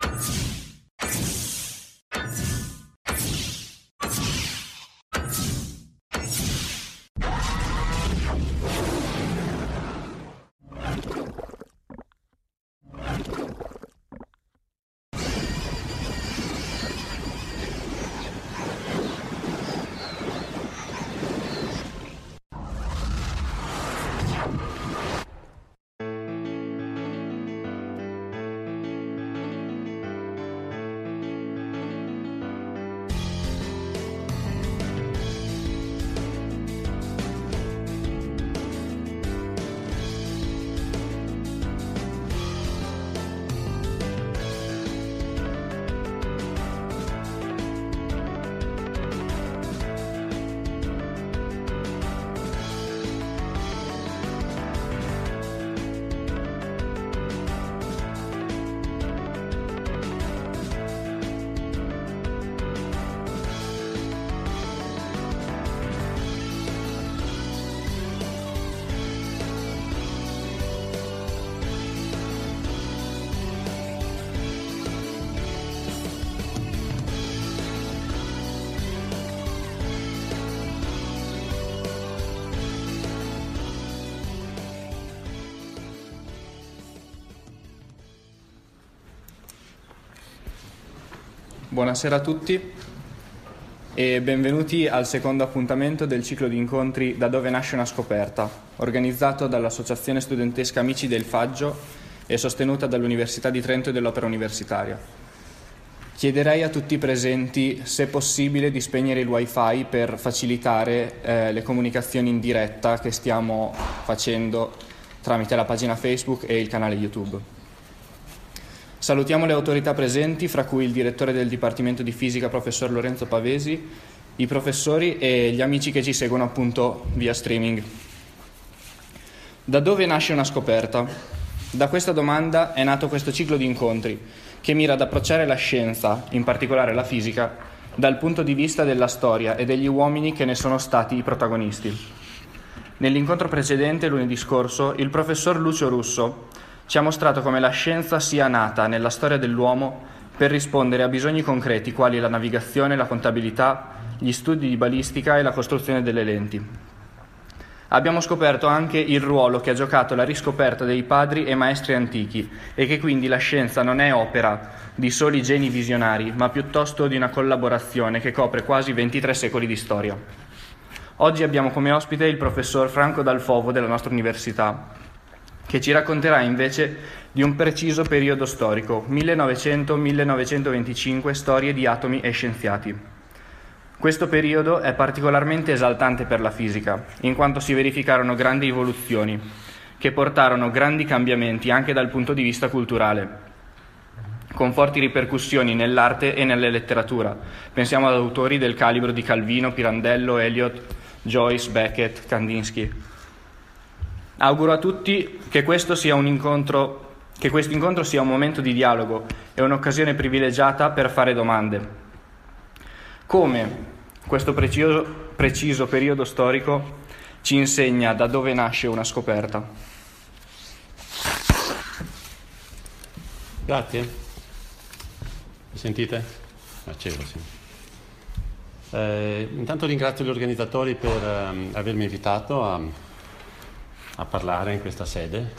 you Buonasera a tutti e benvenuti al secondo appuntamento del ciclo di incontri Da dove nasce una scoperta, organizzato dall'Associazione Studentesca Amici del Faggio e sostenuta dall'Università di Trento e dell'Opera Universitaria. Chiederei a tutti i presenti, se possibile, di spegnere il wifi per facilitare eh, le comunicazioni in diretta che stiamo facendo tramite la pagina Facebook e il canale YouTube. Salutiamo le autorità presenti, fra cui il direttore del Dipartimento di Fisica, professor Lorenzo Pavesi, i professori e gli amici che ci seguono appunto via streaming. Da dove nasce una scoperta? Da questa domanda è nato questo ciclo di incontri che mira ad approcciare la scienza, in particolare la fisica, dal punto di vista della storia e degli uomini che ne sono stati i protagonisti. Nell'incontro precedente, lunedì scorso, il professor Lucio Russo ci ha mostrato come la scienza sia nata nella storia dell'uomo per rispondere a bisogni concreti quali la navigazione, la contabilità, gli studi di balistica e la costruzione delle lenti. Abbiamo scoperto anche il ruolo che ha giocato la riscoperta dei padri e maestri antichi e che quindi la scienza non è opera di soli geni visionari, ma piuttosto di una collaborazione che copre quasi 23 secoli di storia. Oggi abbiamo come ospite il professor Franco Dalfovo della nostra università, che ci racconterà invece di un preciso periodo storico, 1900-1925, storie di atomi e scienziati. Questo periodo è particolarmente esaltante per la fisica, in quanto si verificarono grandi evoluzioni, che portarono grandi cambiamenti anche dal punto di vista culturale, con forti ripercussioni nell'arte e nella letteratura. Pensiamo ad autori del calibro di Calvino, Pirandello, Eliot, Joyce, Beckett, Kandinsky. Auguro a tutti che questo, incontro, che questo incontro sia un momento di dialogo è un'occasione privilegiata per fare domande. Come questo preciso, preciso periodo storico ci insegna da dove nasce una scoperta. Grazie. Mi sentite? Acceso, sì. Eh, intanto ringrazio gli organizzatori per um, avermi invitato a, a, parlare in questa sede.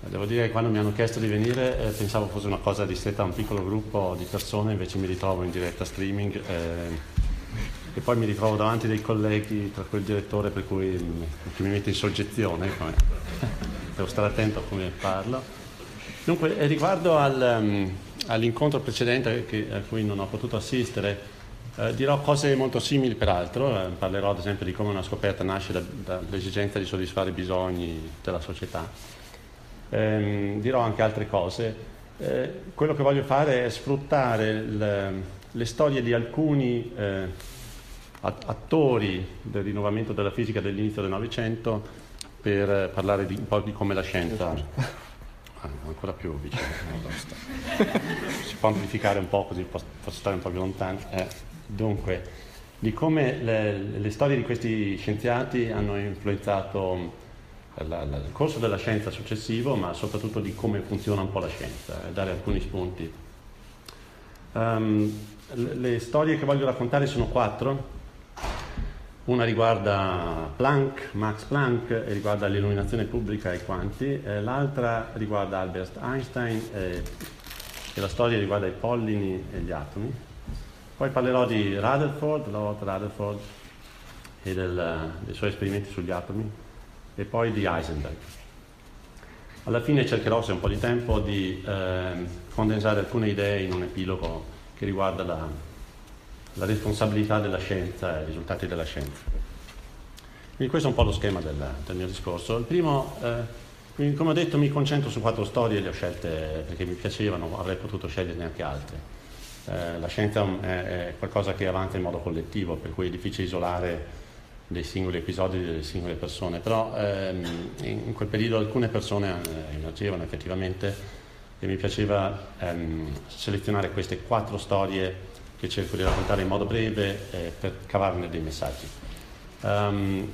Devo dire che quando mi hanno chiesto di venire eh, pensavo fosse una cosa ristretta a un piccolo gruppo di persone, invece mi ritrovo in diretta streaming eh, e poi mi ritrovo davanti dei colleghi, tra cui il direttore, per cui mi, mi mette in soggezione, come, devo stare attento a come parlo. Dunque, eh, riguardo al, um, all'incontro precedente che, a cui non ho potuto assistere, eh, dirò cose molto simili peraltro, eh, parlerò ad esempio di come una scoperta nasce da, dall'esigenza di soddisfare i bisogni della società. Eh, dirò anche altre cose. Eh, quello che voglio fare è sfruttare le, le storie di alcuni eh, attori del rinnovamento della fisica dell'inizio del Novecento per parlare di, un po' di come la scienza ah, ancora più vicino si può amplificare un po' così posso stare un po' più lontano eh. Dunque, di come le, le, storie di questi scienziati hanno influenzato la, la, il corso della scienza successivo, ma soprattutto di come funziona un po' la scienza, e dare alcuni spunti. Um, le, le storie che voglio raccontare sono quattro. Una riguarda Planck, Max Planck, e riguarda l'illuminazione pubblica e quanti, eh, l'altra riguarda Albert Einstein eh, e la storia riguarda i pollini e gli atomi. Poi parlerò di Rutherford, Lord Rutherford e del, dei suoi esperimenti sugli atomi e poi di Heisenberg. Alla fine cercherò, se un po' di tempo, di eh, condensare alcune idee in un epilogo che riguarda la, la responsabilità della scienza e i risultati della scienza. Quindi questo è un po' lo schema del, del mio discorso. Il primo, eh, come ho detto, mi concentro su quattro storie, le ho scelte perché mi piacevano, avrei potuto sceglierne anche altre. Eh, la scienza è, qualcosa che avanza in modo collettivo, per cui è difficile isolare dei singoli episodi delle singole persone, però ehm, in quel periodo alcune persone eh, emergevano effettivamente e mi piaceva ehm, selezionare queste quattro storie che cerco di raccontare in modo breve eh, per cavarne dei messaggi. Um,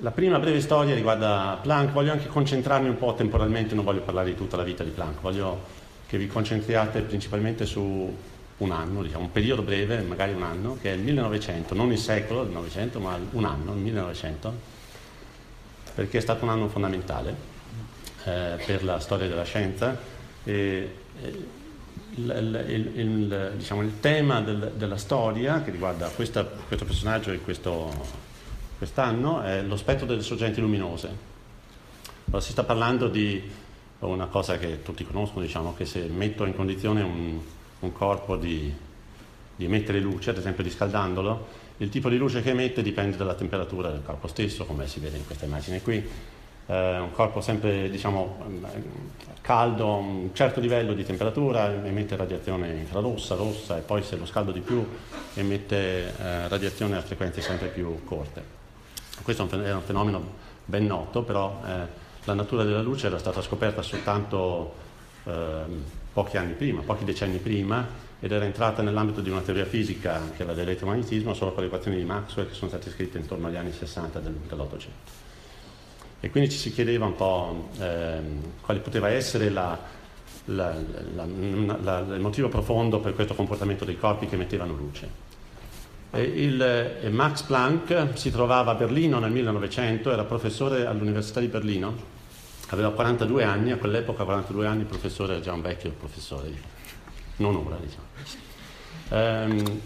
la prima breve storia riguarda Planck, voglio anche concentrarmi un po' temporalmente, non voglio parlare di tutta la vita di Planck, voglio che vi concentriate principalmente su un anno, diciamo, un periodo breve, magari un anno, che è il 1900, non il secolo del Novecento, ma un anno, il 1900, perché è stato un anno fondamentale eh, per la storia della scienza. E, il, il, il, diciamo, il, tema del, della storia che riguarda questa, questo personaggio e questo, quest'anno è lo spettro delle sorgenti luminose. Allora, si sta parlando di una cosa che tutti conoscono, diciamo, che se metto in condizione un, un corpo di, di emettere luce, ad esempio riscaldandolo, il tipo di luce che emette dipende dalla temperatura del corpo stesso, come si vede in questa immagine qui. Eh, un corpo sempre diciamo, caldo, a un certo livello di temperatura, emette radiazione infrarossa, rossa e poi se lo scaldo di più emette eh, radiazione a frequenze sempre più corte. Questo è un fenomeno ben noto, però eh, la natura della luce era stata scoperta soltanto ehm, pochi anni prima, pochi decenni prima, ed era entrata nell'ambito di una teoria fisica, che era dell'elettromagnetismo, solo con le equazioni di Maxwell che sono state scritte intorno agli anni 60 del, dell'Ottocento. E quindi ci si chiedeva un po' ehm, quale poteva essere la, la, la, il motivo profondo per questo comportamento dei corpi che emettevano luce. Il, Max Planck si trovava a Berlino nel 1900, era professore all'Università di Berlino aveva 42 anni, a quell'epoca 42 anni il professore era già un vecchio professore, non ora diciamo. Um,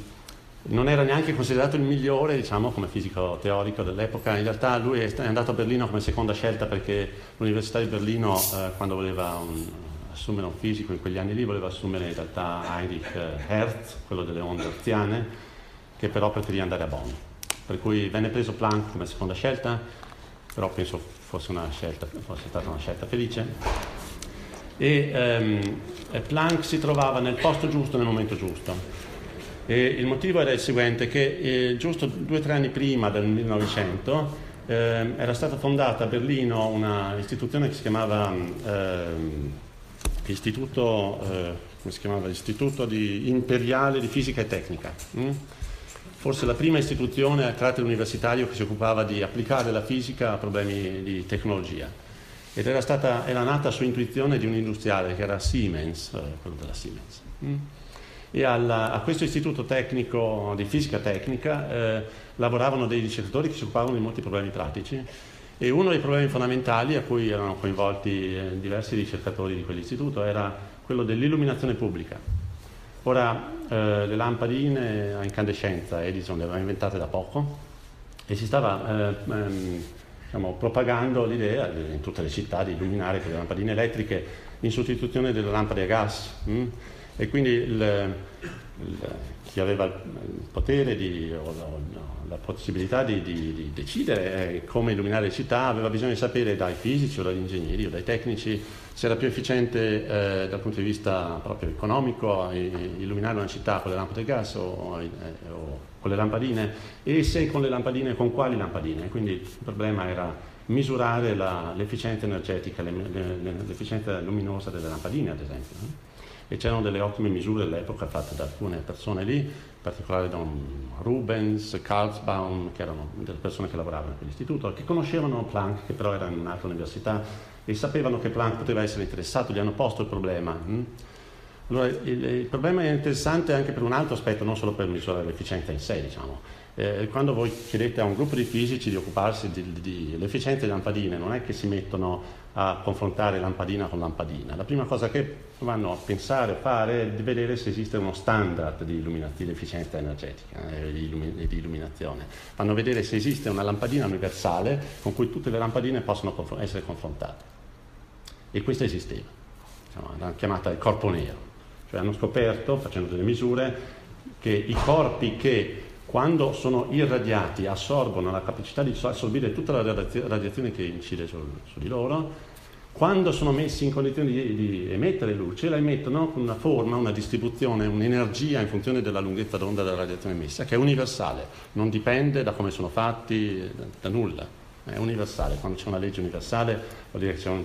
non era neanche considerato il migliore diciamo, come fisico teorico dell'epoca, in realtà lui è andato a Berlino come seconda scelta perché l'Università di Berlino eh, quando voleva un, assumere un fisico in quegli anni lì voleva assumere in realtà Heinrich eh, Hertz, quello delle onde hertziane, che però preferì andare a Bonn. Per cui venne preso Planck come seconda scelta, però penso fosse, scelta, fosse stata una scelta felice. E ehm, Planck si trovava nel posto giusto nel momento giusto. E il motivo era il seguente, che eh, giusto due o tre anni prima del 1900 eh, era stata fondata a Berlino una istituzione che si chiamava eh, Istituto, eh, come si chiamava, Istituto di Imperiale di Fisica e Tecnica. Mm? Forse la prima istituzione a carattere universitario che si occupava di applicare la fisica a problemi di tecnologia. Ed era, stata, era nata su intuizione di un industriale che era Siemens, eh, quello della Siemens. Mm? E alla, a questo istituto tecnico di fisica tecnica eh, lavoravano dei ricercatori che si occupavano di molti problemi pratici e uno dei problemi fondamentali a cui erano coinvolti eh, diversi ricercatori di quell'istituto era quello dell'illuminazione pubblica. Ora, eh, le lampadine a incandescenza Edison le aveva inventate da poco e si stava eh, ehm, diciamo, propagando l'idea in tutte le città di illuminare con le lampadine elettriche in sostituzione delle lampade a gas. Mh? E quindi il, il, chi aveva il potere di, o, o, la possibilità di, di, di, decidere eh, come illuminare le città aveva bisogno di sapere dai fisici o dagli ingegneri o dai tecnici se era più efficiente eh, dal punto di vista proprio economico eh, illuminare una città con le lampade a gas o, eh, o, con le lampadine e se con le lampadine con quali lampadine. Quindi il problema era misurare la, l'efficienza energetica, le, le, l'efficienza luminosa delle lampadine ad esempio. E c'erano delle ottime misure all'epoca fatte da alcune persone lì, in particolare da Rubens, Karlsbaum, che erano delle persone che lavoravano in quell'istituto, che conoscevano Planck, che però era in un'altra università, e sapevano che Planck poteva essere interessato, gli hanno posto il problema. Hm? Allora, il, il, problema è interessante anche per un altro aspetto, non solo per misurare l'efficienza in sé, diciamo. Eh, quando voi chiedete a un gruppo di fisici di occuparsi dell'efficienza delle lampadine, non è che si mettono a confrontare lampadina con lampadina. La prima cosa che vanno a pensare, a fare, è di vedere se esiste uno standard di, di efficienza energetica eh, di, di, illuminazione. Vanno a vedere se esiste una lampadina universale con cui tutte le lampadine possono conf- essere confrontate. E questo esisteva, diciamo, chiamata il corpo nero. Cioè hanno scoperto, facendo delle misure, che i corpi che quando sono irradiati assorbono la capacità di assorbire tutta la radiazione che incide su, su di loro, quando sono messi in condizione di, di, emettere luce, la emettono con una forma, una distribuzione, un'energia in funzione della lunghezza d'onda della radiazione emessa, che è universale, non dipende da come sono fatti, da, da nulla, è universale. Quando c'è una legge universale vuol dire che c'è un,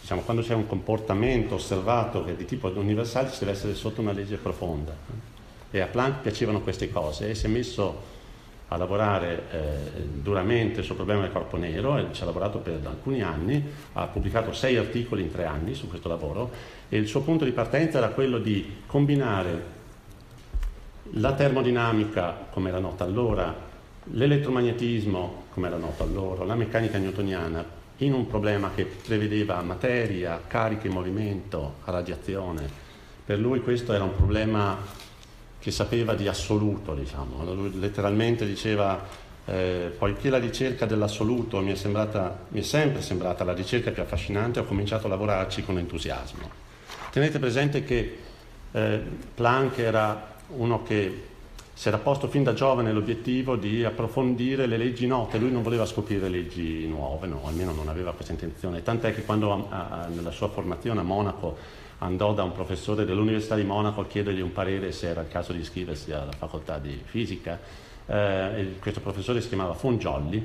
diciamo, quando c'è un comportamento osservato che è di tipo universale ci deve essere sotto una legge profonda e a Planck piacevano queste cose e si è messo a lavorare eh, duramente sul problema del corpo nero e ci ha lavorato per alcuni anni, ha pubblicato sei articoli in tre anni su questo lavoro e il suo punto di partenza era quello di combinare la termodinamica come era nota allora, l'elettromagnetismo come era noto allora, la meccanica newtoniana in un problema che prevedeva materia, carica in movimento, radiazione. Per lui questo era un problema che sapeva di assoluto, diciamo. Lui letteralmente diceva, eh, poiché la ricerca dell'assoluto mi è, sembrata, mi è sempre sembrata la ricerca più affascinante, ho cominciato a lavorarci con entusiasmo. Tenete presente che eh, Planck era uno che si era posto fin da giovane l'obiettivo di approfondire le leggi note, lui non voleva scoprire leggi nuove, no, almeno non aveva questa intenzione, tant'è che quando a, a, nella sua formazione a Monaco andò da un professore dell'Università di Monaco a chiedergli un parere se era il caso di iscriversi alla facoltà di fisica. Eh, questo professore si chiamava Fongiolli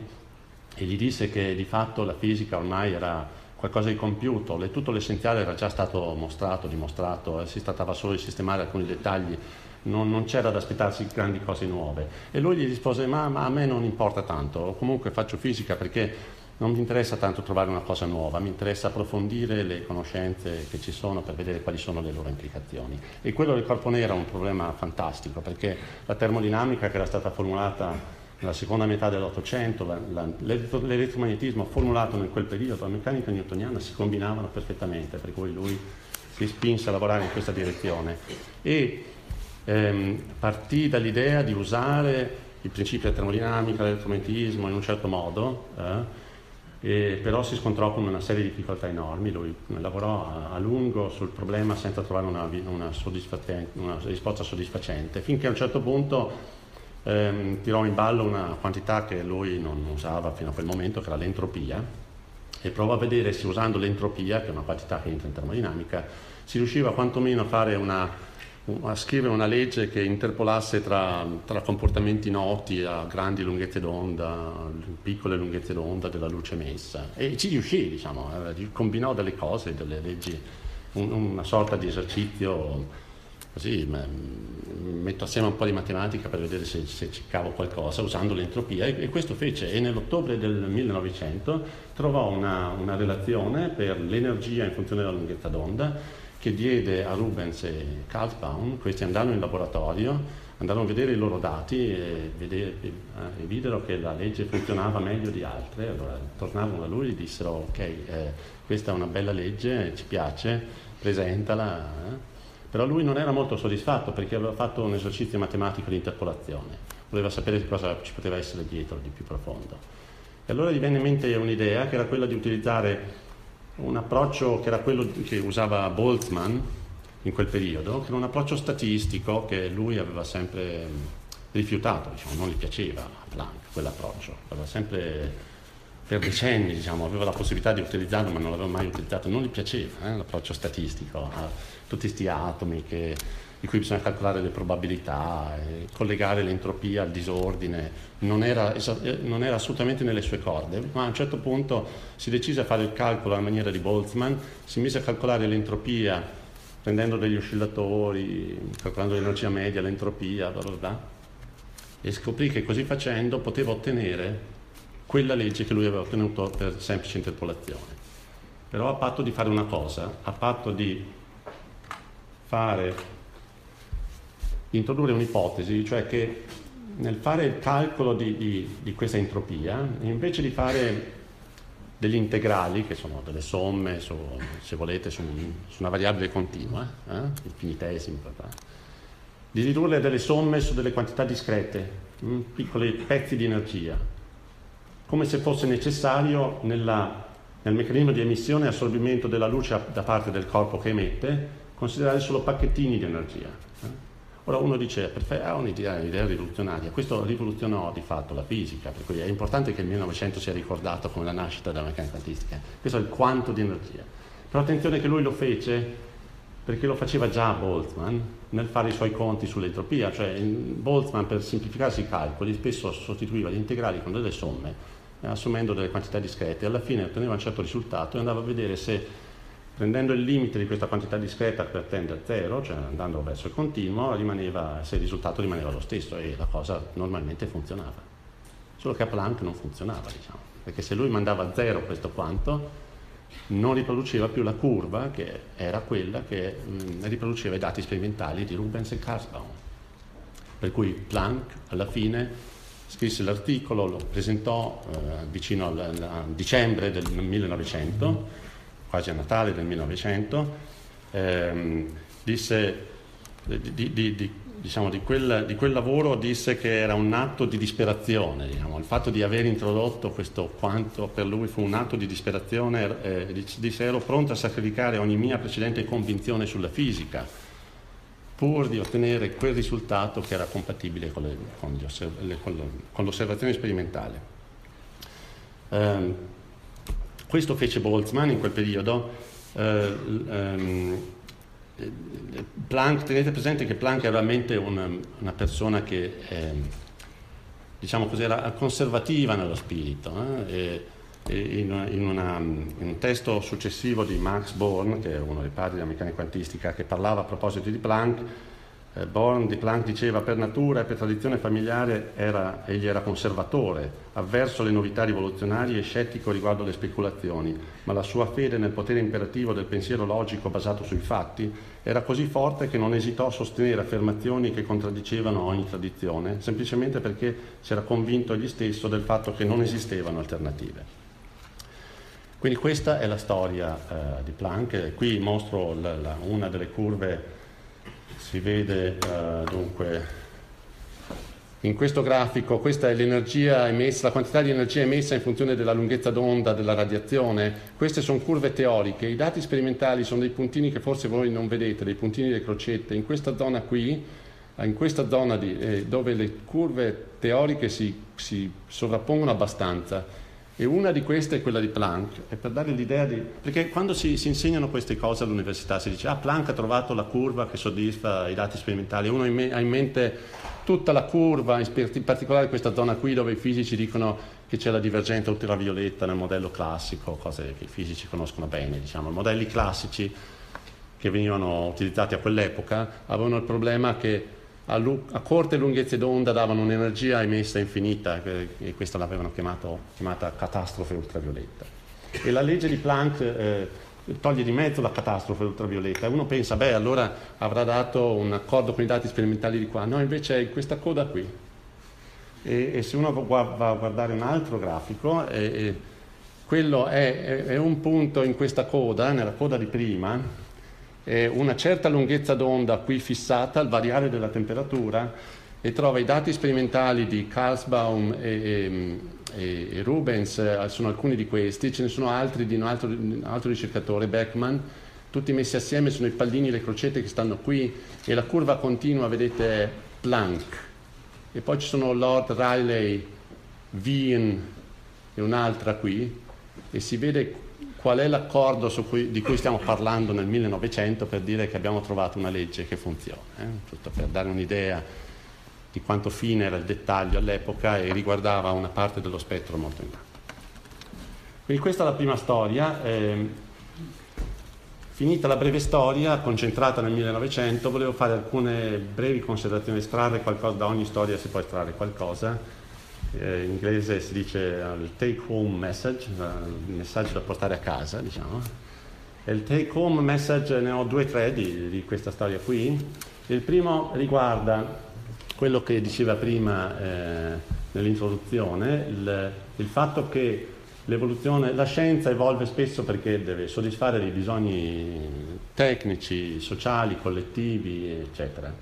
e gli disse che di fatto la fisica ormai era qualcosa di compiuto, le, tutto l'essenziale era già stato mostrato, dimostrato, eh, si trattava solo di sistemare alcuni dettagli, non, non, c'era da aspettarsi grandi cose nuove. E lui gli rispose, ma, ma a me non importa tanto, comunque faccio fisica perché non mi interessa tanto trovare una cosa nuova, mi interessa approfondire le conoscenze che ci sono per vedere quali sono le loro implicazioni. E quello del corpo nero è un problema fantastico perché la termodinamica che era stata formulata nella seconda metà dell'Ottocento, l'elettromagnetismo formulato in quel periodo, la meccanica newtoniana si combinavano perfettamente, per cui lui si spinse a lavorare in questa direzione e ehm, partì dall'idea di usare i principi della termodinamica, l'elettromagnetismo in un certo modo. Eh, e però si scontrò con una serie di difficoltà enormi, lui lavorò a, lungo sul problema senza trovare una, una, una, risposta soddisfacente, finché a un certo punto ehm, tirò in ballo una quantità che lui non usava fino a quel momento, che era l'entropia, e provò a vedere se usando l'entropia, che è una quantità che entra in termodinamica, si riusciva quantomeno a fare una a scrivere una legge che interpolasse tra, tra, comportamenti noti a grandi lunghezze d'onda, piccole lunghezze d'onda della luce emessa. E ci riuscì, diciamo, eh, combinò delle cose, delle leggi un, una sorta di esercizio così metto assieme un po' di matematica per vedere se, se ci qualcosa usando l'entropia e, e, questo fece e nell'ottobre del 1900 trovò una, una relazione per l'energia in funzione della lunghezza d'onda che diede a Rubens e Karlsbaum, questi andarono in laboratorio, andarono a vedere i loro dati e, vedere, eh, e videro che la legge funzionava meglio di altre, allora tornarono da lui e dissero ok, eh, questa è una bella legge, ci piace, presentala. Eh. Però lui non era molto soddisfatto perché aveva fatto un esercizio matematico di interpolazione, voleva sapere cosa ci poteva essere dietro di più profondo. E allora gli venne in mente un'idea che era quella di utilizzare un approccio che era quello che usava Boltzmann in quel periodo, che era un approccio statistico che lui aveva sempre rifiutato, diciamo, non gli piaceva a Planck quell'approccio, aveva sempre per decenni diciamo, aveva la possibilità di utilizzarlo ma non l'aveva mai utilizzato, non gli piaceva eh, l'approccio statistico a tutti questi atomi che di cui bisogna calcolare le probabilità, collegare l'entropia al disordine, non era, eh, non era, assolutamente nelle sue corde, ma a un certo punto si decise a fare il calcolo alla maniera di Boltzmann, si mise a calcolare l'entropia prendendo degli oscillatori, calcolando l'energia media, l'entropia, bla bla bla, e scoprì che così facendo poteva ottenere quella legge che lui aveva ottenuto per semplice interpolazione. Però a patto di fare una cosa, a patto di fare introdurre un'ipotesi, cioè che nel fare il calcolo di, di, di, questa entropia, invece di fare degli integrali, che sono delle somme, su, se volete, su, su, una variabile continua, eh, infinitesimi, di ridurre delle somme su delle quantità discrete, mh, piccoli pezzi di energia, come se fosse necessario nella, nel meccanismo di emissione e assorbimento della luce da parte del corpo che emette, considerare solo pacchettini di energia. Ora uno dice, ha un'idea, un'idea rivoluzionaria, questo rivoluzionò di fatto la fisica, per cui è importante che il 1900 sia ricordato come la nascita della meccanica quantistica, questo è il quanto di energia. Però attenzione che lui lo fece perché lo faceva già Boltzmann nel fare i suoi conti sull'entropia, cioè Boltzmann per semplificarsi i calcoli spesso sostituiva gli integrali con delle somme, eh, assumendo delle quantità discrete, alla fine otteneva un certo risultato e andava a vedere se prendendo il limite di questa quantità discreta per tendere a zero, cioè andando verso il continuo, rimaneva, se il risultato rimaneva lo stesso e la cosa normalmente funzionava. Solo che a Planck non funzionava, diciamo, perché se lui mandava a zero questo quanto, non riproduceva più la curva che era quella che mh, riproduceva i dati sperimentali di Rubens e Karlsbaum. Per cui Planck alla fine scrisse l'articolo, lo presentò eh, vicino al, a dicembre del 1900 quasi a Natale del 1900, ehm, disse, di, di, di, diciamo, quel, di, quel, lavoro disse che era un atto di disperazione, diciamo. il fatto di aver introdotto questo quanto per lui fu un atto di disperazione, eh, disse ero pronto a sacrificare ogni mia precedente convinzione sulla fisica pur di ottenere quel risultato che era compatibile con, le, con, le, con l'osservazione sperimentale. Um, questo fece Boltzmann in quel periodo. Eh, ehm, Planck, tenete presente che Planck era veramente una, una persona che eh, diciamo così, era conservativa nello spirito. Eh, e, in, in, una, in, un testo successivo di Max Born, che è uno dei padri della meccanica quantistica, che parlava a proposito di Planck, Born di Planck diceva per natura e per tradizione familiare era, egli era conservatore, avverso alle novità rivoluzionarie e scettico riguardo alle speculazioni, ma la sua fede nel potere imperativo del pensiero logico basato sui fatti era così forte che non esitò a sostenere affermazioni che contraddicevano ogni tradizione, semplicemente perché si era convinto egli stesso del fatto che non esistevano alternative. Quindi questa è la storia eh, di Planck, qui mostro la, la, una delle curve si vede uh, dunque in questo grafico, questa è l'energia emessa, la quantità di energia emessa in funzione della lunghezza d'onda della radiazione. Queste sono curve teoriche, i dati sperimentali sono dei puntini che forse voi non vedete, dei puntini delle crocette. In questa zona qui, in questa zona di, eh, dove le curve teoriche si, si sovrappongono abbastanza, e una di queste è quella di Planck, e per dare l'idea di... perché quando si, si, insegnano queste cose all'università si dice, ah, Planck ha trovato la curva che soddisfa i dati sperimentali, uno ha in mente tutta la curva, in particolare questa zona qui dove i fisici dicono che c'è la divergenza ultravioletta nel modello classico, cose che i fisici conoscono bene, diciamo, modelli classici che venivano utilizzati a quell'epoca avevano il problema che a, lu- a corte lunghezze d'onda davano un'energia emessa infinita e questa l'avevano chiamato, chiamata catastrofe ultravioletta. E la legge di Planck eh, toglie di mezzo la catastrofe ultravioletta. Uno pensa, beh, allora avrà dato un accordo con i dati sperimentali di qua. No, invece è in questa coda qui. E, e se uno va a guardare un altro grafico, eh, quello è, è, un punto in questa coda, nella coda di prima, una certa lunghezza d'onda qui fissata al variare della temperatura e trova i dati sperimentali di Karlsbaum e, e, e Rubens, eh, sono alcuni di questi, ce ne sono altri di un altro, un altro ricercatore, Beckman, tutti messi assieme sono i pallini e le crocette che stanno qui e la curva continua, vedete, è Planck. E poi ci sono Lord Riley, Wien e un'altra qui e si vede qual è l'accordo cui, di cui stiamo parlando nel 1900 per dire che abbiamo trovato una legge che funziona, eh? giusto per dare un'idea di quanto fine era il dettaglio all'epoca e riguardava una parte dello spettro molto in là. Quindi questa è la prima storia. Eh, finita la breve storia, concentrata nel 1900, volevo fare alcune brevi considerazioni, estrarre qualcosa, da ogni storia si può estrarre qualcosa eh, in inglese si dice uh, il take home message, uh, il messaggio da portare a casa, diciamo. E il take home message ne ho due o tre di, di, questa storia qui. Il primo riguarda quello che diceva prima eh, nell'introduzione, il, il fatto che l'evoluzione, la scienza evolve spesso perché deve soddisfare dei bisogni tecnici, sociali, collettivi, eccetera.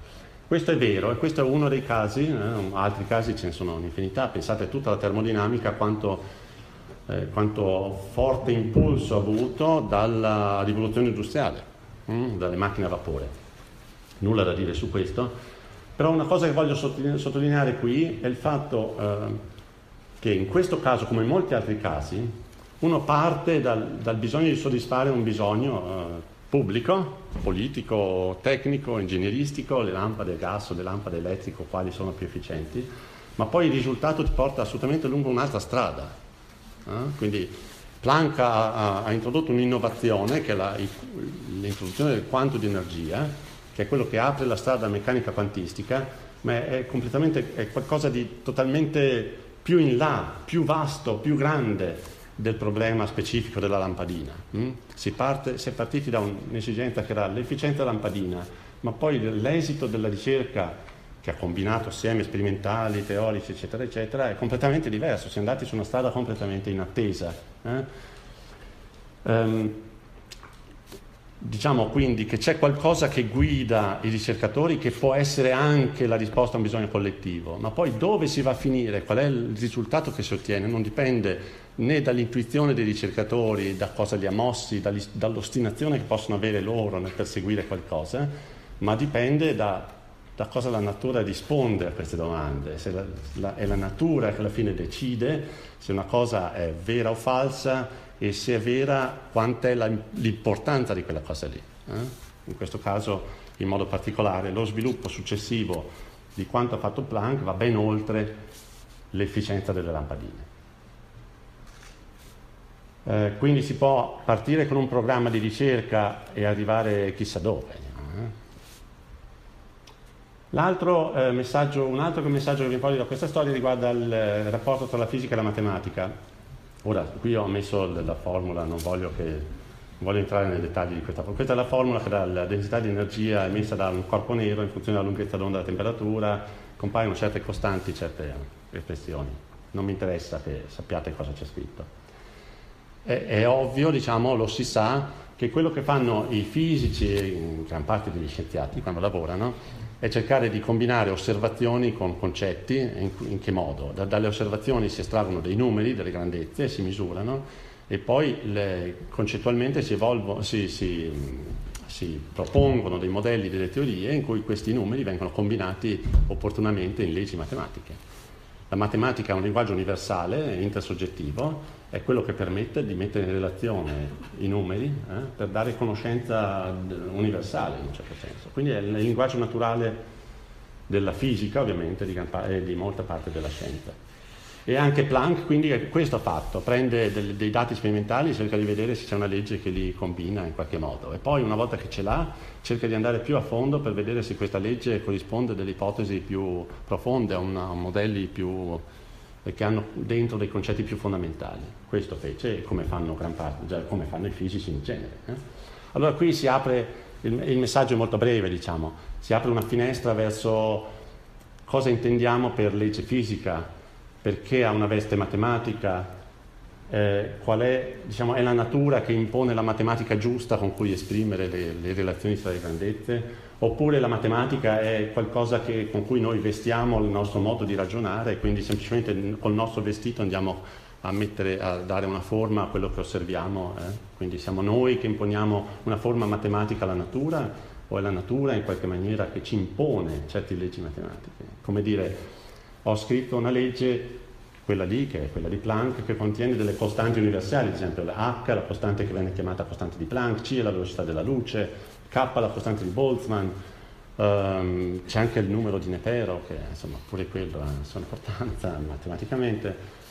Questo è vero e questo è uno dei casi, eh, altri casi ce ne sono un'infinità, pensate a tutta la termodinamica, quanto, eh, quanto forte impulso ha avuto dalla rivoluzione industriale, hm, dalle macchine a vapore. Nulla da dire su questo, però una cosa che voglio sottolineare qui è il fatto eh, che in questo caso, come in molti altri casi, uno parte dal, dal bisogno di soddisfare un bisogno eh, pubblico, politico, tecnico, ingegneristico, le lampade a gas o le lampade elettriche, quali sono più efficienti, ma poi il risultato ti porta assolutamente lungo un'altra strada. Eh? Quindi Planck ha, ha, introdotto un'innovazione che è la, l'introduzione del quanto di energia, che è quello che apre la strada meccanica quantistica, ma è, completamente, è qualcosa di totalmente più in là, più vasto, più grande del problema specifico della lampadina. Mm? Si, parte, si, è partiti da un'esigenza che era l'efficienza lampadina, ma poi l'esito della ricerca che ha combinato semi sperimentali, teorici, eccetera, eccetera, è completamente diverso. Si è andati su una strada completamente inattesa. Eh? Um, Diciamo quindi che c'è qualcosa che guida i ricercatori che può essere anche la risposta a un bisogno collettivo, ma poi dove si va a finire, qual è il risultato che si ottiene, non dipende né dall'intuizione dei ricercatori, da cosa li ha mossi, dall'ostinazione che possono avere loro nel perseguire qualcosa, ma dipende da, da cosa la natura risponde a queste domande, la, la, è la natura che alla fine decide se una cosa è vera o falsa e se è vera quanta è la, l'importanza di quella cosa lì. Eh? In questo caso, in modo particolare, lo sviluppo successivo di quanto ha fatto Planck va ben oltre l'efficienza delle lampadine. Eh, quindi si può partire con un programma di ricerca e arrivare chissà dove. Eh? L'altro, eh, messaggio, un altro messaggio che vi voglio da questa storia riguarda il eh, rapporto tra la fisica e la matematica. Ora, qui ho messo la formula, non voglio, che, non voglio entrare nei dettagli di questa formula. Questa è la formula che dà la densità di energia emessa da un corpo nero in funzione della lunghezza d'onda della temperatura, compaiono certe costanti, certe espressioni. Non mi interessa che sappiate cosa c'è scritto. È, è ovvio, diciamo, lo si sa, che quello che fanno i fisici e gran parte degli scienziati quando lavorano è cercare di combinare osservazioni con concetti, in, in che modo? Da, dalle osservazioni si estraggono dei numeri, delle grandezze, si misurano e poi le, concettualmente si, evolvo, si, si, si, propongono dei modelli, delle teorie in cui questi numeri vengono combinati opportunamente in leggi matematiche. La matematica è un linguaggio universale, intersoggettivo, è quello che permette di mettere in relazione i numeri eh, per dare conoscenza universale in un certo senso. Quindi è il linguaggio naturale della fisica, ovviamente, e di molta parte della scienza. E anche Planck quindi questo ha fatto, prende del, dei dati sperimentali e cerca di vedere se c'è una legge che li combina in qualche modo e poi una volta che ce l'ha cerca di andare più a fondo per vedere se questa legge corrisponde a delle ipotesi più profonde, a, una, a modelli più, che hanno dentro dei concetti più fondamentali. Questo fece come fanno parte, come fanno i fisici in genere. Eh? Allora qui si apre, il, il messaggio è molto breve diciamo, si apre una finestra verso cosa intendiamo per legge fisica, perché ha una veste matematica, eh, qual è, diciamo, è, la natura che impone la matematica giusta con cui esprimere le, le relazioni tra le grandezze, oppure la matematica è qualcosa che, con cui noi vestiamo il nostro modo di ragionare e quindi semplicemente col nostro vestito andiamo a, mettere, a dare una forma a quello che osserviamo, eh? quindi siamo noi che imponiamo una forma matematica alla natura o è la natura in qualche maniera che ci impone certe leggi matematiche. Come dire, ho scritto una legge, quella lì, che è quella di Planck, che contiene delle costanti universali, ad esempio la H, la costante che viene chiamata costante di Planck, C è la velocità della luce, K la costante di Boltzmann, um, c'è anche il numero di Nepero, che insomma pure quello ha la sua importanza matematicamente.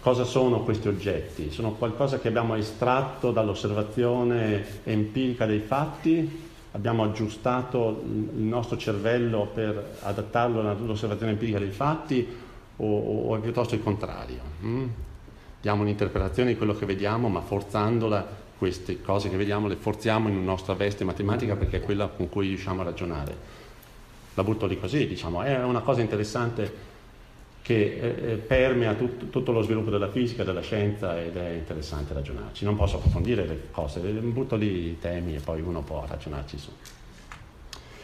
Cosa sono questi oggetti? Sono qualcosa che abbiamo estratto dall'osservazione empirica dei fatti abbiamo aggiustato il nostro cervello per adattarlo all'osservazione empirica dei fatti o, o è piuttosto il contrario? Mm? Diamo un'interpretazione di quello che vediamo ma forzandola, queste cose che vediamo le forziamo in una nostra veste matematica perché è quella con cui riusciamo a ragionare. La butto lì così, diciamo, è una cosa interessante che eh, eh, permea tut, tutto lo sviluppo della fisica, della scienza ed è interessante ragionarci. Non posso approfondire le cose, butto lì i temi e poi uno può ragionarci su.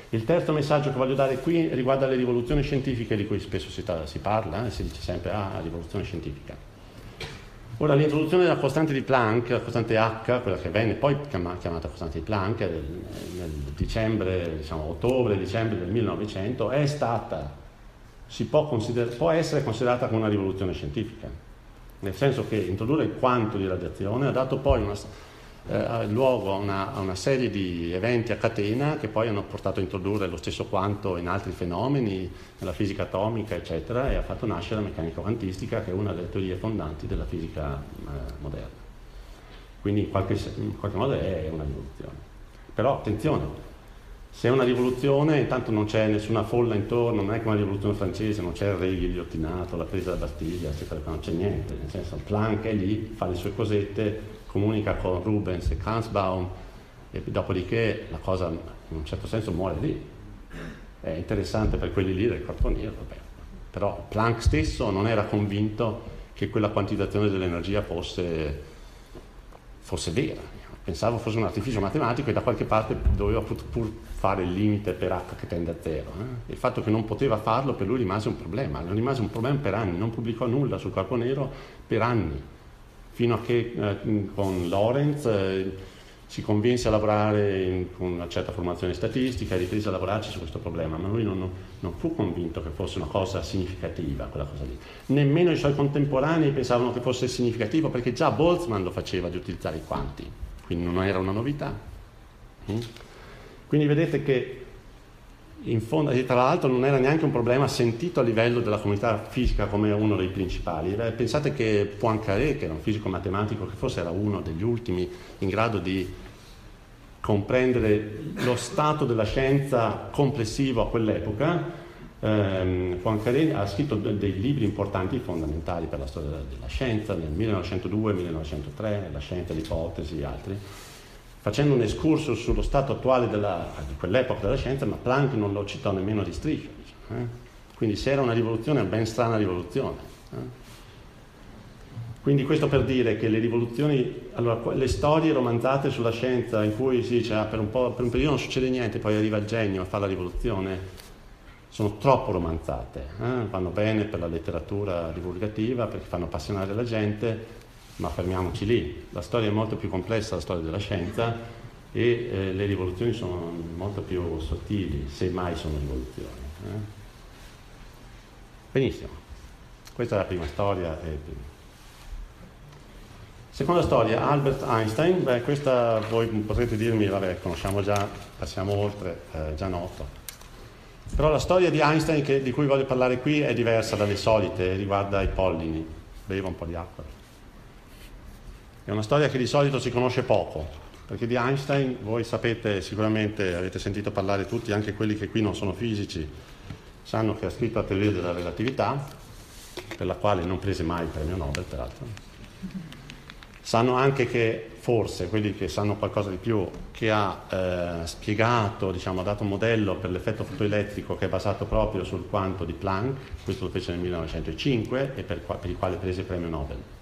Il terzo messaggio che voglio dare qui riguarda le rivoluzioni scientifiche di cui spesso si, si parla, eh, si dice sempre ah, rivoluzione scientifica. Ora, l'introduzione della costante di Planck, la costante H, quella che venne poi chiamata costante di Planck nel, nel dicembre, diciamo ottobre-dicembre del 1900, è stata può, consider- può essere considerata come una rivoluzione scientifica, nel senso che introdurre il quanto di radiazione ha dato poi una, eh, luogo a una, a una, serie di eventi a catena che poi hanno portato a introdurre lo stesso quanto in altri fenomeni, nella fisica atomica, eccetera, e ha fatto nascere la meccanica quantistica, che è una delle teorie fondanti della fisica eh, moderna. Quindi in qualche, in qualche modo è una rivoluzione. Però attenzione, se è una rivoluzione, intanto non c'è nessuna folla intorno, non è come la rivoluzione francese, non c'è il re ghigliottinato, la presa della Bastiglia, non c'è niente, nel senso Planck è lì, fa le sue cosette, comunica con Rubens e Kansbaum e dopodiché la cosa in un certo senso muore lì. È interessante per quelli lì del corpo nero, vabbè. però Planck stesso non era convinto che quella quantitazione dell'energia fosse, fosse vera pensavo fosse un artificio matematico e da qualche parte doveva pur fare il limite per h che tende a zero. Eh? Il fatto che non poteva farlo per lui rimase un problema, rimase un problema per anni, non pubblicò nulla sul corpo nero per anni, fino a che eh, con Lorenz eh, si convinse a lavorare in, con una certa formazione statistica e riprese a lavorarci su questo problema, ma lui non, non, fu convinto che fosse una cosa significativa quella cosa lì. Nemmeno i suoi contemporanei pensavano che fosse significativo perché già Boltzmann lo faceva di utilizzare i quanti quindi non era una novità. Mm? Quindi vedete che in fondo, e tra l'altro non era neanche un problema sentito a livello della comunità fisica come uno dei principali. Pensate che Poincaré, che era un fisico matematico, che forse era uno degli ultimi in grado di comprendere lo stato della scienza complessivo a quell'epoca, ehm, Poincaré ha scritto dei libri importanti, fondamentali per la storia della scienza, nel 1902-1903, La scienza, l'ipotesi e altri, facendo un escurso sullo stato attuale della, di quell'epoca della scienza, ma Planck non lo citò nemmeno di striscia. Eh? Quindi se era una rivoluzione, è una ben strana rivoluzione. Eh? Quindi questo per dire che le rivoluzioni, allora, le storie romanzate sulla scienza in cui si dice ah, per, un per, un periodo non succede niente, poi arriva il genio a fare la rivoluzione, sono troppo romanzate, eh? vanno bene per la letteratura divulgativa perché fanno appassionare la gente, ma fermiamoci lì. La storia è molto più complessa, la storia della scienza, e eh, le rivoluzioni sono molto più sottili, se mai sono rivoluzioni. Eh? Benissimo, questa è la prima storia. Seconda storia, Albert Einstein, beh, questa voi potrete dirmi, vabbè, conosciamo già, passiamo oltre, eh, già noto. Però la storia di Einstein che, di cui voglio parlare qui è diversa dalle solite, riguarda i pollini. Bevo un po' di acqua. È una storia che di solito si conosce poco, perché di Einstein voi sapete sicuramente, avete sentito parlare tutti, anche quelli che qui non sono fisici, sanno che ha scritto la teoria della relatività, per la quale non prese mai il premio Nobel peraltro. Sanno anche che forse quelli che sanno qualcosa di più, che ha eh, spiegato, diciamo, ha dato un modello per l'effetto fotoelettrico che è basato proprio sul quanto di Planck, questo lo fece nel 1905 e per, per il quale prese il premio Nobel.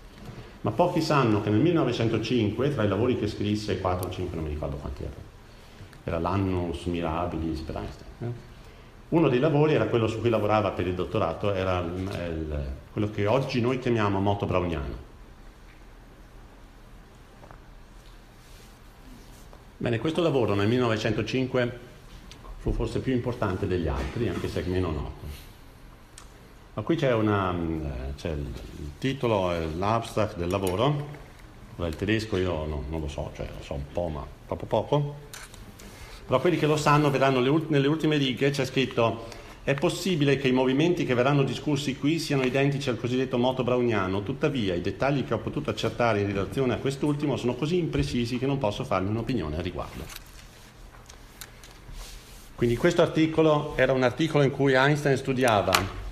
Ma pochi sanno che nel 1905, tra i lavori che scrisse, 4 o 5, non mi ricordo quanti erano, era l'annus mirabilis per Einstein. Eh? Uno dei lavori era quello su cui lavorava per il dottorato, era il, il, quello che oggi noi chiamiamo moto browniano. Bene, questo lavoro nel 1905 fu forse più importante degli altri, anche se meno noto. Ma qui c'è, una, c'è il, titolo, l'abstract del lavoro, il tedesco io non, non lo so, cioè lo so un po', ma troppo poco. Però quelli che lo sanno vedranno nelle ultime righe c'è scritto è possibile che i movimenti che verranno discussi qui siano identici al cosiddetto moto browniano, tuttavia i dettagli che ho potuto accertare in relazione a quest'ultimo sono così imprecisi che non posso farmi un'opinione al riguardo. Quindi questo articolo era un articolo in cui Einstein studiava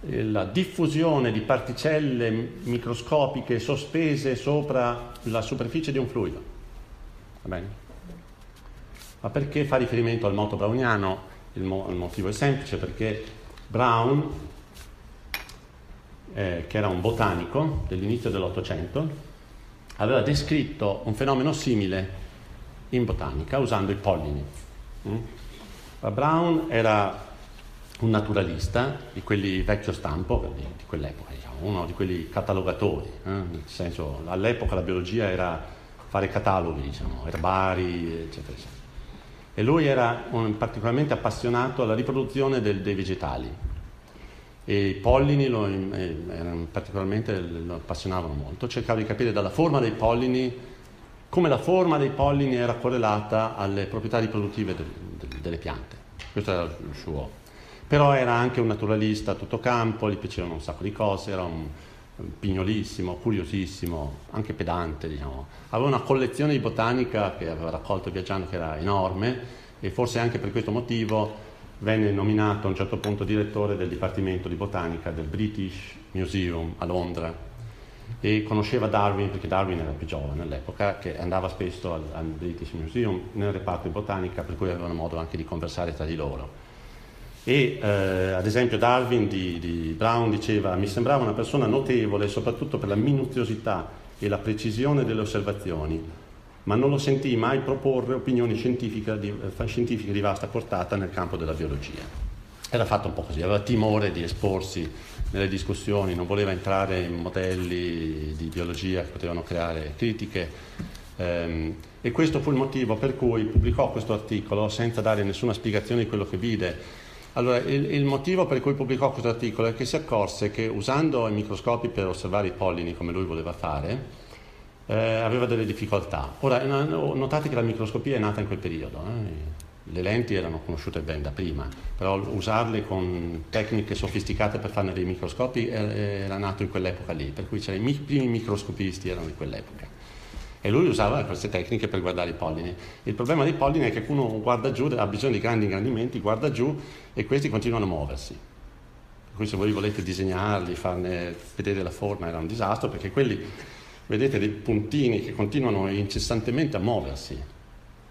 la diffusione di particelle microscopiche sospese sopra la superficie di un fluido. Va bene? Ma perché fa riferimento al moto browniano? Il, mo- il motivo è semplice perché Brown, eh, che era un botanico dell'inizio dell'Ottocento, aveva descritto un fenomeno simile in botanica usando i pollini. Mm? Brown era un naturalista di quelli vecchio stampo, di, di quell'epoca, diciamo, uno di quelli catalogatori, eh? nel senso all'epoca la biologia era fare cataloghi, diciamo, erbari, eccetera, eccetera e lui era un, particolarmente appassionato alla riproduzione del, dei vegetali e i pollini lo, eh, particolarmente lo appassionavano molto, cercava di capire dalla forma dei pollini come la forma dei pollini era correlata alle proprietà riproduttive de, de, delle piante. Questo era il suo. Però era anche un naturalista a tutto campo, gli piacevano un sacco di cose, era un, pignolissimo, curiosissimo, anche pedante, diciamo. Aveva una collezione di botanica che aveva raccolto viaggiando che era enorme e forse anche per questo motivo venne nominato a un certo punto direttore del Dipartimento di Botanica del British Museum a Londra e conosceva Darwin perché Darwin era più giovane all'epoca che andava spesso al, al British Museum nel reparto di botanica per cui avevano modo anche di conversare tra di loro e eh, ad esempio Darwin di, di, Brown diceva mi sembrava una persona notevole soprattutto per la minuziosità e la precisione delle osservazioni, ma non lo sentii mai proporre opinioni scientifiche di, eh, scientifiche di vasta portata nel campo della biologia. Era fatto un po' così, aveva timore di esporsi nelle discussioni, non voleva entrare in modelli di biologia che potevano creare critiche. Ehm, e questo fu il motivo per cui pubblicò questo articolo senza dare nessuna spiegazione di quello che vide allora, il, il, motivo per cui pubblicò questo articolo è che si accorse che usando i microscopi per osservare i pollini come lui voleva fare, eh, aveva delle difficoltà. Ora, notate che la microscopia è nata in quel periodo. Eh? Le lenti erano conosciute ben da prima, però usarle con tecniche sofisticate per farne dei microscopi era nato in quell'epoca lì, per cui i primi microscopisti erano di quell'epoca e lui usava queste tecniche per guardare i pollini. Il problema dei pollini è che uno guarda giù, ha bisogno di grandi ingrandimenti, guarda giù e questi continuano a muoversi. Per se voi volete disegnarli, farne vedere la forma era un disastro perché quelli, vedete, dei puntini che continuano incessantemente a muoversi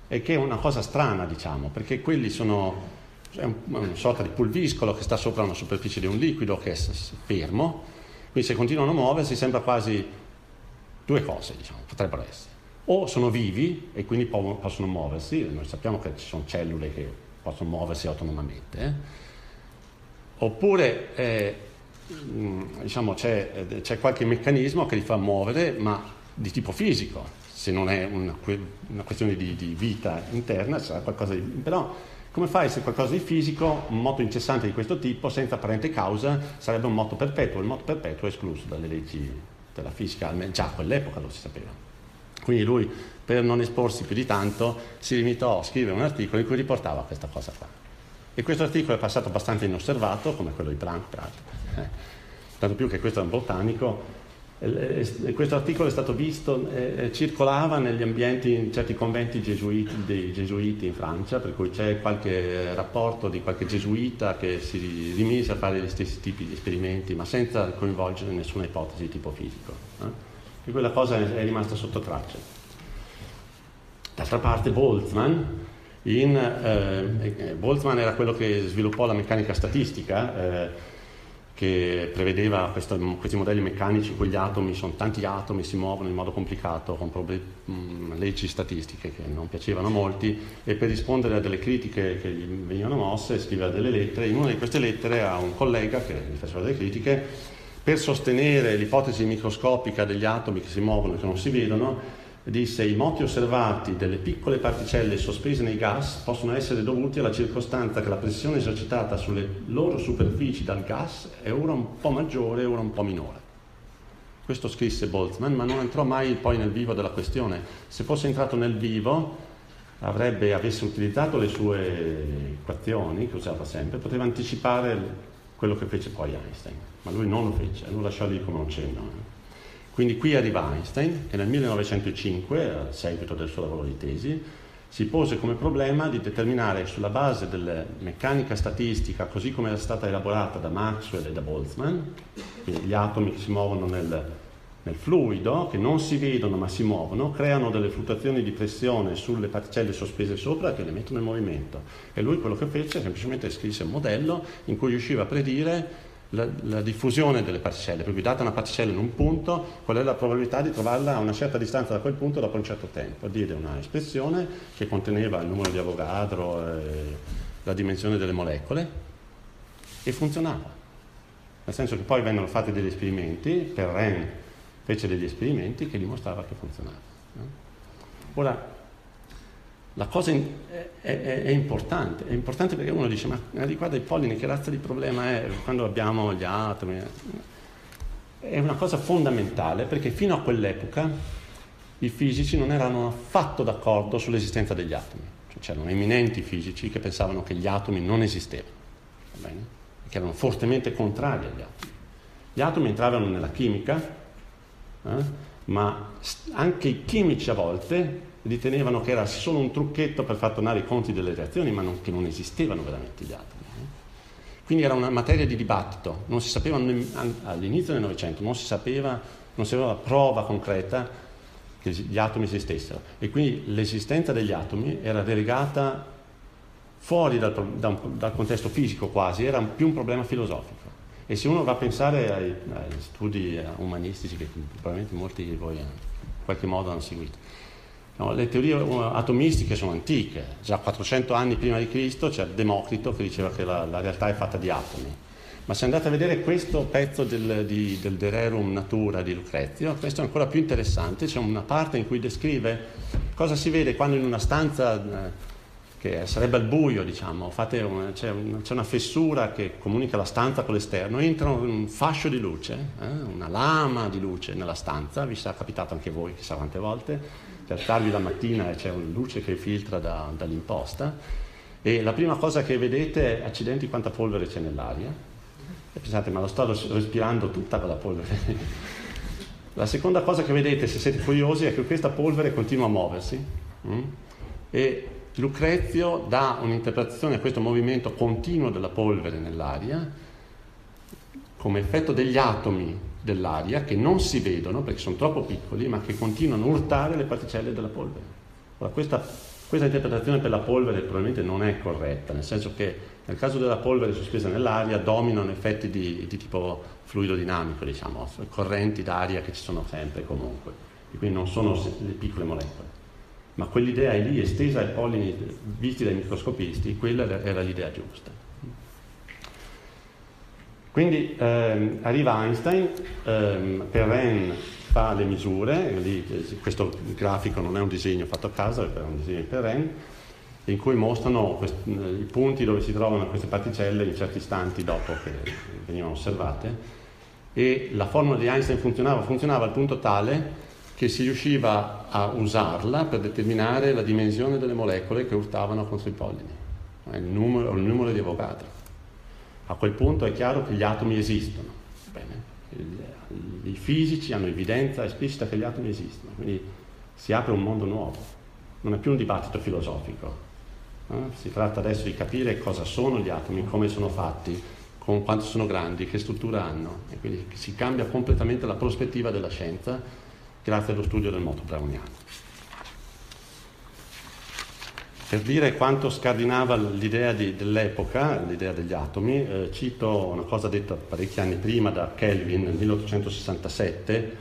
e che è una cosa strana, diciamo, perché quelli sono è una sorta di pulviscolo che sta sopra una superficie di un liquido che è fermo, quindi se continuano a muoversi sembra quasi Due cose, diciamo, potrebbero essere. O sono vivi e quindi po- possono muoversi, noi sappiamo che ci sono cellule che possono muoversi autonomamente, eh? oppure eh, diciamo, c'è, eh, c'è, qualche meccanismo che li fa muovere, ma di tipo fisico, se non è una, una questione di, di, vita interna, sarà qualcosa di... però come fa a essere qualcosa di fisico, un moto incessante di questo tipo, senza apparente causa, sarebbe un moto perpetuo, il moto perpetuo è escluso dalle leggi della fisica, già a quell'epoca lo si sapeva. Quindi lui, per non esporsi più di tanto, si limitò a scrivere un articolo in cui riportava questa cosa qua. E questo articolo è passato abbastanza inosservato, come quello di Planck, peraltro. Eh. Tanto più che questo è un botanico. E questo articolo è stato visto, eh, circolava negli ambienti, in certi conventi gesuiti, dei gesuiti in Francia, per cui c'è qualche rapporto di qualche gesuita che si rimise a fare gli stessi tipi di esperimenti, ma senza coinvolgere nessuna ipotesi di tipo fisico. Eh? E quella cosa è rimasta sotto traccia. D'altra parte Boltzmann, in, eh, Boltzmann era quello che sviluppò la meccanica statistica, eh, che prevedeva questo, questi modelli meccanici in cui gli atomi, sono tanti atomi, si muovono in modo complicato con problem- mh, leggi statistiche che non piacevano a molti e per rispondere a delle critiche che gli venivano mosse scriveva delle lettere. In una di queste lettere a un collega che gli faceva delle critiche per sostenere l'ipotesi microscopica degli atomi che si muovono e che non si vedono, disse i moti osservati delle piccole particelle sospese nei gas possono essere dovuti alla circostanza che la pressione esercitata sulle loro superfici dal gas è ora un po' maggiore e ora un po' minore. Questo scrisse Boltzmann, ma non entrò mai poi nel vivo della questione. Se fosse entrato nel vivo, avrebbe, avesse utilizzato le sue equazioni, che usava sempre, poteva anticipare quello che fece poi Einstein, ma lui non lo fece, lo lasciò lì come un cenno. Quindi qui arriva Einstein che nel 1905, a seguito del suo lavoro di tesi, si pose come problema di determinare sulla base della meccanica statistica, così come era stata elaborata da Maxwell e da Boltzmann, quindi gli atomi che si muovono nel, nel fluido, che non si vedono ma si muovono, creano delle fluttuazioni di pressione sulle particelle sospese sopra che le mettono in movimento. E lui quello che fece è semplicemente scrisse un modello in cui riusciva a predire la, la, diffusione delle particelle, per cui data una particella in un punto, qual è la probabilità di trovarla a una certa distanza da quel punto dopo un certo tempo. Diede una espressione che conteneva il numero di Avogadro, eh, la dimensione delle molecole e funzionava. Nel senso che poi vennero fatti degli esperimenti per Ren fece degli esperimenti che dimostrava che funzionava. Ora, la cosa in, è, è, è, importante, è importante perché uno dice, ma riguardo ai pollini che razza di problema è quando abbiamo gli atomi? È una cosa fondamentale perché fino a quell'epoca i fisici non erano affatto d'accordo sull'esistenza degli atomi. Cioè, c'erano eminenti fisici che pensavano che gli atomi non esistevano, che erano fortemente contrari agli atomi. Gli atomi entravano nella chimica, eh? ma anche i chimici a volte ritenevano che era solo un trucchetto per far tornare i conti delle reazioni, ma non, che non esistevano veramente gli atomi. Eh? Quindi era una materia di dibattito, non si sapeva all'inizio del Novecento, non si sapeva, non si aveva prova concreta che gli atomi esistessero e quindi l'esistenza degli atomi era delegata fuori dal, dal, dal contesto fisico quasi, era più un problema filosofico. E se uno va a pensare ai, ai studi umanistici che probabilmente molti di voi in qualche modo hanno seguito, no, le teorie atomistiche sono antiche, già 400 anni prima di Cristo c'è Democrito che diceva che la, la realtà è fatta di atomi. Ma se andate a vedere questo pezzo del, di, del De Rerum Natura di Lucrezio, questo è ancora più interessante, c'è una parte in cui descrive cosa si vede quando in una stanza eh, che sarebbe al buio, diciamo, una, c'è, una, c'è, una, fessura che comunica la stanza con l'esterno, entra un fascio di luce, eh, una lama di luce nella stanza, vi sarà capitato anche voi chissà quante volte, di alzarvi la mattina e c'è una luce che filtra da, dall'imposta e la prima cosa che vedete è accidenti quanta polvere c'è nell'aria e pensate ma lo sto respirando tutta quella polvere. la seconda cosa che vedete se siete curiosi è che questa polvere continua a muoversi mm? e Lucrezio dà un'interpretazione a questo movimento continuo della polvere nell'aria come effetto degli atomi dell'aria che non si vedono perché sono troppo piccoli ma che continuano a urtare le particelle della polvere. Ora, questa, questa interpretazione per la polvere probabilmente non è corretta, nel senso che nel caso della polvere sospesa nell'aria dominano effetti di, di tipo fluido dinamico, diciamo, correnti d'aria che ci sono sempre e comunque, e quindi non sono le piccole molecole ma quell'idea lì estesa ai pollini visti dai microscopisti, quella era l'idea giusta. Quindi ehm, arriva Einstein, ehm, Perrin fa le misure, lì, questo grafico non è un disegno fatto a casa, è un disegno di Perrin, in cui mostrano questi, i punti dove si trovano queste particelle in certi istanti dopo che venivano osservate e la formula di Einstein funzionava, funzionava al punto tale che si riusciva a usarla per determinare la dimensione delle molecole che urtavano contro i pollini. il numero, il numero di Avogadro. A quel punto è chiaro che gli atomi esistono. Bene. I fisici hanno evidenza esplicita che gli atomi esistono, quindi si apre un mondo nuovo. Non è più un dibattito filosofico. Eh? Si tratta adesso di capire cosa sono gli atomi, come sono fatti, con quanto sono grandi, che struttura hanno. E quindi si cambia completamente la prospettiva della scienza grazie allo studio del moto browniano. Per dire quanto scardinava l'idea di, dell'epoca, l'idea degli atomi, eh, cito una cosa detta parecchi anni prima da Kelvin nel 1867.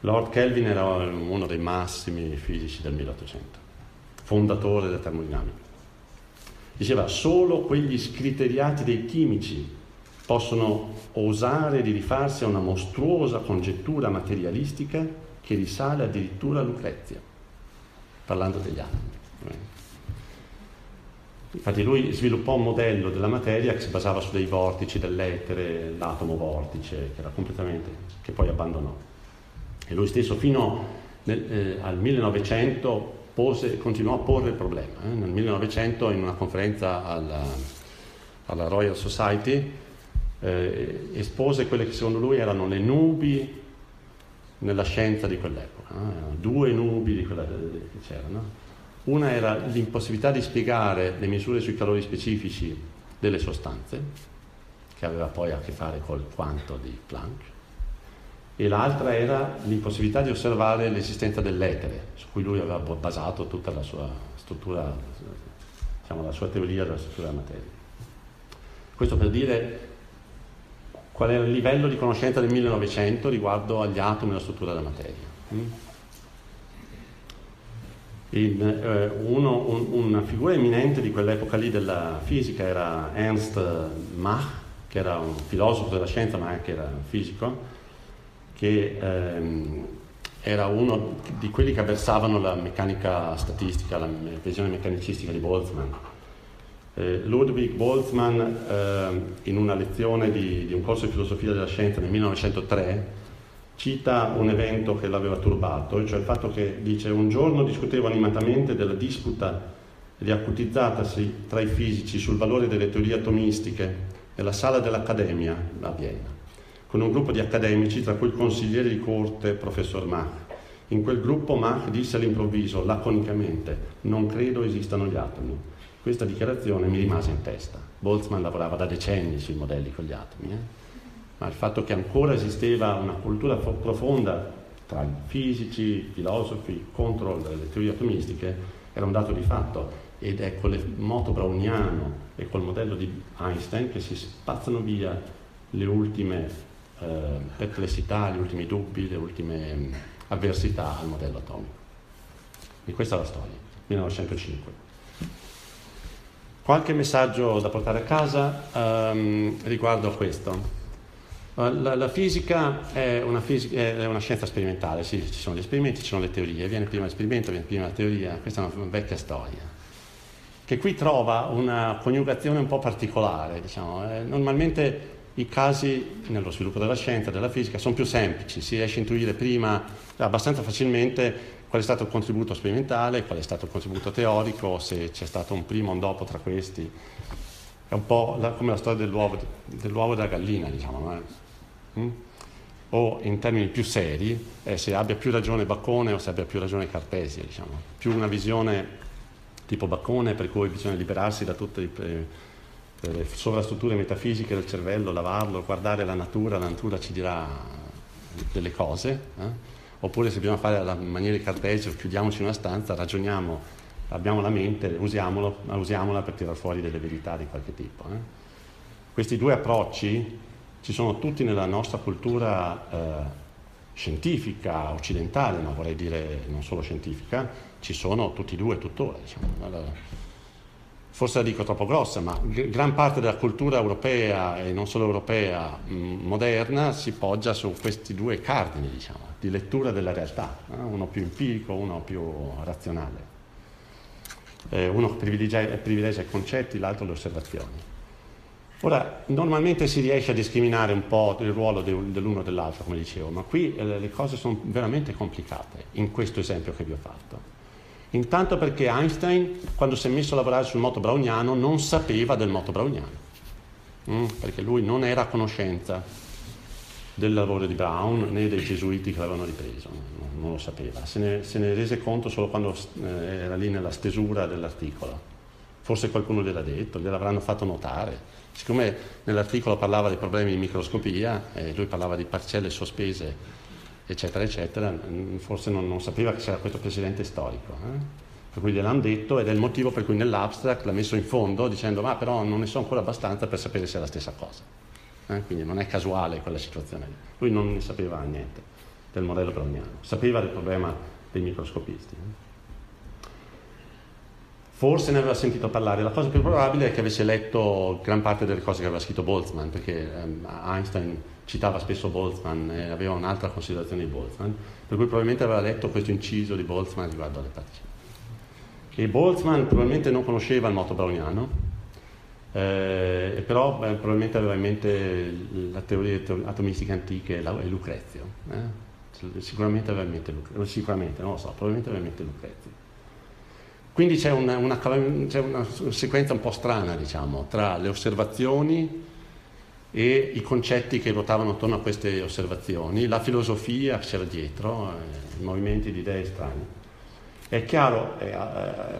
Lord Kelvin era uno dei massimi fisici del 1800, fondatore della termodinamica. Diceva solo quegli scriteriati dei chimici possono osare di rifarsi a una mostruosa congettura materialistica che risale addirittura a Lucrezia, parlando degli atomi. Infatti lui sviluppò un modello della materia che si basava su dei vortici dell'etere, l'atomo vortice, che che poi abbandonò. E lui stesso fino nel, eh, al 1900 pose, continuò a porre il problema. Eh? Nel 1900 in una conferenza alla, alla Royal Society eh, espose quelle che secondo lui erano le nubi nella scienza di quell'epoca. Eh? Due nubi di quella, che c'erano una era l'impossibilità di spiegare le misure sui calori specifici delle sostanze, che aveva poi a che fare col quanto di Planck, e l'altra era l'impossibilità di osservare l'esistenza dell'etere, su cui lui aveva basato tutta la sua struttura, diciamo, la sua teoria della struttura della materia. Questo per dire qual era il livello di conoscenza del 1900 riguardo agli atomi e alla struttura della materia. In, eh, uno, un, una figura eminente di quell'epoca lì della fisica era Ernst Mach, che era un filosofo della scienza ma anche era fisico, che ehm, era uno di quelli che avversavano la meccanica statistica, la visione meccanicistica di Boltzmann. Eh, Ludwig Boltzmann, eh, in una lezione di, di un corso di filosofia della scienza nel 1903, cita un evento che l'aveva turbato, cioè il fatto che dice un giorno discutevo animatamente della disputa riacutizzatasi tra i fisici sul valore delle teorie atomistiche nella sala dell'Accademia a Vienna, con un gruppo di accademici tra cui il consigliere di corte, professor Mach. In quel gruppo Mach disse all'improvviso, laconicamente, non credo esistano gli atomi. Questa dichiarazione mi rimase in testa. Boltzmann lavorava da decenni sui modelli con gli atomi. Eh? Ma il fatto che ancora esisteva una cultura profonda tra fisici, filosofi contro le teorie atomistiche era un dato di fatto ed è con il moto browniano e col modello di Einstein che si spazzano via le ultime eh, perplessità, gli ultimi dubbi, le ultime mh, avversità al modello atomico. E questa è la storia, 1905. Qualche messaggio da portare a casa um, riguardo a questo. La, la fisica, è una fisica è una, scienza sperimentale, sì, ci sono gli esperimenti, ci sono le teorie, viene prima l'esperimento, viene prima la teoria, questa è una vecchia storia, che qui trova una coniugazione un po' particolare. Diciamo. Eh, normalmente i casi nello sviluppo della scienza, della fisica, sono più semplici, si riesce a intuire prima abbastanza facilmente qual è stato il contributo sperimentale, qual è stato il contributo teorico, se c'è stato un prima o un dopo tra questi. È un po' la, come la storia dell'uovo, dell'uovo e della gallina, diciamo. Eh? Mm? o in termini più seri, eh, se abbia più ragione Baccone o se abbia più ragione Cartesia, diciamo. più una visione tipo Baccone per cui bisogna liberarsi da tutte le, le sovrastrutture metafisiche del cervello, lavarlo, guardare la natura, la natura ci dirà delle cose, eh? oppure se bisogna fare alla maniera di Cartesio, chiudiamoci in una stanza, ragioniamo, abbiamo la mente, usiamola per tirare fuori delle verità di qualche tipo. Eh? Questi due approcci ci sono tutti nella nostra cultura eh, scientifica occidentale, ma vorrei dire non solo scientifica, ci sono tutti e due tuttora. Diciamo. Forse la dico troppo grossa, ma gran parte della cultura europea e non solo europea mh, moderna si poggia su questi due cardini diciamo, di lettura della realtà, eh? uno più empirico, uno più razionale. Eh, uno privilegia, privilegia i concetti, l'altro le osservazioni. Ora, normalmente si riesce a discriminare un po' il ruolo dell'uno e dell'altro, come dicevo, ma qui eh, le cose sono veramente complicate in questo esempio che vi ho fatto. Intanto perché Einstein, quando si è messo a lavorare sul moto browniano, non sapeva del moto browniano, mm? perché lui non era a conoscenza del lavoro di Brown né dei gesuiti che l'avevano ripreso, non, non lo sapeva, se ne, se ne, rese conto solo quando eh, era lì nella stesura dell'articolo. Forse qualcuno gliel'ha detto, gliel'avranno fatto notare. Siccome nell'articolo parlava dei problemi di microscopia e lui parlava di parcelle sospese eccetera, eccetera, forse non, non sapeva che c'era questo precedente storico. Eh? Per cui gliel'hanno detto ed è il motivo per cui nell'abstract l'ha messo in fondo dicendo ma però non ne so ancora abbastanza per sapere se è la stessa cosa. Eh? Quindi non è casuale quella situazione lì. Lui non ne sapeva niente del modello browniano, sapeva del problema dei microscopisti. Eh? Forse ne aveva sentito parlare, la cosa più probabile è che avesse letto gran parte delle cose che aveva scritto Boltzmann, perché ehm, Einstein citava spesso Boltzmann e aveva un'altra considerazione di Boltzmann, per cui probabilmente aveva letto questo inciso di Boltzmann riguardo alle particelle. E Boltzmann probabilmente non conosceva il moto browniano, eh, però beh, probabilmente aveva in mente la teoria atomistica antica e Lucrezio. Eh? Sicuramente aveva in mente Lucrezio, sicuramente, non lo so, probabilmente aveva in mente Lucrezio. Quindi c'è una, una, c'è una sequenza un po' strana, diciamo, tra le osservazioni e i concetti che ruotavano attorno a queste osservazioni, la filosofia che c'era dietro, eh, i movimenti di idee strane. È chiaro, eh,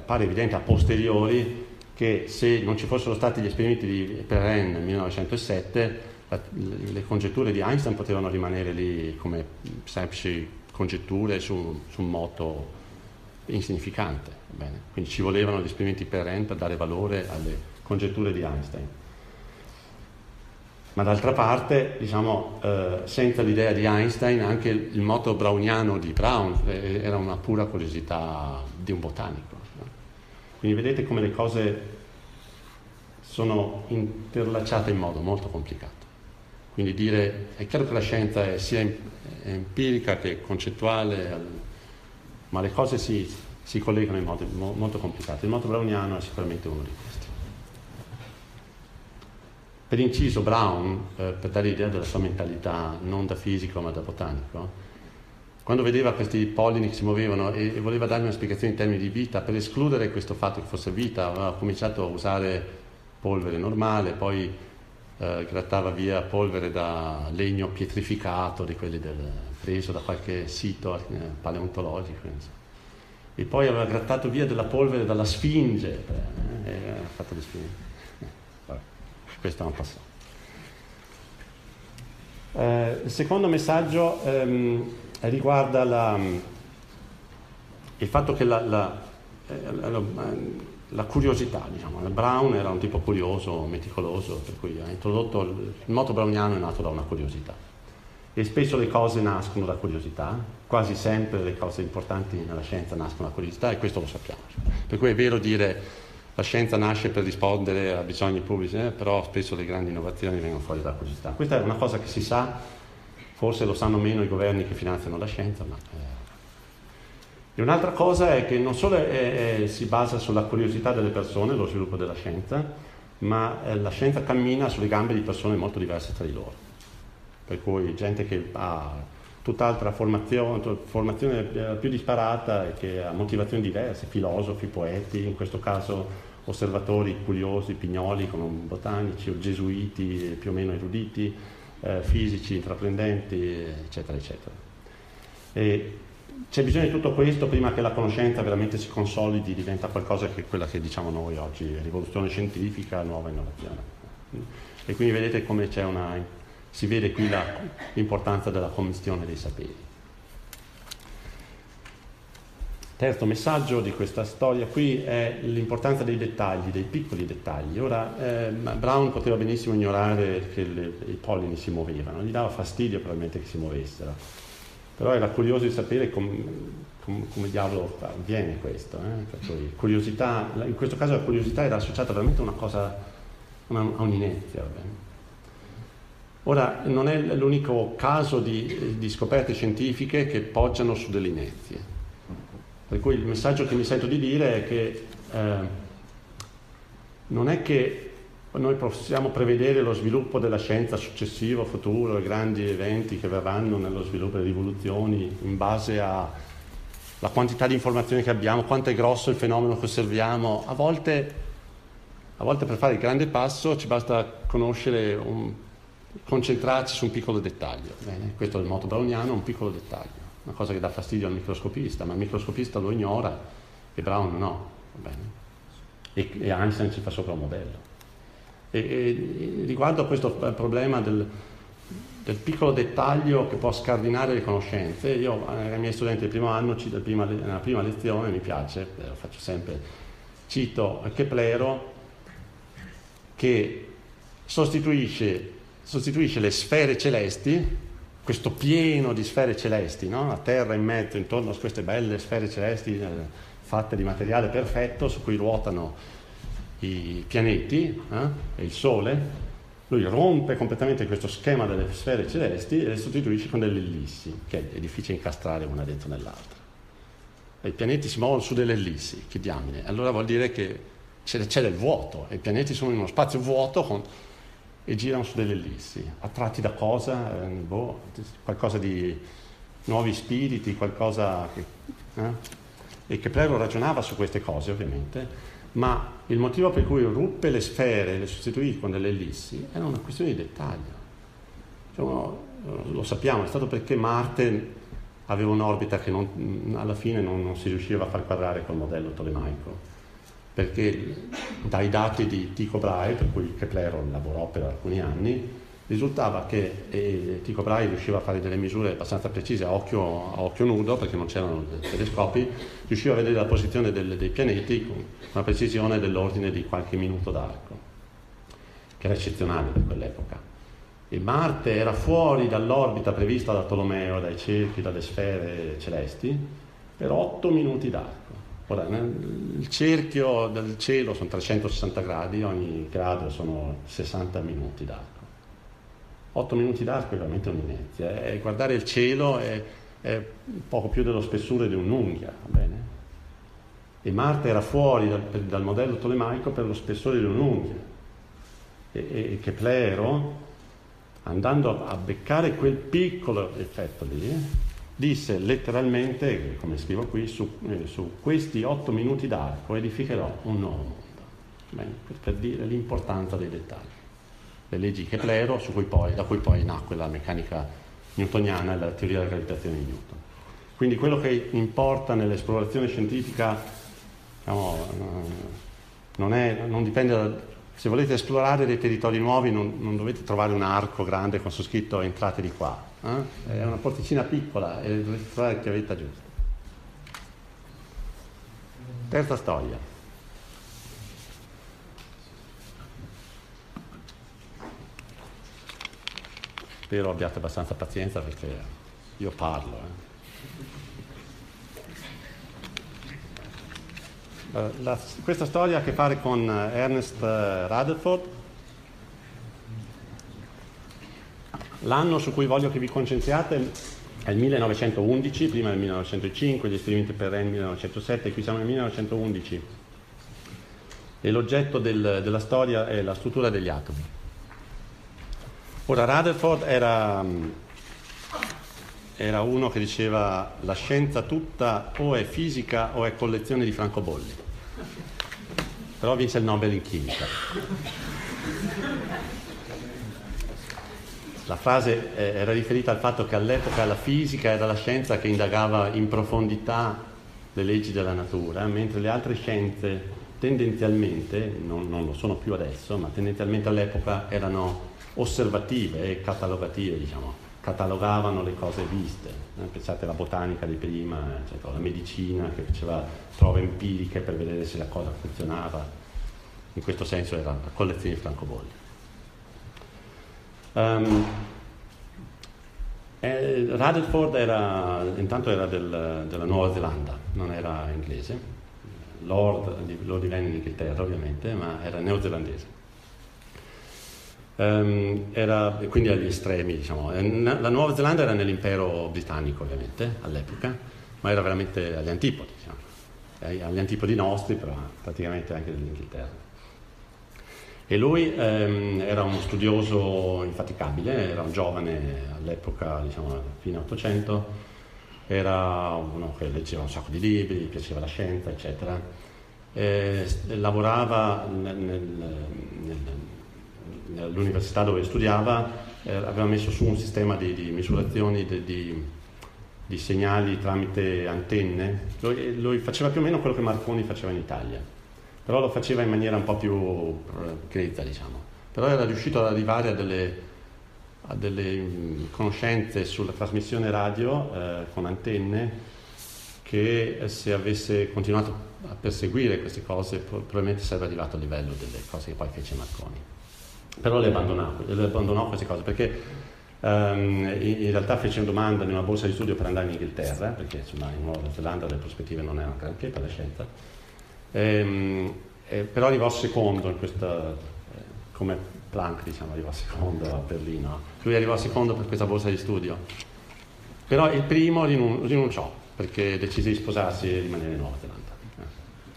pare evidente a posteriori, che se non ci fossero stati gli esperimenti di Perrin nel 1907, la, le congetture di Einstein potevano rimanere lì come semplici congetture su, su un moto insignificante. Bene. Quindi ci volevano gli esperimenti Perrin per dare valore alle congetture di Einstein ma d'altra parte, diciamo, eh, senza l'idea di Einstein, anche il moto browniano di Brown eh, era una pura curiosità di un botanico. No? Quindi vedete come le cose sono interlacciate in modo molto complicato. Quindi dire, è chiaro che la scienza è sia empirica che concettuale, ma le cose si, si collegano in modo molto complicato. Il moto browniano è sicuramente uno di questi. Per inciso Brown, eh, per dare l'idea della sua mentalità, non da fisico ma da botanico, quando vedeva questi pollini che si muovevano e, e voleva darmi una spiegazione in termini di vita, per escludere questo fatto che fosse vita, aveva cominciato a usare polvere normale, poi eh, grattava via polvere da legno pietrificato, di quelli del, preso da qualche sito eh, paleontologico. Insomma. E poi aveva grattato via della polvere dalla sfinge, eh, e ha fatto le sfinge questo è un passato. Eh, il secondo messaggio ehm, riguarda la, il fatto che la, la, eh, la, curiosità, diciamo, Brown era un tipo curioso, meticoloso, per cui ha introdotto il moto browniano è nato da una curiosità. E spesso le cose nascono da curiosità, quasi sempre le cose importanti nella scienza nascono da curiosità e questo lo sappiamo. Per cui è vero dire la scienza nasce per rispondere a bisogni pubblici, eh, però spesso le grandi innovazioni vengono fuori dalla curiosità. Questa è una cosa che si sa, forse lo sanno meno i governi che finanziano la scienza, ma... Eh. E un'altra cosa è che non solo è, è, si basa sulla curiosità delle persone, lo sviluppo della scienza, ma eh, la scienza cammina sulle gambe di persone molto diverse tra di loro. Per cui gente che ha tutt'altra formazione, formazione eh, più disparata e che ha motivazioni diverse, filosofi, poeti, in questo caso osservatori curiosi, pignoli botanici o gesuiti più o meno eruditi, eh, fisici, intraprendenti, eccetera, eccetera. E c'è bisogno di tutto questo prima che la conoscenza veramente si consolidi, diventa qualcosa che è quella che diciamo noi oggi, rivoluzione scientifica, nuova innovazione. E quindi vedete come c'è una si vede qui la, l'importanza della commistione dei saperi. Terzo messaggio di questa storia qui è l'importanza dei dettagli, dei piccoli dettagli. Ora, eh, Brown poteva benissimo ignorare che le, i pollini si muovevano, gli dava fastidio probabilmente che si muovessero, però era curioso di sapere com, com, come diavolo avviene questo. Eh? In questo caso la curiosità era associata veramente a una cosa, a un'inezia. Ora, non è l'unico caso di, di, scoperte scientifiche che poggiano su delle inezie. Per cui il messaggio che mi sento di dire è che eh, non è che noi possiamo prevedere lo sviluppo della scienza successivo, futuro, i grandi eventi che verranno nello sviluppo delle rivoluzioni in base a la quantità di informazioni che abbiamo, quanto è grosso il fenomeno che osserviamo. A volte, a volte per fare il grande passo ci basta conoscere, un, concentrarci su un piccolo dettaglio. Bene? Questo è il moto browniano, un piccolo dettaglio, una cosa che dà fastidio al microscopista, ma il microscopista lo ignora e Brown no. E, e Einstein ci fa sopra un modello. E, e, riguardo a questo problema del, del, piccolo dettaglio che può scardinare le conoscenze, io ai miei studenti del primo anno, prima, nella prima lezione, mi piace, eh, lo faccio sempre, cito Keplero che sostituisce, sostituisce le sfere celesti, questo pieno di sfere celesti, no? la Terra in mezzo, intorno a queste belle sfere celesti eh, fatte di materiale perfetto su cui ruotano i pianeti eh, e il Sole, lui rompe completamente questo schema delle sfere celesti e le sostituisce con delle ellissi, che è difficile incastrare una dentro nell'altra. E I pianeti si muovono su delle ellissi, che diamine. Allora vuol dire che c'è, c'è del vuoto, e i pianeti sono in uno spazio vuoto con, e girano su delle ellissi. Attratti da cosa? Eh, boh, qualcosa di nuovi spiriti, qualcosa che... Eh? E Kepler ragionava su queste cose, ovviamente, ma il motivo per cui ruppe le sfere e le sostituì con delle ellissi era una questione di dettaglio. Cioè, lo sappiamo, è stato perché Marte aveva un'orbita che non, alla fine non, non, si riusciva a far quadrare col modello tolemaico, perché dai dati di Tycho Brahe, per cui Kepler lavorò per alcuni anni, risultava che eh, Tycho Brahe riusciva a fare delle misure abbastanza precise a occhio, a occhio nudo, perché non c'erano telescopi, riusciva a vedere la posizione del, dei pianeti con una precisione dell'ordine di qualche minuto d'arco, che era eccezionale per quell'epoca. E Marte era fuori dall'orbita prevista da Tolomeo, dai cerchi, dalle sfere celesti, per 8 minuti d'arco. Ora, il cerchio del cielo sono 360 gradi, ogni grado sono 60 minuti d'arco. 8 minuti d'arco è veramente un'inezia. E guardare il cielo è, è, poco più dello spessore di un'unghia, bene? E Marte era fuori dal, dal modello tolemaico per lo spessore di un'unghia. E, e Keplero, andando a beccare quel piccolo effetto lì, disse letteralmente, come scrivo qui, su, eh, su questi 8 minuti d'arco edificherò un nuovo mondo. Bene, per, per dire l'importanza dei dettagli le leggi Keplero, cui poi, da cui poi nacque la meccanica newtoniana e la teoria della gravitazione di Newton. Quindi quello che importa nell'esplorazione scientifica diciamo, non, è, non, dipende da... Se volete esplorare dei territori nuovi non, non, dovete trovare un arco grande con su scritto entrate di qua. Eh? È una porticina piccola e dovete trovare la chiavetta giusta. Terza storia. Spero abbiate abbastanza pazienza perché io parlo. Eh. eh. La, questa storia ha a che fare con Ernest eh, Rutherford. L'anno su cui voglio che vi concentriate è il 1911, prima del 1905, gli esperimenti per nel 1907, qui siamo nel 1911 e l'oggetto del, della storia è la struttura degli atomi. Ora Rutherford era, era, uno che diceva la scienza tutta o è fisica o è collezione di francobolli. Però vince il Nobel in chimica. La frase eh, era riferita al fatto che all'epoca la fisica era la scienza che indagava in profondità le leggi della natura, mentre le altre scienze tendenzialmente, non, non lo sono più adesso, ma tendenzialmente all'epoca erano osservative e catalogative, diciamo, catalogavano le cose viste. Eh, pensate alla botanica di prima, eccetera, la medicina che faceva prove empiriche per vedere se la cosa funzionava. In questo senso era la collezione di francobolli. Um, eh, Rutherford era, intanto era del, della Nuova Zelanda, non era inglese, Lord, Lord divenne in Inghilterra ovviamente, ma era neozelandese. Um, era quindi agli estremi, diciamo. La Nuova Zelanda era nell'impero britannico ovviamente all'epoca, ma era veramente agli antipodi, diciamo. agli antipodi nostri, però praticamente anche dell'Inghilterra. E lui um, era uno studioso infaticabile, era un giovane all'epoca, diciamo, fine 800, era uno che leggeva un sacco di libri, gli piaceva la scienza, eccetera. Eh, lavorava nel, nel, nell'università dove studiava, eh, aveva messo su un sistema di, di misurazioni di, di, di, segnali tramite antenne. Lui, lui, faceva più o meno quello che Marconi faceva in Italia, però lo faceva in maniera un po' più eh, grezza, diciamo. Però era riuscito ad arrivare a delle a delle mm, conoscenze sulla trasmissione radio eh, con antenne che eh, se avesse continuato a perseguire queste cose probabilmente sarebbe arrivato a livello delle cose che poi fece Marconi. Però le abbandonò, le abbandonò queste cose perché um, in, realtà fece una domanda in una borsa di studio per andare in Inghilterra, perché insomma in Nuova Zelanda le prospettive non erano granché per la scienza, ehm, eh, però arrivò secondo in questa, eh, come Planck diciamo, arrivò secondo a Berlino, lui arrivò secondo per questa borsa di studio, però il primo rinun- rinunciò perché decise di sposarsi e rimanere in Nuova Zelanda. Eh.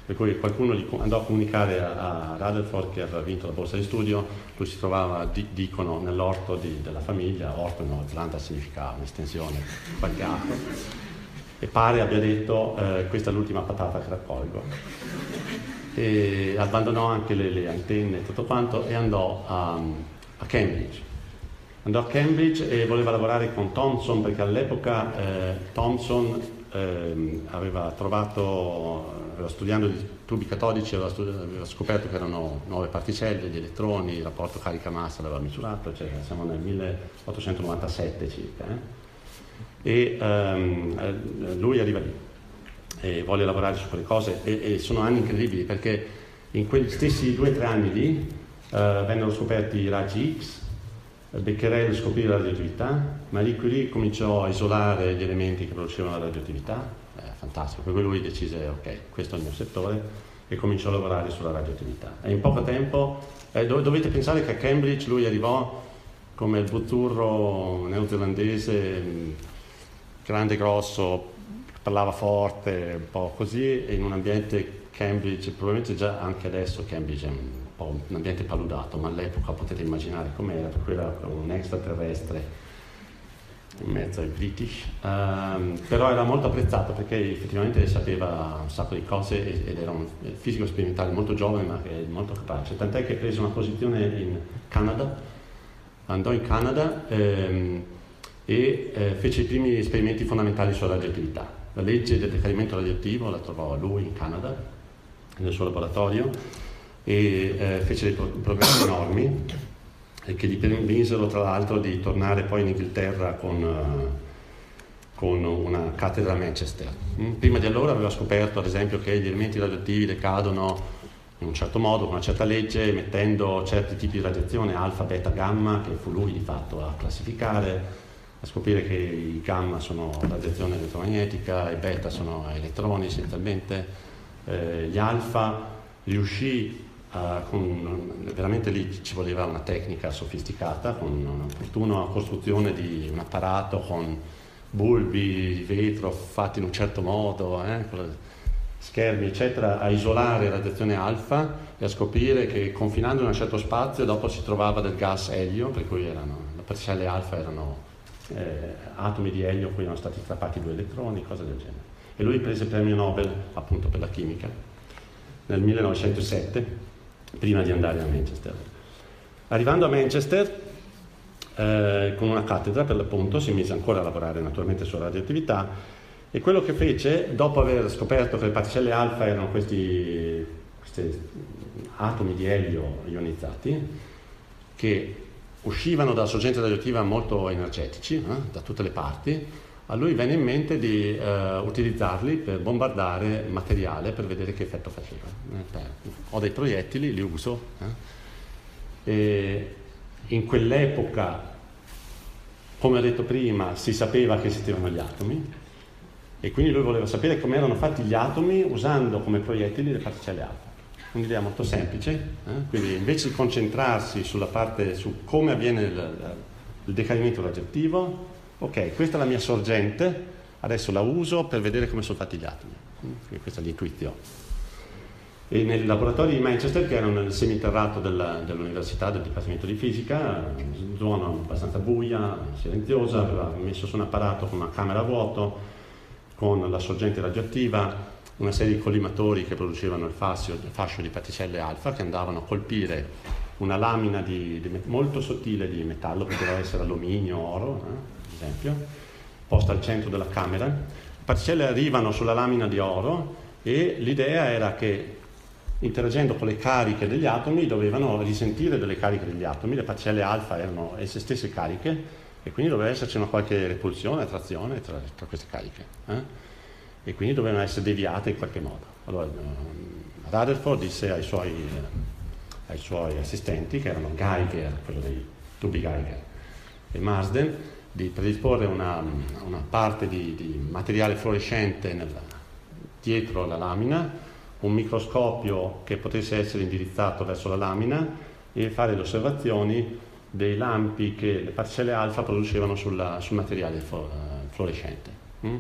Per cui qualcuno gli andò a comunicare a, a Rutherford che aveva vinto la borsa di studio, lui si trovava, di, dicono, nell'orto di, della famiglia, orto in Nuova Zelanda significa un'estensione, acqua, e pare abbia detto eh, questa è l'ultima patata che raccolgo e abbandonò anche le, le, antenne e tutto quanto e andò a, a, Cambridge. Andò a Cambridge e voleva lavorare con Thomson perché all'epoca eh, Thomson eh, aveva trovato, aveva studiando i tubi catodici, aveva, studi- aveva, scoperto che erano nuove particelle, gli elettroni, il rapporto carica-massa l'aveva misurato, eccetera. Siamo nel 1897 circa. Eh? E ehm, eh, lui arriva lì e voglio lavorare su quelle cose e, e, sono anni incredibili perché in quegli stessi due o tre anni lì uh, vennero scoperti i raggi X, Becquerel scoprì la radioattività, Marie Curie cominciò a isolare gli elementi che producevano la radioattività, eh, fantastico, per cui lui decise ok, questo è il mio settore e cominciò a lavorare sulla radioattività. E in poco tempo, eh, dovete pensare che a Cambridge lui arrivò come il buzzurro neozelandese, grande, grosso, parlava forte, un po' così, in un ambiente Cambridge, probabilmente già anche adesso Cambridge è un po' un ambiente paludato, ma all'epoca potete immaginare com'era, per cui era un extraterrestre in mezzo ai British, um, però era molto apprezzato perché effettivamente sapeva un sacco di cose ed era un fisico sperimentale molto giovane ma molto capace, tant'è che prese una posizione in Canada, andò in Canada ehm, e eh, fece i primi esperimenti fondamentali sulla radioattività la legge del decadimento radioattivo la trovò lui in Canada, nel suo laboratorio, e eh, fece dei pro- programmi enormi che gli permisero tra l'altro di tornare poi in Inghilterra con, uh, con una cattedra a Manchester. Mm? Prima di allora aveva scoperto ad esempio che gli elementi radioattivi decadono in un certo modo, con una certa legge, emettendo certi tipi di radiazione, alfa, beta, gamma, che fu lui di fatto a classificare a scoprire che i gamma sono radiazione elettromagnetica, i beta sono elettroni essenzialmente, eh, gli alfa. Riuscì a, con, veramente lì ci voleva una tecnica sofisticata, con un'opportuna costruzione di un apparato con bulbi di vetro fatti in un certo modo, eh, schermi eccetera, a isolare radiazione alfa e a scoprire che confinando in un certo spazio dopo si trovava del gas elio, per cui erano, le particelle alfa erano eh, atomi di elio a cui erano stati strappati due elettroni, cose del genere. E lui prese il premio Nobel appunto per la chimica nel 1907, prima di andare a Manchester. Arrivando a Manchester, eh, con una cattedra per l'appunto, si mise ancora a lavorare naturalmente sulla radioattività e quello che fece, dopo aver scoperto che le particelle alfa erano questi, questi atomi di elio ionizzati, che uscivano dalla sorgente radioattiva molto energetici eh, da tutte le parti, a lui venne in mente di eh, utilizzarli per bombardare materiale per vedere che effetto faceva. Eh, ho dei proiettili, li uso. Eh. In quell'epoca, come ho detto prima, si sapeva che esistevano gli atomi e quindi lui voleva sapere come erano fatti gli atomi usando come proiettili le particelle alfa un'idea molto semplice, eh? quindi invece di concentrarsi sulla parte, su come avviene il, il decadimento radioattivo, ok, questa è la mia sorgente, adesso la uso per vedere come sono fatti gli atomi, quindi questa è l'intuizione. E nei laboratori di Manchester, che erano nel seminterrato della, dell'università, del Dipartimento di Fisica, zona abbastanza buia, silenziosa, aveva messo su un apparato con una camera a vuoto, con la sorgente radioattiva una serie di collimatori che producevano il fascio, il fascio di particelle alfa che andavano a colpire una lamina di, di, molto sottile di metallo, poteva essere alluminio, oro, eh, ad esempio, posta al centro della camera. Le particelle arrivano sulla lamina di oro e l'idea era che interagendo con le cariche degli atomi dovevano risentire delle cariche degli atomi, le particelle alfa erano esse stesse cariche e quindi doveva esserci una qualche repulsione, attrazione tra, tra queste cariche eh? E quindi dovevano essere deviate in qualche modo. Allora, Rutherford disse ai suoi, ai suoi assistenti, che erano Geiger, quello dei tubi Geiger, e Marsden, di predisporre una, una parte di, di, materiale fluorescente nel, dietro la lamina, un microscopio che potesse essere indirizzato verso la lamina e fare le osservazioni dei lampi che le parcelle alfa producevano sulla, sul materiale fluorescente. Mm?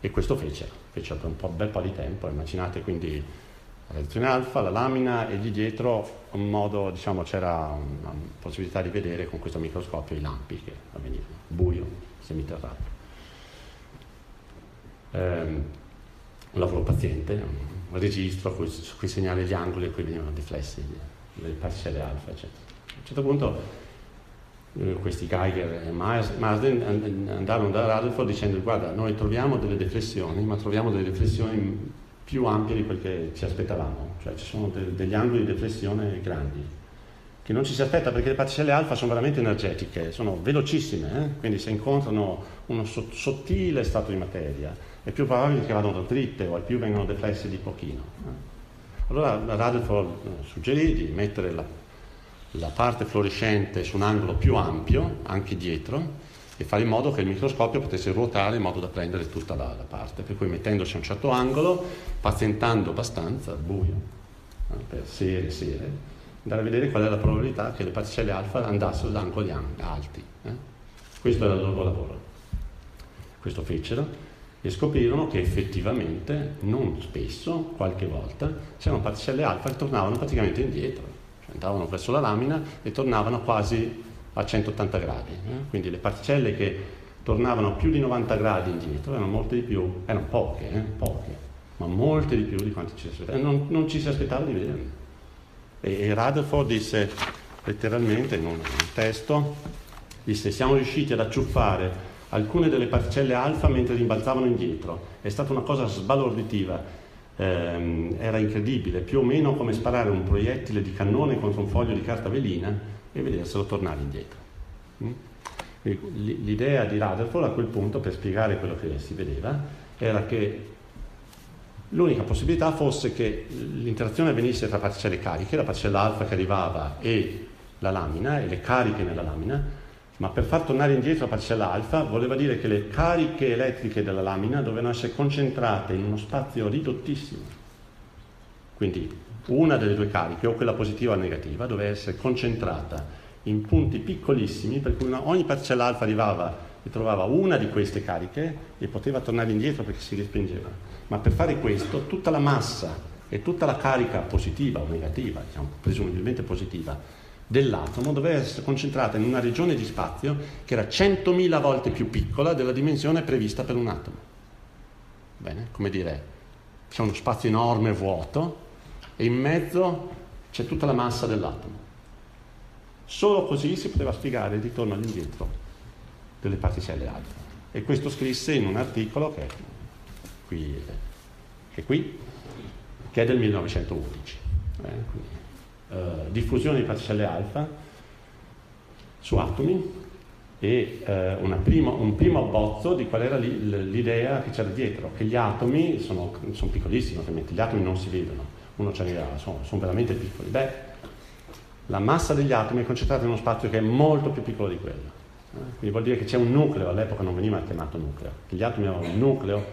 E questo fece, fece per un, un bel po' di tempo, immaginate quindi la reazione alfa, la lamina e lì dietro un modo, diciamo, c'era una possibilità di vedere con questo microscopio i lampi che avvenivano, buio, semiterrato. Eh, un lavoro paziente, un registro su cui segnare gli angoli e cui venivano riflessi le parcelle alfa, eccetera. A un certo punto questi Geiger e Marsden andarono da Rutherford dicendo guarda noi troviamo delle deflessioni ma troviamo delle deflessioni più ampie di quel che ci aspettavamo cioè ci sono de- degli angoli di deflessione grandi che non ci si aspetta perché le particelle alfa sono veramente energetiche sono velocissime eh? quindi se incontrano uno so- sottile stato di materia è più probabile che vadano dritte o al più vengono deflessi di pochino eh? allora Rutherford eh, suggerì di mettere la la parte fluorescente su un angolo più ampio, anche dietro, e fare in modo che il microscopio potesse ruotare in modo da prendere tutta la, la parte. Per cui mettendosi a un certo angolo, pazientando abbastanza, buio, eh, per sere e sere, andare a vedere qual è la probabilità che le particelle alfa andassero ad angoli alti. Eh? Questo era il loro lavoro. Questo fecero e scoprirono che effettivamente, non spesso, qualche volta, c'erano particelle alfa che tornavano praticamente indietro andavano verso la lamina e tornavano quasi a 180 gradi. Eh? Quindi le particelle che tornavano più di 90 gradi indietro erano molte di più, erano poche, eh? poche, ma molte di più di quante ci si aspettava. Non, non ci si aspettava di vederle. E, e Rutherford disse letteralmente in un, un testo, disse siamo riusciti ad acciuffare alcune delle particelle alfa mentre rimbalzavano indietro. È stata una cosa sbalorditiva ehm, era incredibile, più o meno come sparare un proiettile di cannone contro un foglio di carta velina e vederselo tornare indietro. Mm? L'idea di Rutherford a quel punto, per spiegare quello che si vedeva, era che l'unica possibilità fosse che l'interazione avvenisse tra particelle cariche, la particella alfa che arrivava e la lamina e le cariche nella lamina, ma per far tornare indietro la particella alfa voleva dire che le cariche elettriche della lamina dovevano essere concentrate in uno spazio ridottissimo. Quindi una delle due cariche, o quella positiva o negativa, doveva essere concentrata in punti piccolissimi, per cui una, ogni particella alfa arrivava e trovava una di queste cariche e poteva tornare indietro perché si respingeva. Ma per fare questo tutta la massa e tutta la carica positiva o negativa, diciamo, presumibilmente positiva, dell'atomo doveva essere concentrata in una regione di spazio che era 100.000 volte più piccola della dimensione prevista per un atomo. Bene, come dire, c'è uno spazio enorme vuoto e in mezzo c'è tutta la massa dell'atomo. Solo così si poteva spiegare il ritorno all'indietro delle particelle alfa. E questo scrisse in un articolo che è qui, che è, qui, che è del 1911. Eh, eh, diffusione di particelle alfa su atomi e eh, prima, un primo abbozzo di qual era l'idea che c'era dietro, che gli atomi sono, sono piccolissimi ovviamente, gli atomi non si vedono, uno ce n'era, sono, sono veramente piccoli. Beh, la massa degli atomi è concentrata in uno spazio che è molto più piccolo di quello. Eh? Quindi vuol dire che c'è un nucleo, all'epoca non veniva chiamato nucleo, che gli atomi avevano un nucleo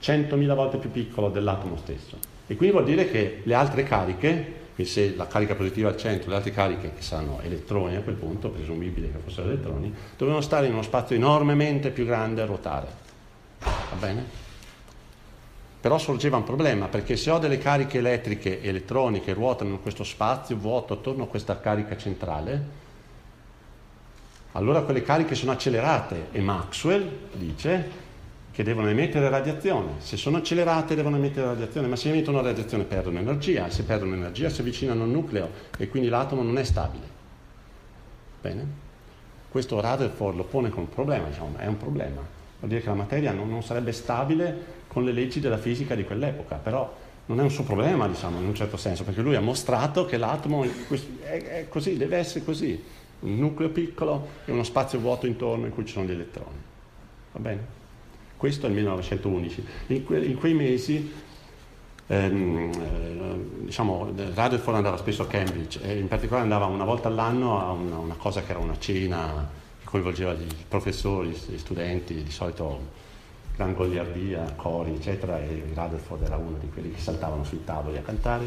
100.000 volte più piccolo dell'atomo stesso. E quindi vuol dire che le altre cariche quindi se la carica positiva al centro, le altre cariche che saranno elettroni a quel punto, presumibile che fossero elettroni, dovevano stare in uno spazio enormemente più grande a ruotare. Va bene? Però sorgeva un problema, perché se ho delle cariche elettriche e elettroni che ruotano in questo spazio vuoto attorno a questa carica centrale, allora quelle cariche sono accelerate e Maxwell dice che devono emettere radiazione. Se sono accelerate devono emettere radiazione, ma se emettono radiazione perdono energia, se perdono energia si avvicinano al nucleo e quindi l'atomo non è stabile. Bene? Questo Rutherford lo pone come problema, diciamo, è un problema. Vuol dire che la materia non, non sarebbe stabile con le leggi della fisica di quell'epoca, però non è un suo problema, diciamo, in un certo senso, perché lui ha mostrato che l'atomo è, così, deve essere così, un nucleo piccolo e uno spazio vuoto intorno in cui ci sono gli elettroni. Va bene? Questo è il 1911. In, que, in quei mesi, ehm, eh, diciamo, Rutherford andava spesso a Cambridge e in particolare andava una volta all'anno a una, una cosa che era una cena che coinvolgeva gli professori, gli studenti, di solito gran goliardia, cori, eccetera, e Rutherford era uno di quelli che saltavano sui tavoli a cantare.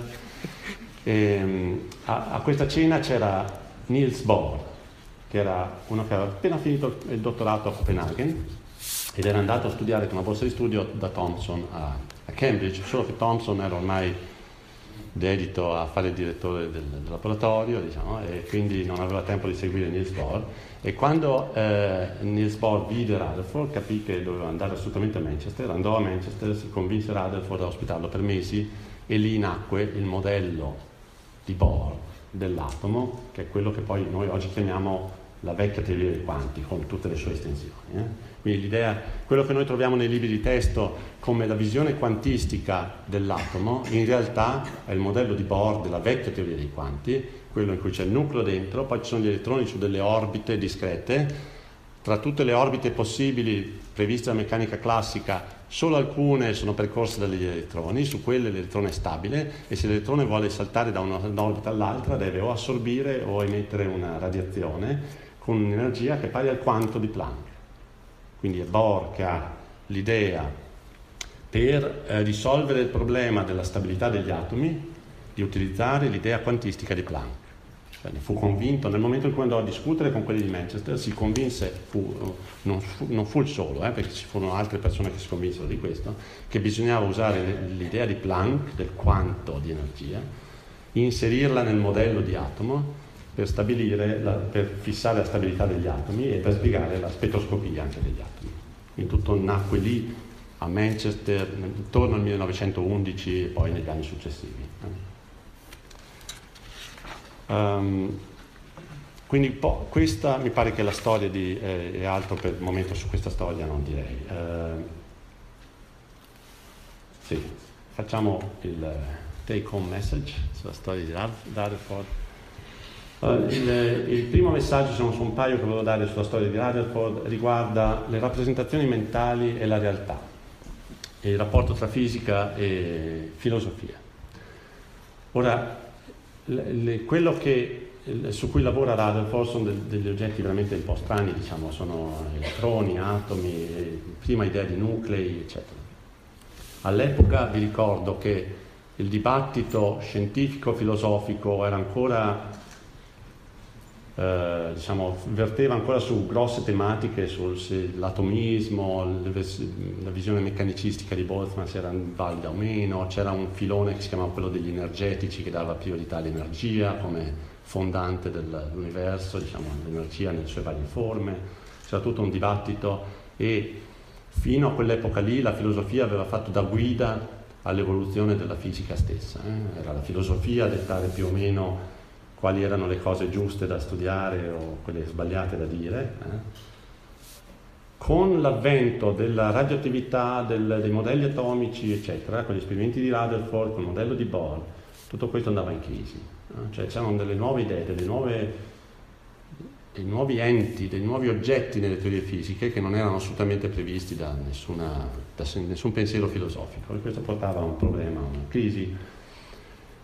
E, ehm, a, a, questa cena c'era Niels Bohr, che era uno che aveva appena finito il dottorato a Copenaghen ed era andato a studiare con una borsa di studio da Thompson a, a Cambridge, solo che Thompson era ormai dedito a fare il direttore del, del laboratorio diciamo, e quindi non aveva tempo di seguire Niels Bohr e quando eh, Niels Bohr vide Rutherford capì che doveva andare assolutamente a Manchester, andò a Manchester, si convinse Rutherford a ospitarlo per mesi e lì nacque il modello di Bohr dell'atomo, che è quello che poi noi oggi chiamiamo la vecchia teoria dei quanti, con tutte le sue estensioni. Eh? Quindi l'idea, quello che noi troviamo nei libri di testo come la visione quantistica dell'atomo, in realtà è il modello di Bohr della vecchia teoria dei quanti, quello in cui c'è il nucleo dentro, poi ci sono gli elettroni su delle orbite discrete. Tra tutte le orbite possibili previste dalla meccanica classica, solo alcune sono percorse dagli elettroni, su quelle l'elettrone è stabile e se l'elettrone vuole saltare da un'orbita all'altra deve o assorbire o emettere una radiazione con un'energia che è pari al quanto di Planck. Quindi è ha l'idea per eh, risolvere il problema della stabilità degli atomi di utilizzare l'idea quantistica di Planck. Cioè, ne fu convinto nel momento in cui andò a discutere con quelli di Manchester, si convinse, fu, non, fu, non, fu, il solo, eh, perché ci furono altre persone che si convinsero di questo, che bisognava usare l'idea di Planck, del quanto di energia, inserirla nel modello di atomo per, la, per fissare la stabilità degli atomi e per spiegare la spettroscopia anche degli atomi. Quindi tutto nacque lì a Manchester intorno al 1911 e poi negli anni successivi. Um, quindi po- questa mi pare che la storia di, eh, e altro per il momento su questa storia non direi. Uh, sì, facciamo il take home message sulla storia di Rutherford. Uh, il, il, primo messaggio, sono su un paio che volevo dare sulla storia di Rutherford, riguarda le rappresentazioni mentali e la realtà, e il rapporto tra fisica e filosofia. Ora, le, quello che, su cui lavora Rutherford sono de, degli oggetti veramente un po' strani, diciamo, sono elettroni, atomi, prima idea di nuclei, eccetera. All'epoca vi ricordo che il dibattito scientifico-filosofico era ancora eh, diciamo, verteva ancora su grosse tematiche, sull'atomismo, la visione meccanicistica di Boltzmann se era valida o meno, c'era un filone che si chiamava quello degli energetici che dava priorità all'energia come fondante dell'universo, diciamo, l'energia nelle sue varie forme, c'era tutto un dibattito e fino a quell'epoca lì la filosofia aveva fatto da guida all'evoluzione della fisica stessa, eh? era la filosofia a dettare più o meno quali erano le cose giuste da studiare o quelle sbagliate da dire. Eh? Con l'avvento della radioattività, del, dei modelli atomici, eccetera, con gli esperimenti di Rutherford, con il modello di Bohr, tutto questo andava in crisi. Eh? Cioè c'erano delle nuove idee, delle nuove, dei nuovi enti, dei nuovi oggetti nelle teorie fisiche che non erano assolutamente previsti da, nessuna, da nessun pensiero filosofico e questo portava a un problema, a una crisi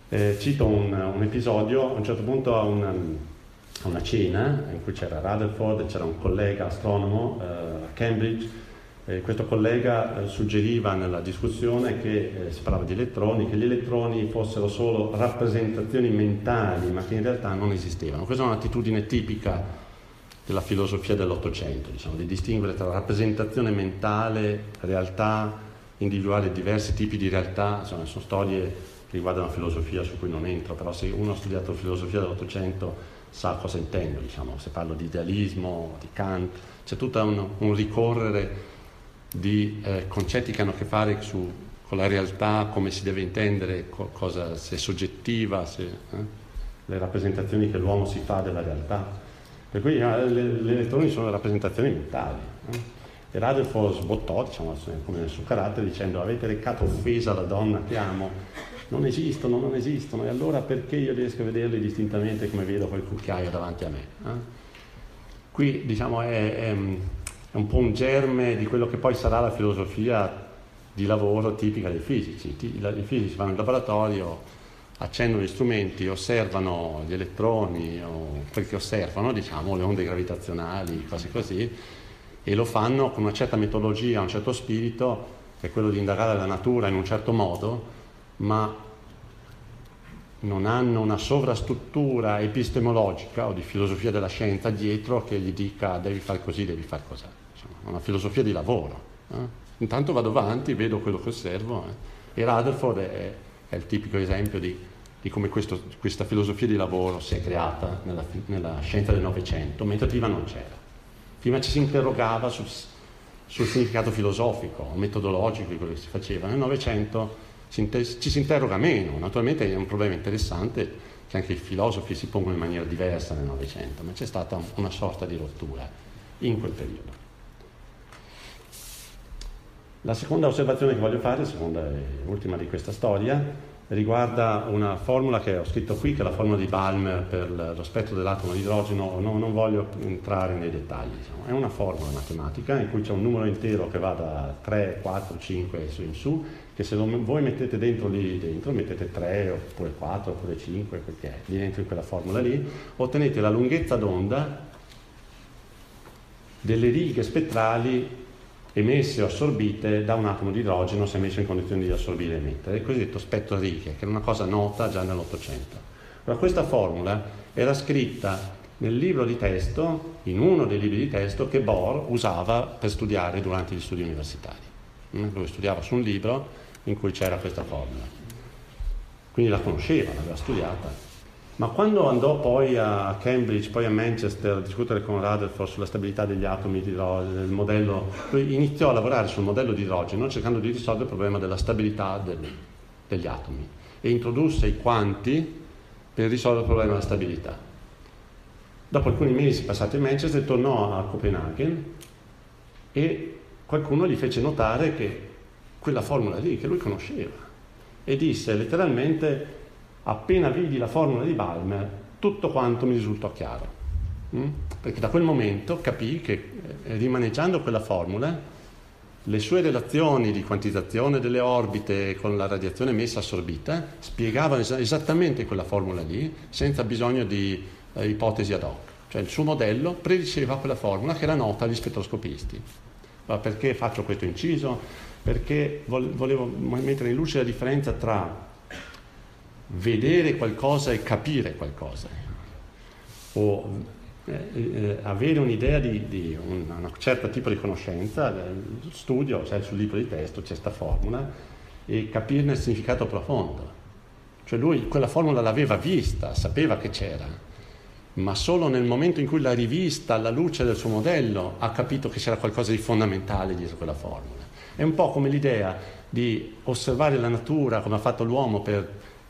eh, cito un, un, episodio, a un certo punto a una, a una, cena in cui c'era Rutherford c'era un collega astronomo eh, a Cambridge. Eh, questo collega eh, suggeriva nella discussione che eh, si parlava di elettroni, che gli elettroni fossero solo rappresentazioni mentali, ma che in realtà non esistevano. Questa è un'attitudine tipica della filosofia dell'Ottocento, diciamo, di distinguere tra rappresentazione mentale, realtà, individuare diversi tipi di realtà, insomma, sono storie riguarda una filosofia su cui non entro, però se uno ha studiato filosofia dell'Ottocento sa cosa intendo, diciamo, se parlo di idealismo, di Kant, c'è tutto un, un ricorrere di eh, concetti che hanno a che fare su, con la realtà, come si deve intendere, co- cosa, se è soggettiva, se, eh, le rappresentazioni che l'uomo si fa della realtà. Per cui eh, le, le elettroni sono rappresentazioni mentali. Eh. E Rutherford sbottò, diciamo, come nel suo carattere, dicendo avete recato offesa alla donna che amo, non esistono, non esistono, e allora perché io riesco a vederli distintamente come vedo quel cucchiaio davanti a me? Eh? Qui diciamo è, è, è, un po' un germe di quello che poi sarà la filosofia di lavoro tipica dei fisici. I fisici vanno in laboratorio, accendono gli strumenti, osservano gli elettroni o quel che osservano, diciamo, le onde gravitazionali, cose così, e lo fanno con una certa metodologia, un certo spirito, che è quello di indagare la natura in un certo modo, ma non hanno una sovrastruttura epistemologica o di filosofia della scienza dietro che gli dica devi fare così, devi fare così. Insomma, una filosofia di lavoro. Eh? Intanto vado avanti, vedo quello che osservo eh? e Rutherford è, è, il tipico esempio di, di come questo, questa filosofia di lavoro si è creata nella, nella scienza del Novecento, mentre prima non c'era. Prima ci si interrogava sul, sul significato filosofico, metodologico di quello che si faceva. Nel Novecento ci si interroga meno, naturalmente è un problema interessante che anche i filosofi si pongono in maniera diversa nel Novecento, ma c'è stata una sorta di rottura in quel periodo. La seconda osservazione che voglio fare, seconda e ultima di questa storia, riguarda una formula che ho scritto qui, che è la formula di Balmer per lo spettro dell'atomo di idrogeno, no, non voglio entrare nei dettagli, diciamo. è una formula matematica in cui c'è un numero intero che va da 3, 4, 5 su in su, che se voi mettete dentro lì dentro, mettete 3 oppure 4 oppure 5, perché è lì dentro in quella formula lì, ottenete la lunghezza d'onda delle righe spettrali emesse o assorbite da un atomo di idrogeno se messo in condizioni di assorbire e emettere, il cosiddetto spettro righe, che è una cosa nota già nell'Ottocento. Allora, questa formula era scritta nel libro di testo, in uno dei libri di testo che Bohr usava per studiare durante gli studi universitari. Mm, lui studiava su un libro in cui c'era questa formula. Quindi la conosceva, l'aveva studiata. Ma quando andò poi a Cambridge, poi a Manchester a discutere con Rutherford sulla stabilità degli atomi di del modello, lui iniziò a lavorare sul modello di idrogeno cercando di risolvere il problema della stabilità del, degli atomi e introdusse i quanti per risolvere il problema della stabilità. Dopo alcuni mesi passati a Manchester tornò a Copenaghen e qualcuno gli fece notare che quella formula lì, che lui conosceva, e disse letteralmente appena vidi la formula di Balmer, tutto quanto mi risultò chiaro. Mm? Perché da quel momento capì che eh, rimaneggiando quella formula, le sue relazioni di quantizzazione delle orbite con la radiazione emessa assorbita spiegavano es- esattamente quella formula lì, senza bisogno di eh, ipotesi ad hoc. Cioè il suo modello prediceva quella formula che era nota agli spettroscopisti. Ma perché faccio questo inciso? Perché volevo mettere in luce la differenza tra vedere qualcosa e capire qualcosa, o eh, eh, avere un'idea di, di un, un certo tipo di conoscenza, eh, studio, cioè sul libro di testo c'è questa formula, e capirne il significato profondo. Cioè lui quella formula l'aveva vista, sapeva che c'era, ma solo nel momento in cui l'ha rivista alla luce del suo modello ha capito che c'era qualcosa di fondamentale dietro quella formula. È un po' come l'idea di osservare la natura come ha fatto l'uomo per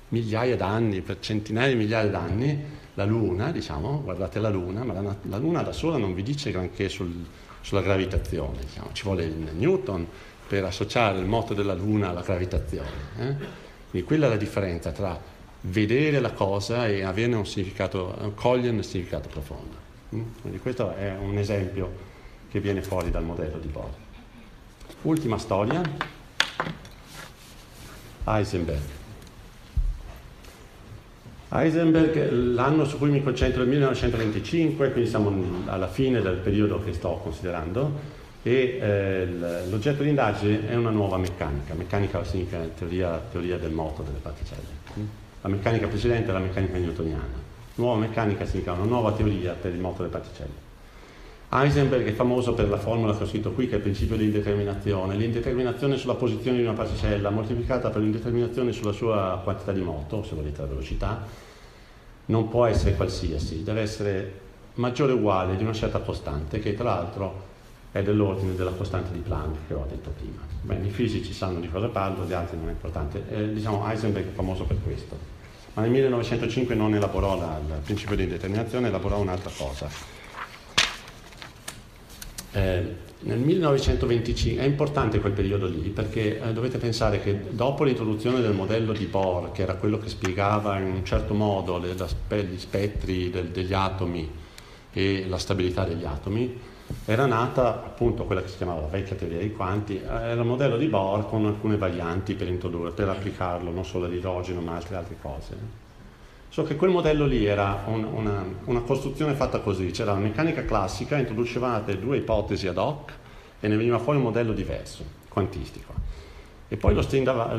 migliaia d'anni, per centinaia di migliaia d'anni, la Luna, diciamo, guardate la Luna, ma la, la Luna da sola non vi dice granché sul, sulla gravitazione, diciamo. ci vuole il Newton per associare il moto della Luna alla gravitazione. Eh? Quindi quella è la differenza tra vedere la cosa e averne un significato, coglierne un significato profondo. Mm? Quindi questo è un esempio che viene fuori dal modello di Bohr. Ultima storia, Heisenberg. Heisenberg, l'anno su cui mi concentro è il 1925, quindi siamo alla fine del periodo che sto considerando, e eh, l'oggetto di indagine è una nuova meccanica. Meccanica significa teoria, teoria del moto delle particelle. La meccanica precedente è la meccanica newtoniana. Nuova meccanica significa una nuova teoria per il moto delle particelle. Heisenberg è famoso per la formula che ho scritto qui, che è il principio di indeterminazione. L'indeterminazione sulla posizione di una particella moltiplicata per l'indeterminazione sulla sua quantità di moto, se volete la velocità, non può essere qualsiasi, deve essere maggiore o uguale di una certa costante, che tra l'altro è dell'ordine della costante di Planck che ho detto prima. Bene, i fisici sanno di cosa parlo, gli altri non è importante. Eh, diciamo Heisenberg è famoso per questo. Ma nel 1905 non elaborò la, il principio di indeterminazione, elaborò un'altra cosa. Eh, nel 1925 è importante quel periodo lì perché eh, dovete pensare che dopo l'introduzione del modello di Bohr, che era quello che spiegava in un certo modo le, gli spettri del, degli atomi e la stabilità degli atomi, era nata appunto quella che si chiamava la vecchia teoria dei quanti, era il modello di Bohr con alcune varianti per per applicarlo non solo all'idrogeno ma altre altre cose. So che quel modello lì era un, una, una, costruzione fatta così, c'era la meccanica classica, introducevate due ipotesi ad hoc e ne veniva fuori un modello diverso, quantistico. E poi lo stendava,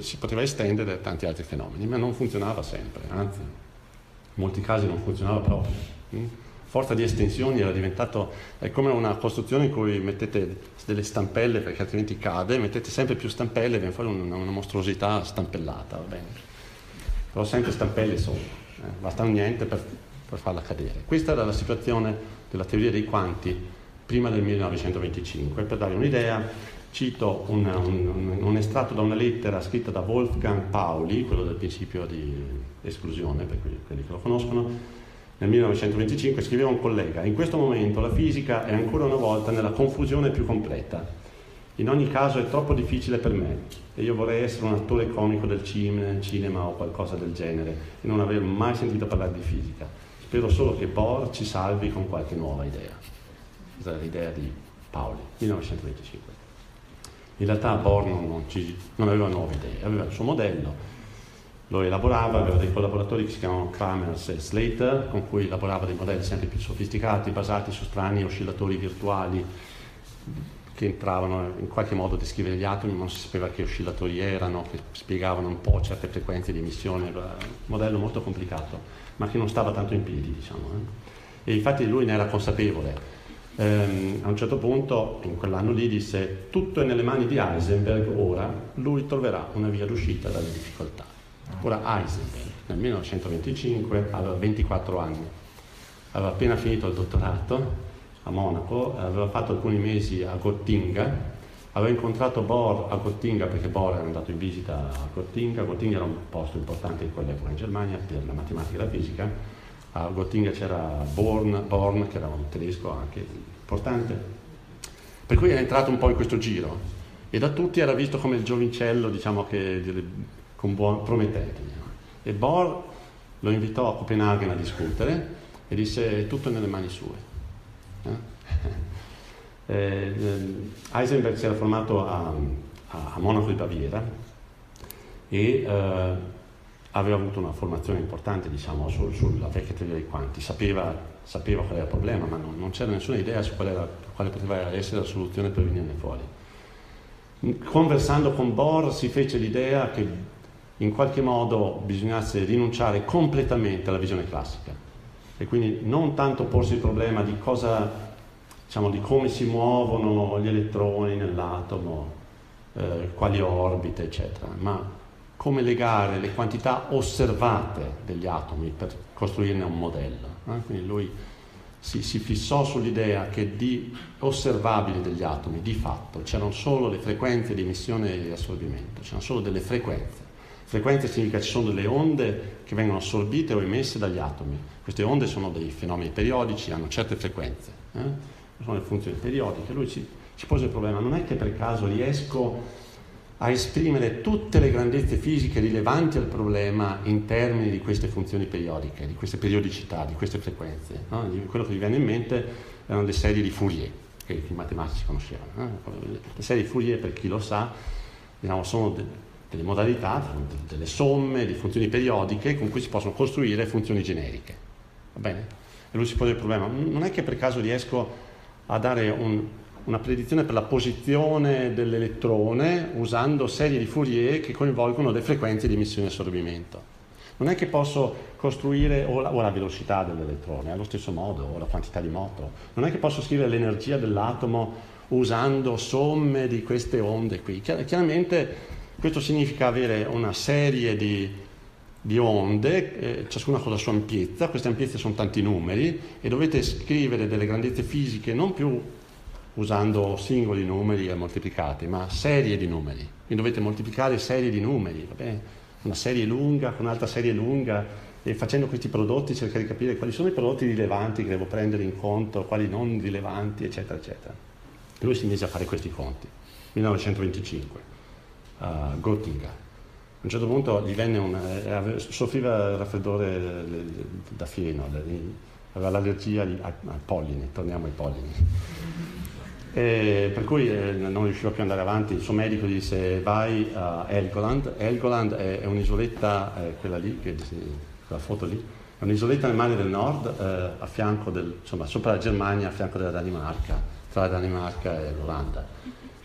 si poteva estendere a tanti altri fenomeni, ma non funzionava sempre, anzi, in molti casi non funzionava proprio. Mm? forza di estensioni era diventato è come una costruzione in cui mettete delle stampelle perché altrimenti cade, mettete sempre più stampelle e viene fuori una, una mostruosità stampellata, va bene? Però sempre stampelle solo, eh, basta niente per, per farla cadere. Questa era la situazione della teoria dei quanti prima del 1925. Per dare un'idea, cito un, un, un, estratto da una lettera scritta da Wolfgang Pauli, quello del principio di esclusione, per quelli che lo conoscono, nel 1925 scriveva un collega, in questo momento la fisica è ancora una volta nella confusione più completa. In ogni caso è troppo difficile per me e io vorrei essere un attore comico del cinema o qualcosa del genere e non aver mai sentito parlare di fisica. Spero solo che Bohr ci salvi con qualche nuova idea. Questa è l'idea di Paoli, 1925. In realtà Bohr non, non, ci, non aveva nuove idee, aveva il suo modello, lo elaborava, aveva dei collaboratori che si chiamano Kramers e Slater, con cui elaborava dei modelli sempre più sofisticati, basati su strani oscillatori virtuali che entravano in qualche modo a descrivere gli atomi, ma non si sapeva che oscillatori erano, che spiegavano un po' certe frequenze di emissione, un modello molto complicato, ma che non stava tanto in piedi, diciamo. Eh. E infatti lui ne era consapevole. Ehm, a un certo punto, in quell'anno lì, disse tutto è nelle mani di Heisenberg, ora lui troverà una via d'uscita dalle difficoltà. Ora Heisenberg nel 1925 aveva 24 anni, aveva appena finito il dottorato a Monaco, aveva fatto alcuni mesi a Gottinga, aveva incontrato Bohr a Gottinga perché Bohr era andato in visita a Gottinga, Gottinga era un posto importante in quell'epoca in Germania per la matematica e la fisica, a Gottinga c'era Born, Born che era un tedesco anche importante, per cui era entrato un po' in questo giro e da tutti era visto come il giovincello diciamo che con buon promettente. E Bohr lo invitò a Copenaghen a discutere e disse tutto nelle mani sue. Eh? Eh, Heisenberg si era formato a, a Monaco di Baviera e eh, aveva avuto una formazione importante diciamo, sul, sulla vecchia teoria dei quanti, sapeva, sapeva qual era il problema, ma non, non c'era nessuna idea su qual era, quale poteva essere la soluzione per venirne fuori. Conversando con Bohr si fece l'idea che in qualche modo bisognasse rinunciare completamente alla visione classica e quindi non tanto porsi il problema di cosa, diciamo, di come si muovono gli elettroni nell'atomo, eh, quali orbite, eccetera, ma come legare le quantità osservate degli atomi per costruirne un modello. Eh? Quindi lui si, si, fissò sull'idea che di osservabili degli atomi, di fatto, c'erano solo le frequenze di emissione e di assorbimento, c'erano solo delle frequenze Frequenze significa che ci sono delle onde che vengono assorbite o emesse dagli atomi. Queste onde sono dei fenomeni periodici, hanno certe frequenze, eh? sono le funzioni periodiche. Lui ci, ci pose il problema, non è che per caso riesco a esprimere tutte le grandezze fisiche rilevanti al problema in termini di queste funzioni periodiche, di queste periodicità, di queste frequenze. No? Quello che mi viene in mente erano le serie di Fourier, che i matematici conoscevano. Eh? Le serie di Fourier, per chi lo sa, diciamo, sono de- delle modalità, delle somme di funzioni periodiche con cui si possono costruire funzioni generiche. Va bene? E lui si pone il problema, non è che per caso riesco a dare un, una predizione per la posizione dell'elettrone usando serie di Fourier che coinvolgono le frequenze di emissione e assorbimento. Non è che posso costruire o la, o la, velocità dell'elettrone, allo stesso modo, o la quantità di moto. Non è che posso scrivere l'energia dell'atomo usando somme di queste onde qui. Chiaramente questo significa avere una serie di, di onde, eh, ciascuna con la sua ampiezza, queste ampiezze sono tanti numeri e dovete scrivere delle grandezze fisiche non più usando singoli numeri e moltiplicati, ma serie di numeri. Quindi dovete moltiplicare serie di numeri, una serie lunga con un'altra serie lunga e facendo questi prodotti cercare di capire quali sono i prodotti rilevanti che devo prendere in conto, quali non rilevanti, eccetera, eccetera. E lui si mise a fare questi conti, 1925, a Göttingen. A un certo punto gli venne un, eh, soffriva raffreddore da fieno, aveva l'allergia al polline, torniamo ai polline. E per cui eh, non riusciva più ad andare avanti, il suo medico disse vai a Helgoland, Helgoland è, un'isoletta, eh, quella lì, quella foto lì, è un'isoletta nel mare del nord, eh, del, insomma, sopra la Germania, a fianco della Danimarca, tra la Danimarca e l'Olanda.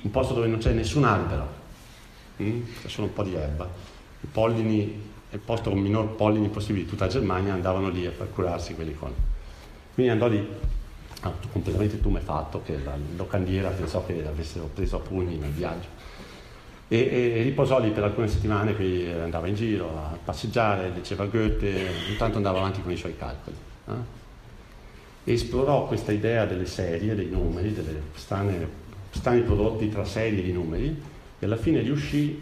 Un posto dove non c'è nessun albero, mm? c'è solo un po' di erba. I pollini, il posto con minor pollini possibili di tutta Germania, andavano lì a curarsi quelli con. Quindi andò lì, ah, completamente tumefatto, che la locandiera pensò che avessero preso a pugni nel viaggio. E, e, riposò lì per alcune settimane, qui andava in giro a passeggiare, leggeva Goethe, intanto andava avanti con i suoi calcoli. Eh? Esplorò questa idea delle serie, dei numeri, dei strani prodotti tra serie di numeri, e alla fine riuscì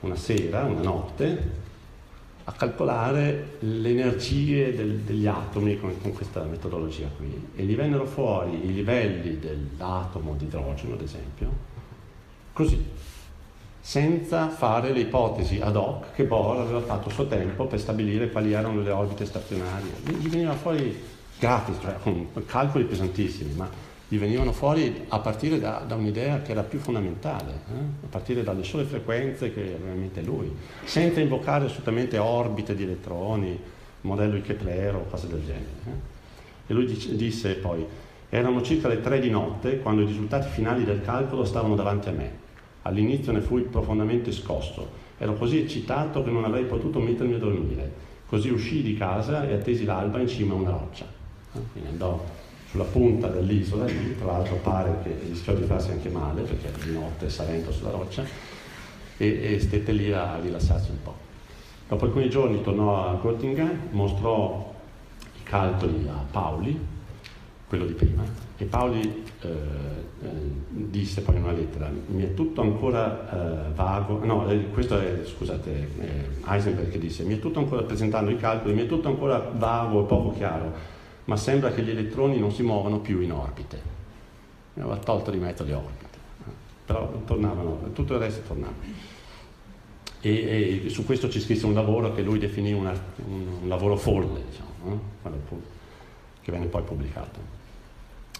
una sera, una notte, a calcolare le energie del, degli atomi con, con, questa metodologia qui e gli vennero fuori i livelli dell'atomo di idrogeno, ad esempio, così, senza fare le ipotesi ad hoc che Bohr aveva fatto a suo tempo per stabilire quali erano le orbite stazionarie. Gli veniva fuori gratis, cioè con calcoli pesantissimi, ma gli venivano fuori a partire da, da un'idea che era più fondamentale, eh? a partire dalle sole frequenze che aveva in mente lui, senza invocare assolutamente orbite di elettroni, modello di Kepler o cose del genere. Eh? E lui dice, disse poi, erano circa le tre di notte quando i risultati finali del calcolo stavano davanti a me. All'inizio ne fui profondamente scosso, ero così eccitato che non avrei potuto mettermi a dormire. Così uscii di casa e attesi l'alba in cima a una roccia. Eh? Quindi andò sulla punta dell'isola, lì, tra l'altro pare che rischiò di farsi anche male perché di notte salendo sulla roccia e, e stette lì a rilassarsi un po'. Dopo alcuni giorni tornò a Göttingen, mostrò i calcoli a Pauli, quello di prima, e Pauli eh, eh, disse poi in una lettera, mi è tutto ancora eh, vago, no, eh, questo è, scusate, eh, Heisenberg che disse, mi è tutto ancora, presentando i calcoli, mi è tutto ancora vago e poco chiaro, ma sembra che gli elettroni non si muovano più in orbite. Ne aveva tolto di mezzo le orbite, però tornavano, tutto il resto tornava. E, e, su questo ci scrisse un lavoro che lui definì una, un, un, lavoro folle, diciamo, eh? che venne poi pubblicato.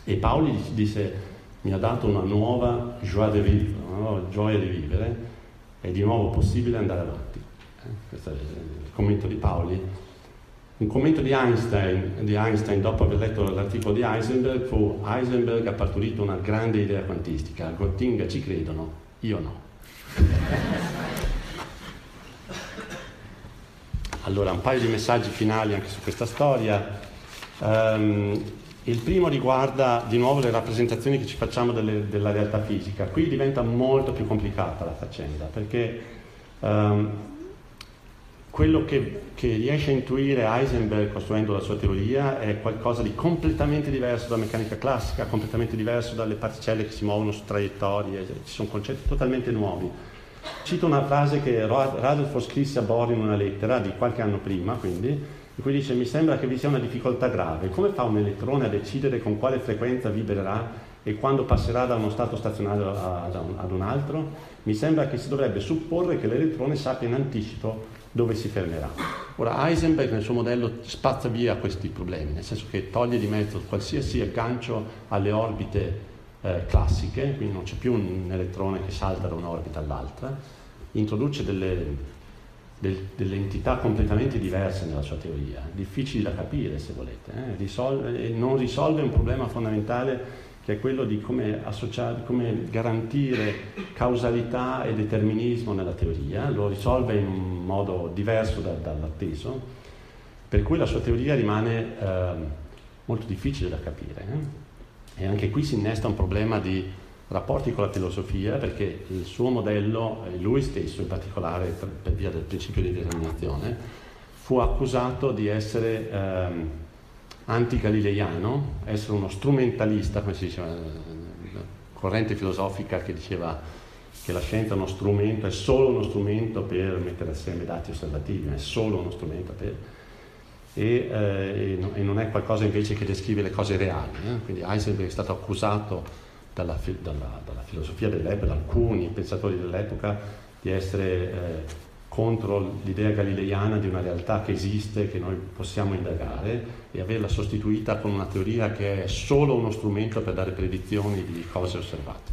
E Paoli disse, mi ha dato una nuova joie de vivre, una nuova gioia di vivere, è di nuovo possibile andare avanti. Eh? Questo è il commento di Paoli un commento di Einstein, di Einstein, dopo aver letto l'articolo di Heisenberg fu Heisenberg ha partorito una grande idea quantistica, a Göttingen ci credono, io no. allora, un paio di messaggi finali anche su questa storia. Um, il primo riguarda di nuovo le rappresentazioni che ci facciamo delle, della realtà fisica. Qui diventa molto più complicata la faccenda perché um, quello che, che, riesce a intuire Heisenberg costruendo la sua teoria è qualcosa di completamente diverso dalla meccanica classica, completamente diverso dalle particelle che si muovono su traiettorie, ci sono concetti totalmente nuovi. Cito una frase che Rutherford scrisse a Bohr in una lettera di qualche anno prima, quindi, in cui dice mi sembra che vi sia una difficoltà grave. Come fa un elettrone a decidere con quale frequenza vibrerà e quando passerà da uno stato stazionario ad un altro? Mi sembra che si dovrebbe supporre che l'elettrone sappia in anticipo dove si fermerà. Ora Heisenberg nel suo modello spazza via questi problemi, nel senso che toglie di mezzo qualsiasi aggancio alle orbite eh, classiche, quindi non c'è più un elettrone che salta da un'orbita all'altra, introduce delle, del, delle entità completamente diverse nella sua teoria, difficili da capire se volete, eh? risolve, non risolve un problema fondamentale che è quello di come, come, garantire causalità e determinismo nella teoria, lo risolve in modo diverso da, dall'atteso, per cui la sua teoria rimane eh, molto difficile da capire. Eh? E anche qui si innesta un problema di rapporti con la filosofia, perché il suo modello, lui stesso in particolare per via del principio di determinazione, fu accusato di essere... Eh, anti-galileiano, essere uno strumentalista, come si diceva, corrente filosofica che diceva che la scienza è uno strumento, è solo uno strumento per mettere assieme dati osservativi, è solo uno strumento per... E, eh, e, non è qualcosa invece che descrive le cose reali. Eh? Quindi Heisenberg è stato accusato dalla, dalla, dalla filosofia dell'epoca, da alcuni pensatori dell'epoca, di essere eh, contro l'idea galileiana di una realtà che esiste, che noi possiamo indagare e averla sostituita con una teoria che è solo uno strumento per dare predizioni di cose osservate.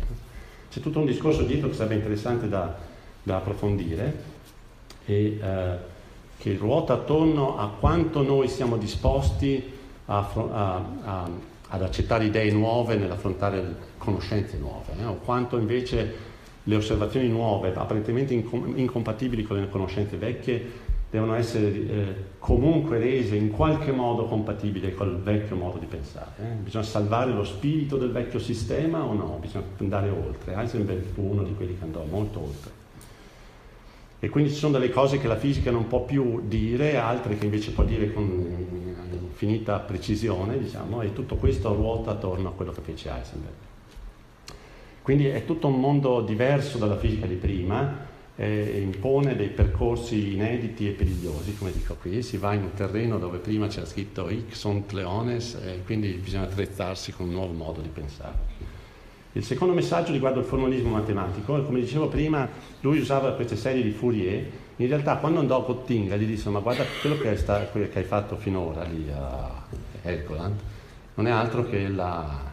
C'è tutto un discorso dietro che sarebbe interessante da, da approfondire e eh, che ruota attorno a quanto noi siamo disposti a, a, a, ad accettare idee nuove nell'affrontare conoscenze nuove, eh, o quanto invece le osservazioni nuove, apparentemente incom- incompatibili con le conoscenze vecchie, devono essere eh, comunque rese in qualche modo compatibili col vecchio modo di pensare. Eh? Bisogna salvare lo spirito del vecchio sistema o no? Bisogna andare oltre. Heisenberg fu uno di quelli che andò molto oltre. E quindi ci sono delle cose che la fisica non può più dire, altre che invece può dire con infinita precisione, diciamo, e tutto questo ruota attorno a quello che fece Heisenberg. Quindi è tutto un mondo diverso dalla fisica di prima, eh, impone dei percorsi inediti e perigliosi, come dico qui, si va in un terreno dove prima c'era scritto sunt leones e quindi bisogna attrezzarsi con un nuovo modo di pensare. Il secondo messaggio riguarda il formalismo matematico. Come dicevo prima lui usava queste serie di Fourier, in realtà quando andò a Gottinga gli disse ma guarda quello che, sta, quello che hai fatto finora lì a Helgoland non è altro che la,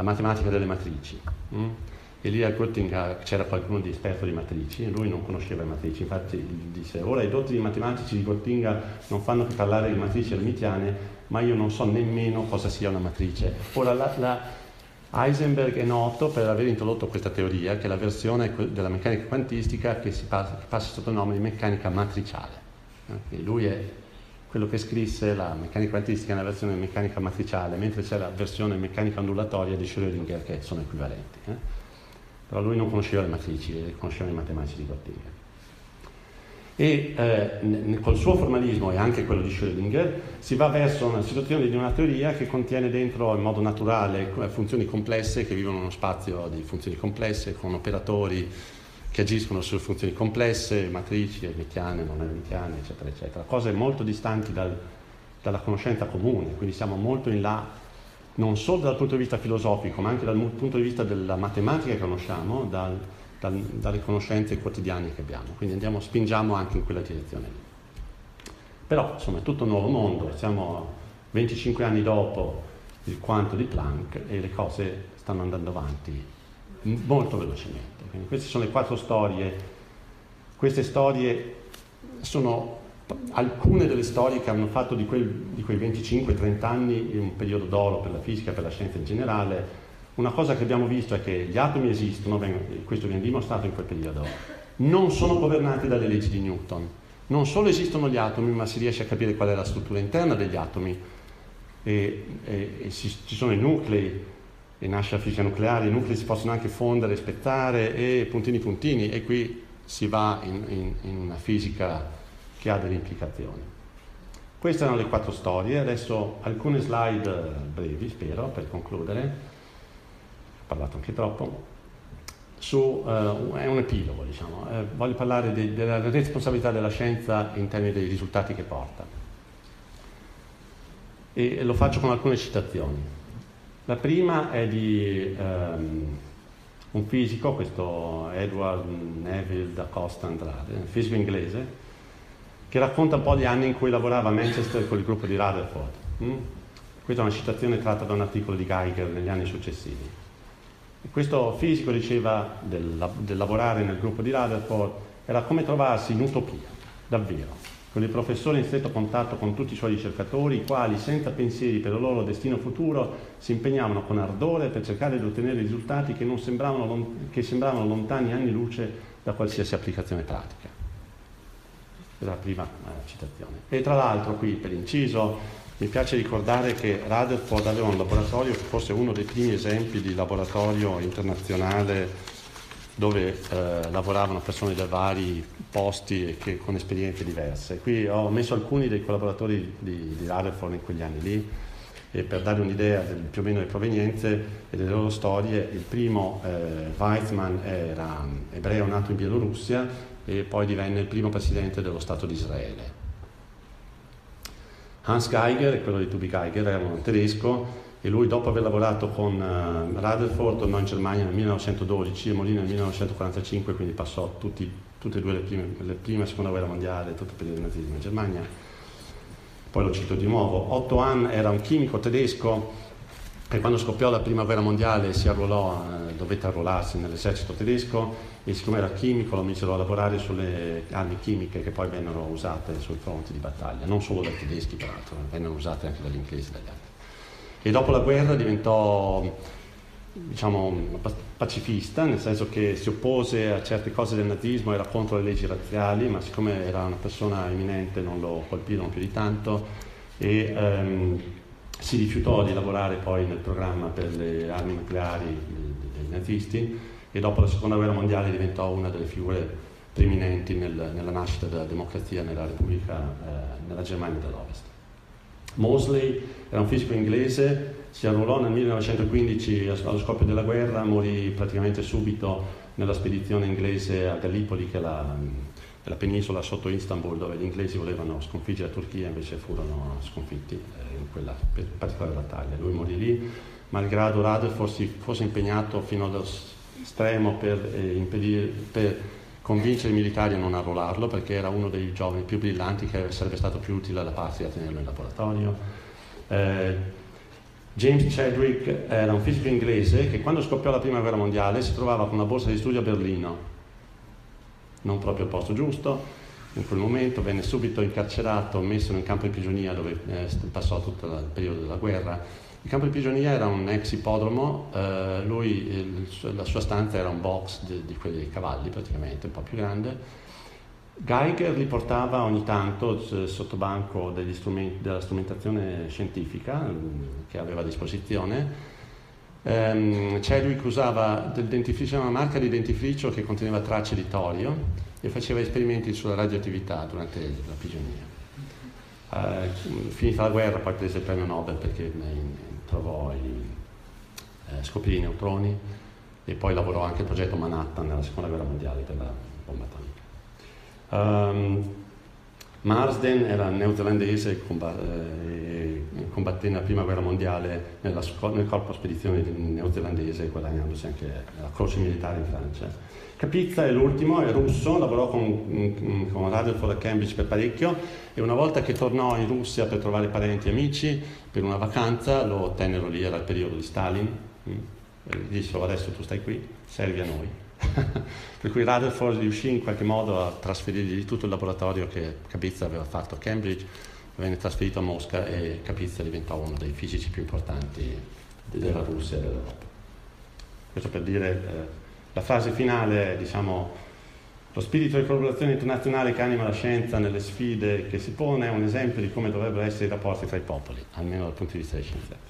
la matematica delle matrici. Mm? E lì a Göttingen c'era qualcuno di esperto di matrici, e lui non conosceva le matrici, infatti disse ora i dottori matematici di Göttingen non fanno che parlare di matrici ermitiane, ma io non so nemmeno cosa sia una matrice. Ora la, la Heisenberg è noto per aver introdotto questa teoria, che è la versione della meccanica quantistica che, passa, che passa sotto il nome di meccanica matriciale. Quindi lui è quello che scrisse la meccanica quantistica nella versione meccanica matriciale, mentre c'è la versione meccanica ondulatoria di Schrödinger che sono equivalenti. Eh? Però lui non conosceva le matrici, conosceva i matematici di Göttingen. E eh, col suo formalismo e anche quello di Schrödinger si va verso una situazione di una teoria che contiene dentro in modo naturale funzioni complesse che vivono in uno spazio di funzioni complesse con operatori che agiscono su funzioni complesse, matrici, ermitiane, non ermitiane, eccetera, eccetera. Cose molto distanti dal, dalla conoscenza comune, quindi siamo molto in là, non solo dal punto di vista filosofico, ma anche dal punto di vista della matematica che conosciamo, dal, dal, dalle conoscenze quotidiane che abbiamo. Quindi andiamo, spingiamo anche in quella direzione lì. Però, insomma, è tutto un nuovo mondo, siamo 25 anni dopo il quanto di Planck e le cose stanno andando avanti molto velocemente. Quindi queste sono le quattro storie. Queste storie sono alcune delle storie che hanno fatto di, quel, di quei 25-30 anni un periodo d'oro per la fisica, per la scienza in generale. Una cosa che abbiamo visto è che gli atomi esistono, questo viene dimostrato in quel periodo, non sono governati dalle leggi di Newton. Non solo esistono gli atomi, ma si riesce a capire qual è la struttura interna degli atomi. E, e, e ci sono i nuclei, e nasce la fisica nucleare, i nuclei si possono anche fondere, spettare e puntini puntini e qui si va in, in, in una fisica che ha delle implicazioni. Queste erano le quattro storie, adesso alcune slide brevi, spero, per concludere, ho parlato anche troppo, su, uh, è un epilogo, diciamo, uh, voglio parlare di, della responsabilità della scienza in termini dei risultati che porta. E lo faccio con alcune citazioni. La prima è di um, un fisico, questo Edward Neville da Costa Andrade, un fisico inglese, che racconta un po' gli anni in cui lavorava a Manchester con il gruppo di Rutherford. Mm? Questa è una citazione tratta da un articolo di Geiger negli anni successivi. Questo fisico diceva del, del lavorare nel gruppo di Rutherford era come trovarsi in utopia, davvero con il professore in stretto contatto con tutti i suoi ricercatori, i quali, senza pensieri per il loro destino futuro, si impegnavano con ardore per cercare di ottenere risultati che, sembravano, che sembravano lontani anni luce da qualsiasi applicazione pratica. È la prima eh, citazione. E tra l'altro, qui per inciso, mi piace ricordare che Rutherford aveva un laboratorio, forse uno dei primi esempi di laboratorio internazionale dove eh, lavoravano persone da vari posti e che, con esperienze diverse. Qui ho messo alcuni dei collaboratori di, di Rutherford in quegli anni lì E per dare un'idea del, più o meno delle provenienze e delle loro storie, il primo eh, Weizmann era ebreo nato in Bielorussia e poi divenne il primo presidente dello Stato di Israele. Hans Geiger, quello di Tubi Geiger, era un tedesco e lui dopo aver lavorato con uh, Rutherford tornò in Germania nel 1912 e morì nel 1945, quindi passò tutti, tutte e due le prime, le prime seconda guerra mondiale, tutto il periodo del nazismo in Germania. Poi lo cito di nuovo. Otto Hahn era un chimico tedesco e quando scoppiò la prima guerra mondiale si arruolò, eh, dovette arruolarsi nell'esercito tedesco e siccome era chimico lo misero a lavorare sulle armi chimiche che poi vennero usate sui fronti di battaglia, non solo dai tedeschi peraltro, vennero usate anche dagli inglesi e dagli altri e dopo la guerra diventò diciamo, pacifista, nel senso che si oppose a certe cose del nazismo, era contro le leggi razziali, ma siccome era una persona eminente non lo colpirono più di tanto e ehm, si rifiutò di lavorare poi nel programma per le armi nucleari dei nazisti e dopo la seconda guerra mondiale diventò una delle figure preeminenti nel, nella nascita della democrazia nella Repubblica, eh, nella Germania dell'Ovest. Mosley era un fisico inglese, si arruolò nel 1915 allo scoppio della guerra, morì praticamente subito nella spedizione inglese a Gallipoli, che è la, la penisola sotto Istanbul, dove gli inglesi volevano sconfiggere la Turchia, invece furono sconfitti eh, in quella particolare battaglia. Lui morì lì, malgrado Rutherford fosse impegnato fino all'estremo per, eh, impedire, per convincere i militari a non arruolarlo perché era uno dei giovani più brillanti che sarebbe stato più utile alla patria tenerlo in laboratorio. Eh, James Chadwick era un fisico inglese che quando scoppiò la prima guerra mondiale si trovava con una borsa di studio a Berlino, non proprio al posto giusto, in quel momento venne subito incarcerato, messo in un campo di prigionia dove eh, passò tutto il periodo della guerra il campo di prigionia era un ex ippodromo, eh, lui, il, la sua stanza era un box di, di quelli dei cavalli praticamente, un po' più grande. Geiger li portava ogni tanto sotto banco della strumentazione scientifica mm, che aveva a disposizione. Um, Chadwick usava del dentifricio, una marca di dentifricio che conteneva tracce di torio e faceva esperimenti sulla radioattività durante la prigionia. Uh, finita la guerra poi prese il premio Nobel perché trovò i, eh, scoprì i neutroni e poi lavorò anche al progetto Manhattan nella seconda guerra mondiale per la bomba atomica. Um, Marsden era neozelandese e eh, combatté nella prima guerra mondiale nel corpo spedizione neozelandese guadagnandosi anche la croce militare in Francia. Capizza è l'ultimo, è russo, lavorò con, con Rutherford a Cambridge per parecchio e una volta che tornò in Russia per trovare parenti e amici per una vacanza lo ottennero lì, era il periodo di Stalin, mm. e dissero adesso tu stai qui, servi a noi. per cui Rutherford riuscì in qualche modo a trasferirgli tutto il laboratorio che Capizza aveva fatto a Cambridge, venne trasferito a Mosca e Capizza diventò uno dei fisici più importanti della Russia e dell'Europa. Questo per dire... Eh, la frase finale è, diciamo, lo spirito di collaborazione internazionale che anima la scienza nelle sfide che si pone è un esempio di come dovrebbero essere i rapporti tra i popoli, almeno dal punto di vista dei scienziati.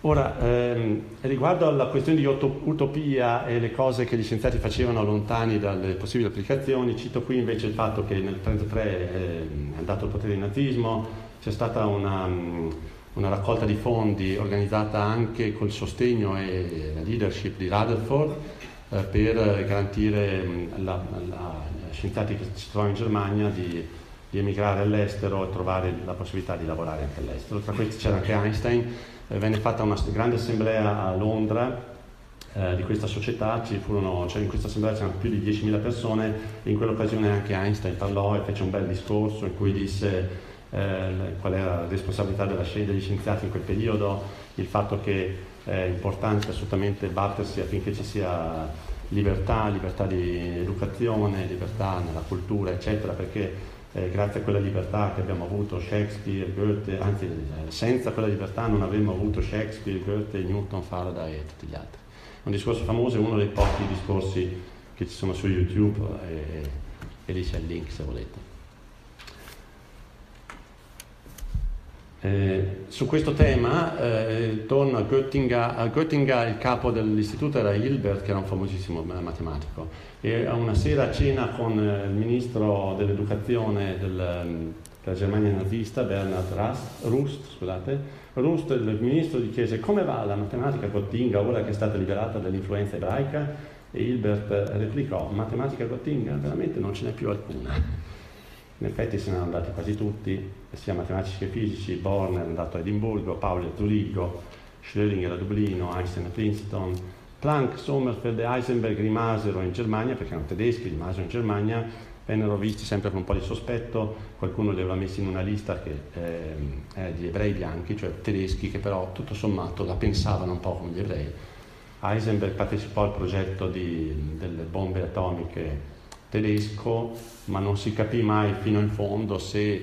Ora, ehm, riguardo alla questione di utopia e le cose che gli scienziati facevano lontani dalle possibili applicazioni, cito qui invece il fatto che nel 1933 ehm, è andato al potere il nazismo, c'è stata una una raccolta di fondi organizzata anche col sostegno e la leadership di Rutherford eh, per garantire la, scienziati che si trovano in Germania di, di, emigrare all'estero e trovare la possibilità di lavorare anche all'estero. Tra questi c'era anche Einstein, eh, venne fatta una grande assemblea a Londra eh, di questa società, furono, cioè in questa assemblea c'erano più di 10.000 persone. E in quell'occasione anche Einstein parlò e fece un bel discorso in cui disse eh, qual era la responsabilità della, degli scienziati in quel periodo, il fatto che è importante assolutamente battersi affinché ci sia libertà, libertà di educazione, libertà nella cultura, eccetera, perché eh, grazie a quella libertà che abbiamo avuto Shakespeare, Goethe, anzi eh, senza quella libertà non avremmo avuto Shakespeare, Goethe, Newton, Faraday e tutti gli altri. Un discorso famoso è uno dei pochi discorsi che ci sono su YouTube e, e lì c'è il link se volete. Eh, su questo tema eh, torno a Göttingen, a Göttingen il capo dell'istituto era Hilbert che era un famosissimo matematico e una sera a cena con eh, il ministro dell'educazione del, della Germania nazista, Bernhard Rust, Rust, scusate, Rust, il ministro, gli chiese come va la matematica Gottinga ora che è stata liberata dall'influenza ebraica e Hilbert replicò, matematica Gottinga veramente non ce n'è più alcuna. In effetti se ne sono andati quasi tutti, sia matematici che fisici, Born è andato a Edimburgo, Pauli a Zurigo, Schrödinger a Dublino, Einstein a Princeton, Planck, Sommerfeld e Heisenberg rimasero in Germania, perché erano tedeschi, rimasero in Germania, vennero visti sempre con un po' di sospetto, qualcuno li aveva messi in una lista che eh, di ebrei bianchi, cioè tedeschi che però tutto sommato la pensavano un po' come gli ebrei. Heisenberg partecipò al progetto di, delle bombe atomiche tedesco, ma non si capì mai fino in fondo se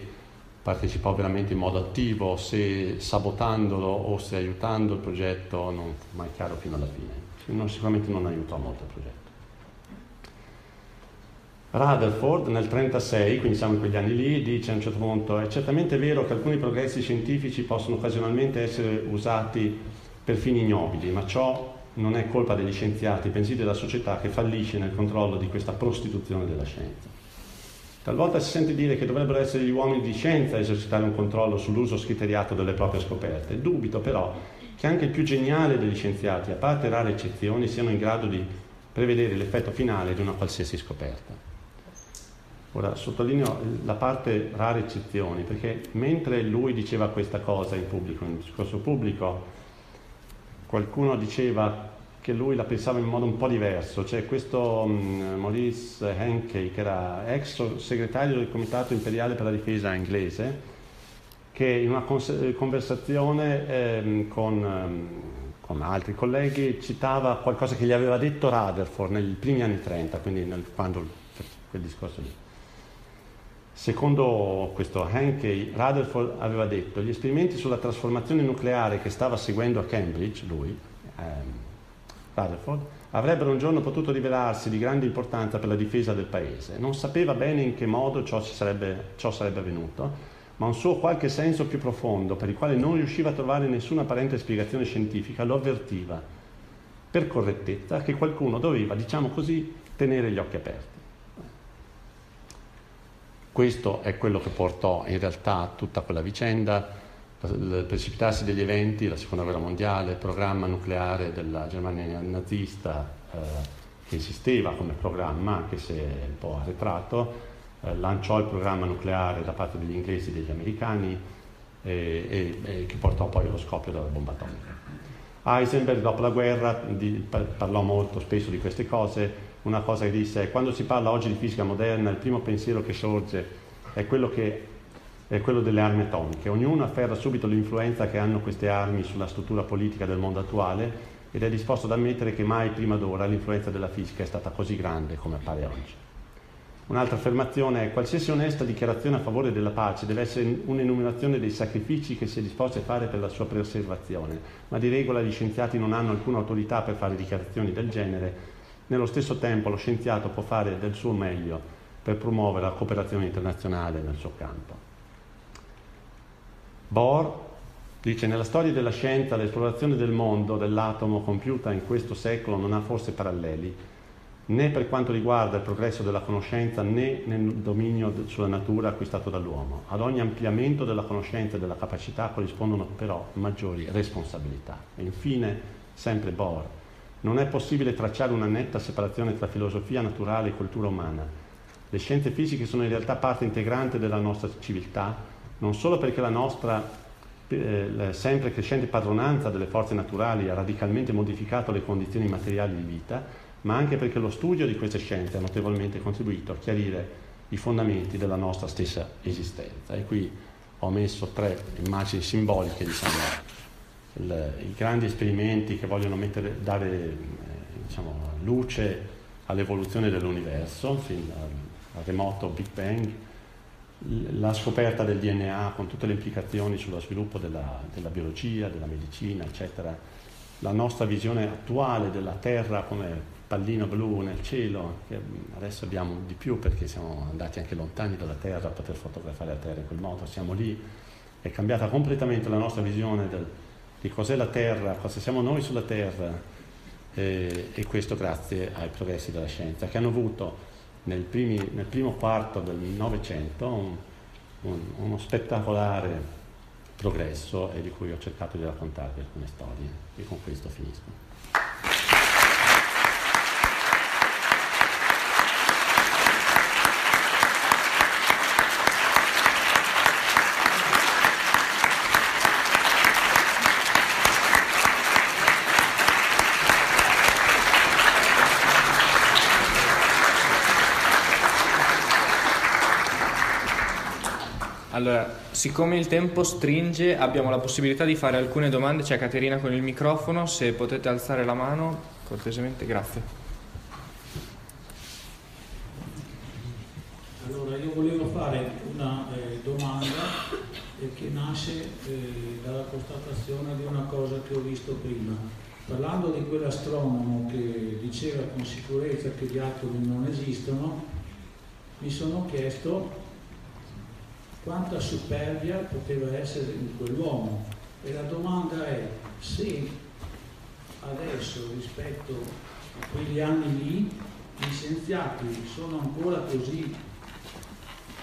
partecipò veramente in modo attivo, se sabotandolo o se aiutando il progetto, non fu mai chiaro fino alla fine. Non, sicuramente non aiutò molto il progetto. Rutherford nel 1936, quindi siamo in quegli anni lì, dice a un certo punto è certamente vero che alcuni progressi scientifici possono occasionalmente essere usati per fini ignobili, ma ciò non è colpa degli scienziati, bensì della società che fallisce nel controllo di questa prostituzione della scienza. Talvolta si sente dire che dovrebbero essere gli uomini di scienza a esercitare un controllo sull'uso scriteriato delle proprie scoperte. Dubito però che anche il più geniale degli scienziati, a parte rare eccezioni, siano in grado di prevedere l'effetto finale di una qualsiasi scoperta. Ora sottolineo la parte rare eccezioni, perché mentre lui diceva questa cosa in pubblico, in discorso pubblico, qualcuno diceva che lui la pensava in modo un po' diverso, cioè questo um, Maurice Henke, che era ex segretario del Comitato Imperiale per la Difesa inglese, che in una conversazione eh, con, um, con, altri colleghi citava qualcosa che gli aveva detto Rutherford nei primi anni 30, quindi nel, quando quel discorso lì. Secondo questo Henke, Rutherford aveva detto gli esperimenti sulla trasformazione nucleare che stava seguendo a Cambridge, lui, ehm, Rutherford, avrebbero un giorno potuto rivelarsi di grande importanza per la difesa del paese. Non sapeva bene in che modo ciò sarebbe, ciò sarebbe avvenuto, ma un suo qualche senso più profondo, per il quale non riusciva a trovare nessuna apparente spiegazione scientifica, lo avvertiva, per correttezza, che qualcuno doveva, diciamo così, tenere gli occhi aperti. Questo è quello che portò in realtà tutta quella vicenda, il precipitarsi degli eventi, la seconda guerra mondiale, il programma nucleare della Germania nazista eh, che esisteva come programma, anche se è un po' arretrato, eh, lanciò il programma nucleare da parte degli inglesi e degli americani e, e, e che portò poi allo scoppio della bomba atomica. Heisenberg dopo la guerra di, parlò molto spesso di queste cose, una cosa che disse, quando si parla oggi di fisica moderna, il primo pensiero che sorge è quello, che, è quello delle armi atomiche. Ognuno afferra subito l'influenza che hanno queste armi sulla struttura politica del mondo attuale ed è disposto ad ammettere che mai prima d'ora l'influenza della fisica è stata così grande come appare oggi. Un'altra affermazione è qualsiasi onesta dichiarazione a favore della pace deve essere un'enumerazione dei sacrifici che si è disposto a fare per la sua preservazione, ma di regola gli scienziati non hanno alcuna autorità per fare dichiarazioni del genere nello stesso tempo lo scienziato può fare del suo meglio per promuovere la cooperazione internazionale nel suo campo. Bohr dice nella storia della scienza l'esplorazione del mondo dell'atomo compiuta in questo secolo non ha forse paralleli, né per quanto riguarda il progresso della conoscenza né nel dominio sulla natura acquistato dall'uomo. Ad ogni ampliamento della conoscenza e della capacità corrispondono però maggiori responsabilità. E infine, sempre Bohr, non è possibile tracciare una netta separazione tra filosofia naturale e cultura umana. Le scienze fisiche sono in realtà parte integrante della nostra civiltà, non solo perché la nostra eh, sempre crescente padronanza delle forze naturali ha radicalmente modificato le condizioni materiali di vita, ma anche perché lo studio di queste scienze ha notevolmente contribuito a chiarire i fondamenti della nostra stessa esistenza. E qui ho messo tre immagini simboliche, diciamo, il, i grandi esperimenti che vogliono mettere, dare eh, diciamo, luce all'evoluzione dell'universo, fin al, al remoto Big Bang, la scoperta del DNA con tutte le implicazioni sullo sviluppo della, della, biologia, della medicina, eccetera, la nostra visione attuale della Terra come pallino blu nel cielo, che adesso abbiamo di più perché siamo andati anche lontani dalla Terra a poter fotografare la Terra in quel modo, siamo lì, è cambiata completamente la nostra visione del, di cos'è la Terra, cosa siamo noi sulla Terra, eh, e questo grazie ai progressi della scienza, che hanno avuto nel, primi, nel primo quarto del Novecento un, un, uno spettacolare progresso e di cui ho cercato di raccontarvi alcune storie e con questo finisco. Allora, siccome il tempo stringe, abbiamo la possibilità di fare alcune domande. C'è Caterina con il microfono, se potete alzare la mano, cortesemente, grazie. Allora, io volevo fare una eh, domanda eh, che nasce eh, dalla constatazione di una cosa che ho visto prima. Parlando di quell'astronomo che diceva con sicurezza che gli atomi non esistono, mi sono chiesto quanta superbia poteva essere in quell'uomo. E la domanda è se adesso rispetto a quegli anni lì gli scienziati sono ancora così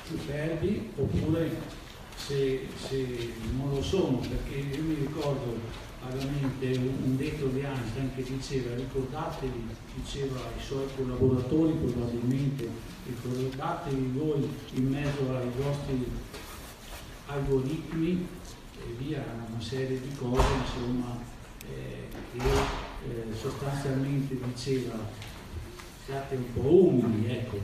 superbi oppure se, se non lo sono, perché io mi ricordo vagamente un detto di Einstein che diceva ricordatevi, diceva ai suoi collaboratori probabilmente, ricordatevi voi in mezzo ai vostri algoritmi e via una serie di cose insomma, eh, che eh, sostanzialmente diceva siate un po' umili, ecco,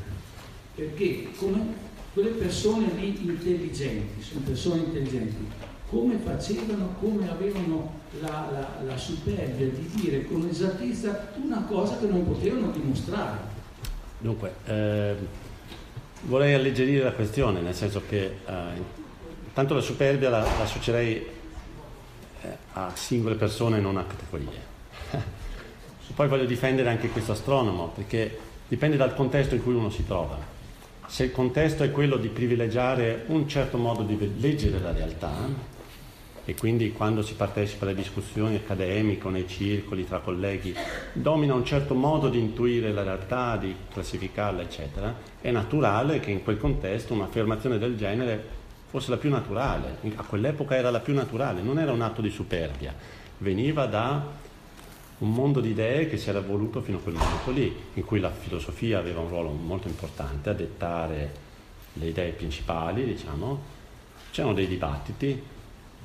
perché come quelle persone lì intelligenti, sono persone intelligenti, come facevano, come avevano la, la, la superbia di dire con esattezza una cosa che non potevano dimostrare. Dunque, eh, vorrei alleggerire la questione, nel senso che eh, Tanto la superbia la, la associerei eh, a singole persone, non a categorie. Poi voglio difendere anche questo astronomo, perché dipende dal contesto in cui uno si trova. Se il contesto è quello di privilegiare un certo modo di leggere la realtà, e quindi quando si partecipa alle discussioni accademiche o nei circoli tra colleghi domina un certo modo di intuire la realtà, di classificarla, eccetera, è naturale che in quel contesto un'affermazione del genere fosse la più naturale, a quell'epoca era la più naturale, non era un atto di superbia, veniva da un mondo di idee che si era evoluto fino a quel momento lì, in cui la filosofia aveva un ruolo molto importante a dettare le idee principali, diciamo, c'erano dei dibattiti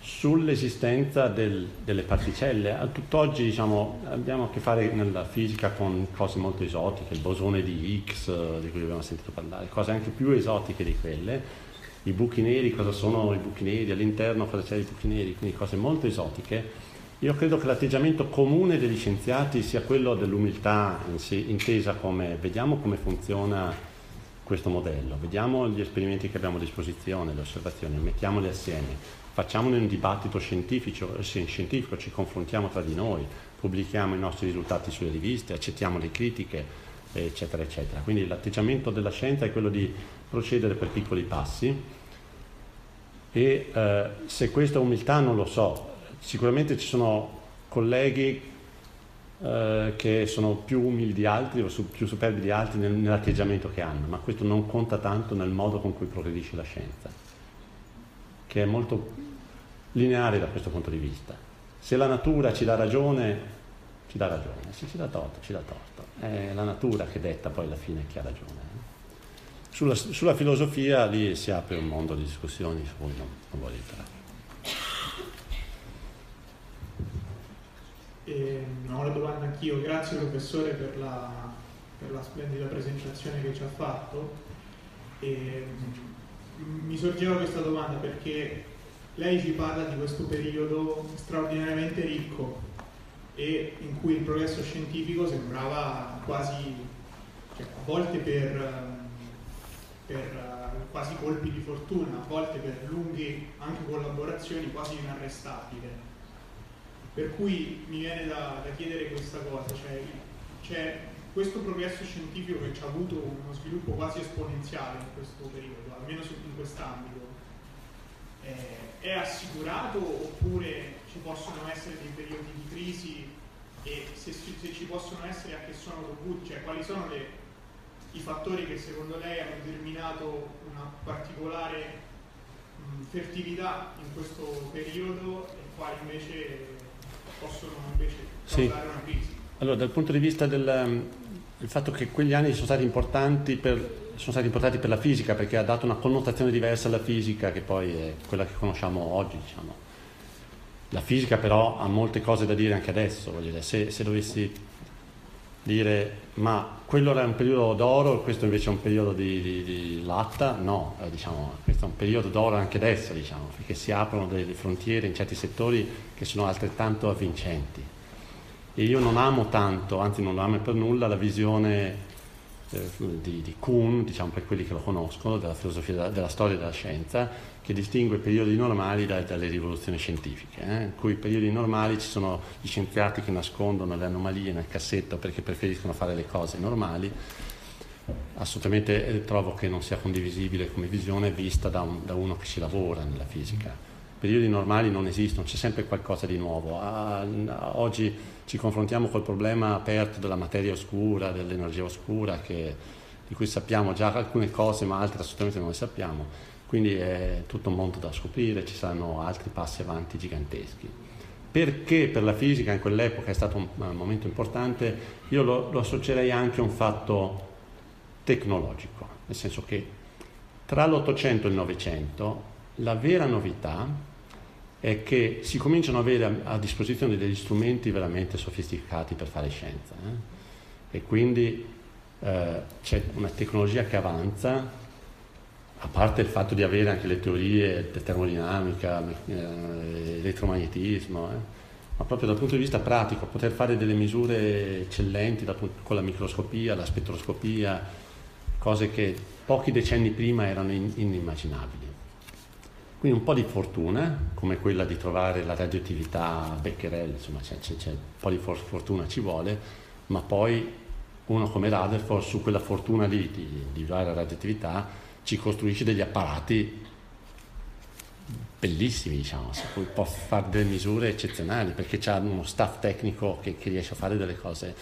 sull'esistenza del, delle particelle. A tutt'oggi diciamo, abbiamo a che fare nella fisica con cose molto esotiche, il bosone di Higgs di cui abbiamo sentito parlare, cose anche più esotiche di quelle, i buchi neri, cosa sono i buchi neri, all'interno cosa c'è i buchi neri, quindi cose molto esotiche. Io credo che l'atteggiamento comune degli scienziati sia quello dell'umiltà in sé, intesa come vediamo come funziona questo modello, vediamo gli esperimenti che abbiamo a disposizione, le osservazioni, mettiamoli assieme, facciamone un dibattito scientifico, scientifico, ci confrontiamo tra di noi, pubblichiamo i nostri risultati sulle riviste, accettiamo le critiche, eccetera, eccetera. Quindi l'atteggiamento della scienza è quello di procedere per piccoli passi e eh, se questa umiltà non lo so, sicuramente ci sono colleghi eh, che sono più umili di altri o più superbi di altri nel, nell'atteggiamento che hanno, ma questo non conta tanto nel modo con cui progredisce la scienza, che è molto lineare da questo punto di vista. Se la natura ci dà ragione, ci dà ragione, se ci dà torto, ci dà torto. È la natura che detta poi alla fine chi ha ragione. Sulla, sulla, filosofia lì si apre un mondo di discussioni su cui non, non voglio entrare. Eh, ho una domanda anch'io, grazie professore per la, per la, splendida presentazione che ci ha fatto. Eh, mi sorgeva questa domanda perché lei ci parla di questo periodo straordinariamente ricco e in cui il progresso scientifico sembrava quasi, cioè, a volte per per quasi colpi di fortuna, a volte per lunghe anche collaborazioni quasi inarrestabili. Per cui mi viene da, da chiedere questa cosa, cioè c'è questo progresso scientifico che ci ha avuto uno sviluppo quasi esponenziale in questo periodo, almeno in quest'ambito, eh, è assicurato oppure ci possono essere dei periodi di crisi e se, se ci possono essere a che sono dovuti, cioè quali sono le, i fattori che secondo lei hanno determinato una particolare mh, fertilità in questo periodo e quali invece possono invece causare Sì. una crisi. Allora, dal punto di vista del, del fatto che quegli anni sono stati importanti per, sono stati importanti per la fisica, perché ha dato una connotazione diversa alla fisica, che poi è quella che conosciamo oggi, diciamo. La fisica però ha molte cose da dire anche adesso, dire, se, se dovessi dire ma quello era un periodo d'oro questo invece è un periodo di, di- di latta, no, eh, diciamo, questo è un periodo d'oro anche adesso, diciamo, perché si aprono delle frontiere in certi settori che sono altrettanto avvincenti. E io non amo tanto, anzi non amo per nulla, la visione eh, di, di Kuhn, diciamo per quelli che lo conoscono, della filosofia della, della storia della scienza, che distingue i periodi normali da- dalle rivoluzioni scientifiche. eh. In cui i periodi normali ci sono gli scienziati che nascondono le anomalie nel cassetto perché preferiscono fare le cose normali. Assolutamente eh, trovo che non sia condivisibile come visione vista da, un- da uno che ci lavora nella fisica. Periodi normali non esistono, c'è sempre qualcosa di nuovo. Ah, oggi ci confrontiamo col problema aperto della materia oscura, dell'energia oscura, che- di cui sappiamo già alcune cose, ma altre assolutamente non le sappiamo. Quindi è tutto un mondo da scoprire, ci saranno altri passi avanti giganteschi. Perché per la fisica in quell'epoca è stato un, un momento importante, io lo, lo associerei anche a un fatto tecnologico, nel senso che tra l'Ottocento e il Novecento la vera novità è che si cominciano ad avere a, disposizione degli strumenti veramente sofisticati per fare scienza eh? e quindi eh, c'è una tecnologia che avanza a parte il fatto di avere anche le teorie di termodinamica, eh, elettromagnetismo, eh, ma proprio dal punto di vista pratico, poter fare delle misure eccellenti punto- con la microscopia, la spettroscopia, cose che pochi decenni prima erano in- inimmaginabili. Quindi un po' di fortuna, come quella di trovare la radioattività Becquerel, insomma c'è, c'è- c'è un po' di for- fortuna ci vuole, ma poi uno come Rutherford su quella fortuna lì di, di trovare la radioattività ci costruisce degli apparati bellissimi, diciamo, cui può fare delle misure eccezionali perché c'ha uno staff tecnico che, che riesce a fare delle cose,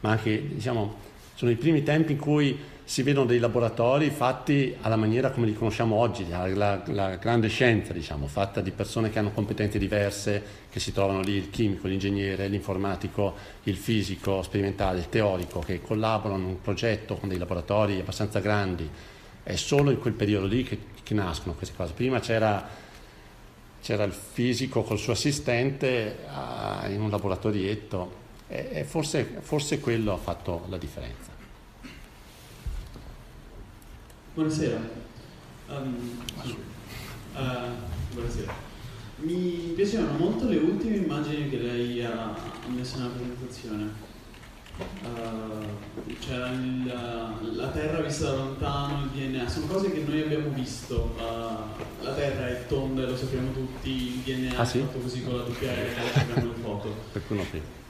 ma anche, diciamo, sono i primi tempi in cui si vedono dei laboratori fatti alla maniera come li conosciamo oggi, la, la- la grande scienza, diciamo, fatta di persone che hanno competenze diverse, che si trovano lì, il chimico, l'ingegnere, l'informatico, il fisico sperimentale, il teorico, che collaborano in un progetto con dei laboratori abbastanza grandi. È solo in quel periodo lì che, che nascono queste cose. Prima c'era c'era il fisico col suo assistente ah, in un laboratorietto e, e forse, forse quello ha fatto la differenza. Buonasera. Um, eh, buonasera. Mi piacevano molto le ultime immagini che lei ha messo nella presentazione. Eh, c'era il- la Terra vista da lontano, il DNA, sono cose che noi abbiamo visto. Eh, la Terra è tonda, lo sappiamo tutti, il DNA Ah, sì? è fatto così con la doppia R, abbiamo le foto.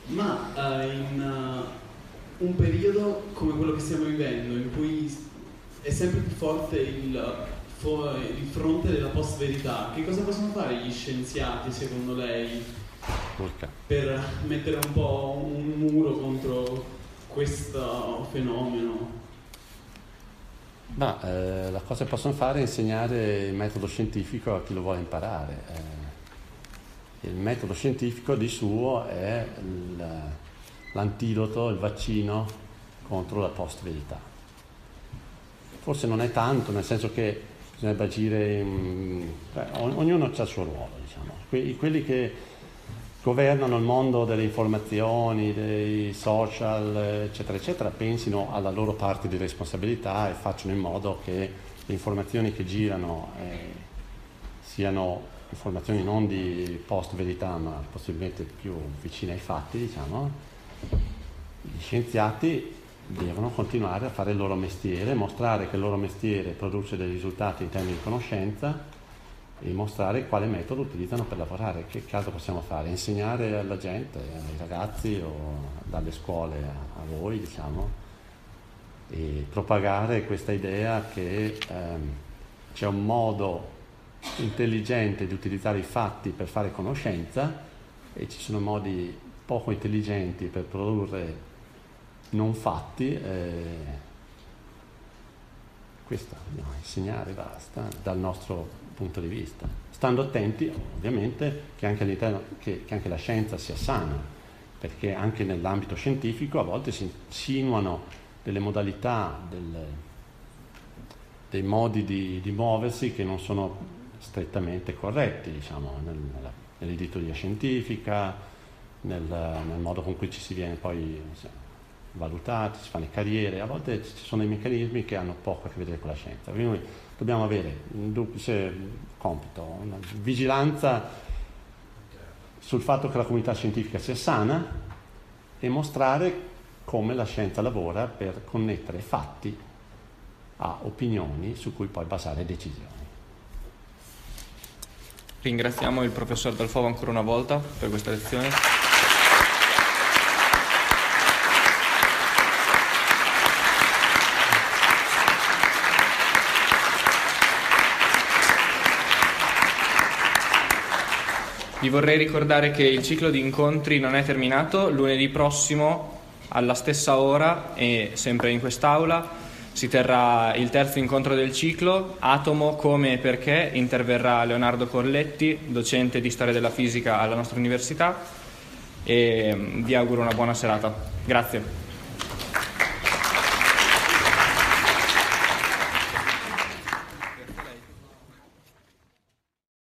Ma eh, in un periodo come quello che stiamo vivendo, in cui è sempre più forte il, il fronte della post-verità, che cosa possono fare gli scienziati, secondo lei, Urca. per mettere un po' un muro contro questo fenomeno? Ma eh, la cosa che possono fare è insegnare il metodo scientifico a chi lo vuole imparare. Eh, il metodo scientifico di suo è l'antidoto, il vaccino contro la post-verità. Forse non è tanto, nel senso che bisognerebbe agire, in- ogn- ognuno ha il suo ruolo, diciamo. Que- quelli che governano il mondo delle informazioni, dei social, eccetera, eccetera, pensino alla loro parte di responsabilità e facciano in modo che le informazioni che girano eh, siano informazioni non di post-verità, ma possibilmente più vicine ai fatti, diciamo. Gli scienziati devono continuare a fare il loro mestiere, mostrare che il loro mestiere produce dei risultati in termini di conoscenza e mostrare quale metodo utilizzano per lavorare. Che caso possiamo fare? Insegnare alla gente, ai ragazzi o dalle scuole a, voi, diciamo, e propagare questa idea che ehm, c'è un modo intelligente di utilizzare i fatti per fare conoscenza e ci sono modi poco intelligenti per produrre non fatti, eh, questo, dobbiamo insegnare, basta, dal nostro punto di vista. Stando attenti, ovviamente, che anche, che, che anche la scienza sia sana, perché anche nell'ambito scientifico a volte si insinuano delle modalità, del, dei modi di, di, muoversi che non sono strettamente corretti, diciamo, nel, nell'editoria scientifica, nel, nel, modo con cui ci si viene poi valutati, si fanno le carriere, a volte ci sono dei meccanismi che hanno poco a che vedere con la scienza. Quindi noi dobbiamo avere un duplice compito, una vigilanza sul fatto che la comunità scientifica sia sana e mostrare come la scienza lavora per connettere fatti a opinioni su cui poi basare decisioni. Ringraziamo il professor Dalfovo ancora una volta per questa lezione. Vi vorrei ricordare che il ciclo di incontri non è terminato, lunedì prossimo alla stessa ora e sempre in quest'aula si terrà il terzo incontro del ciclo, Atomo come e perché, interverrà Leonardo Corletti, docente di storia della fisica alla nostra università e mm, vi auguro una buona serata. Grazie.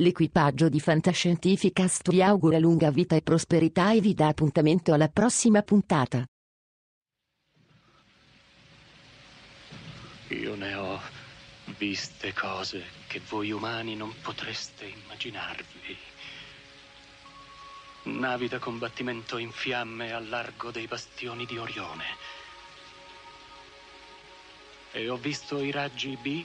L'equipaggio di Fantascientificast vi augura lunga vita e prosperità e vi dà appuntamento alla prossima puntata. Io ne ho viste cose che voi umani non potreste immaginarvi. Navi da combattimento in fiamme al largo dei bastioni di Orione. E ho visto i raggi B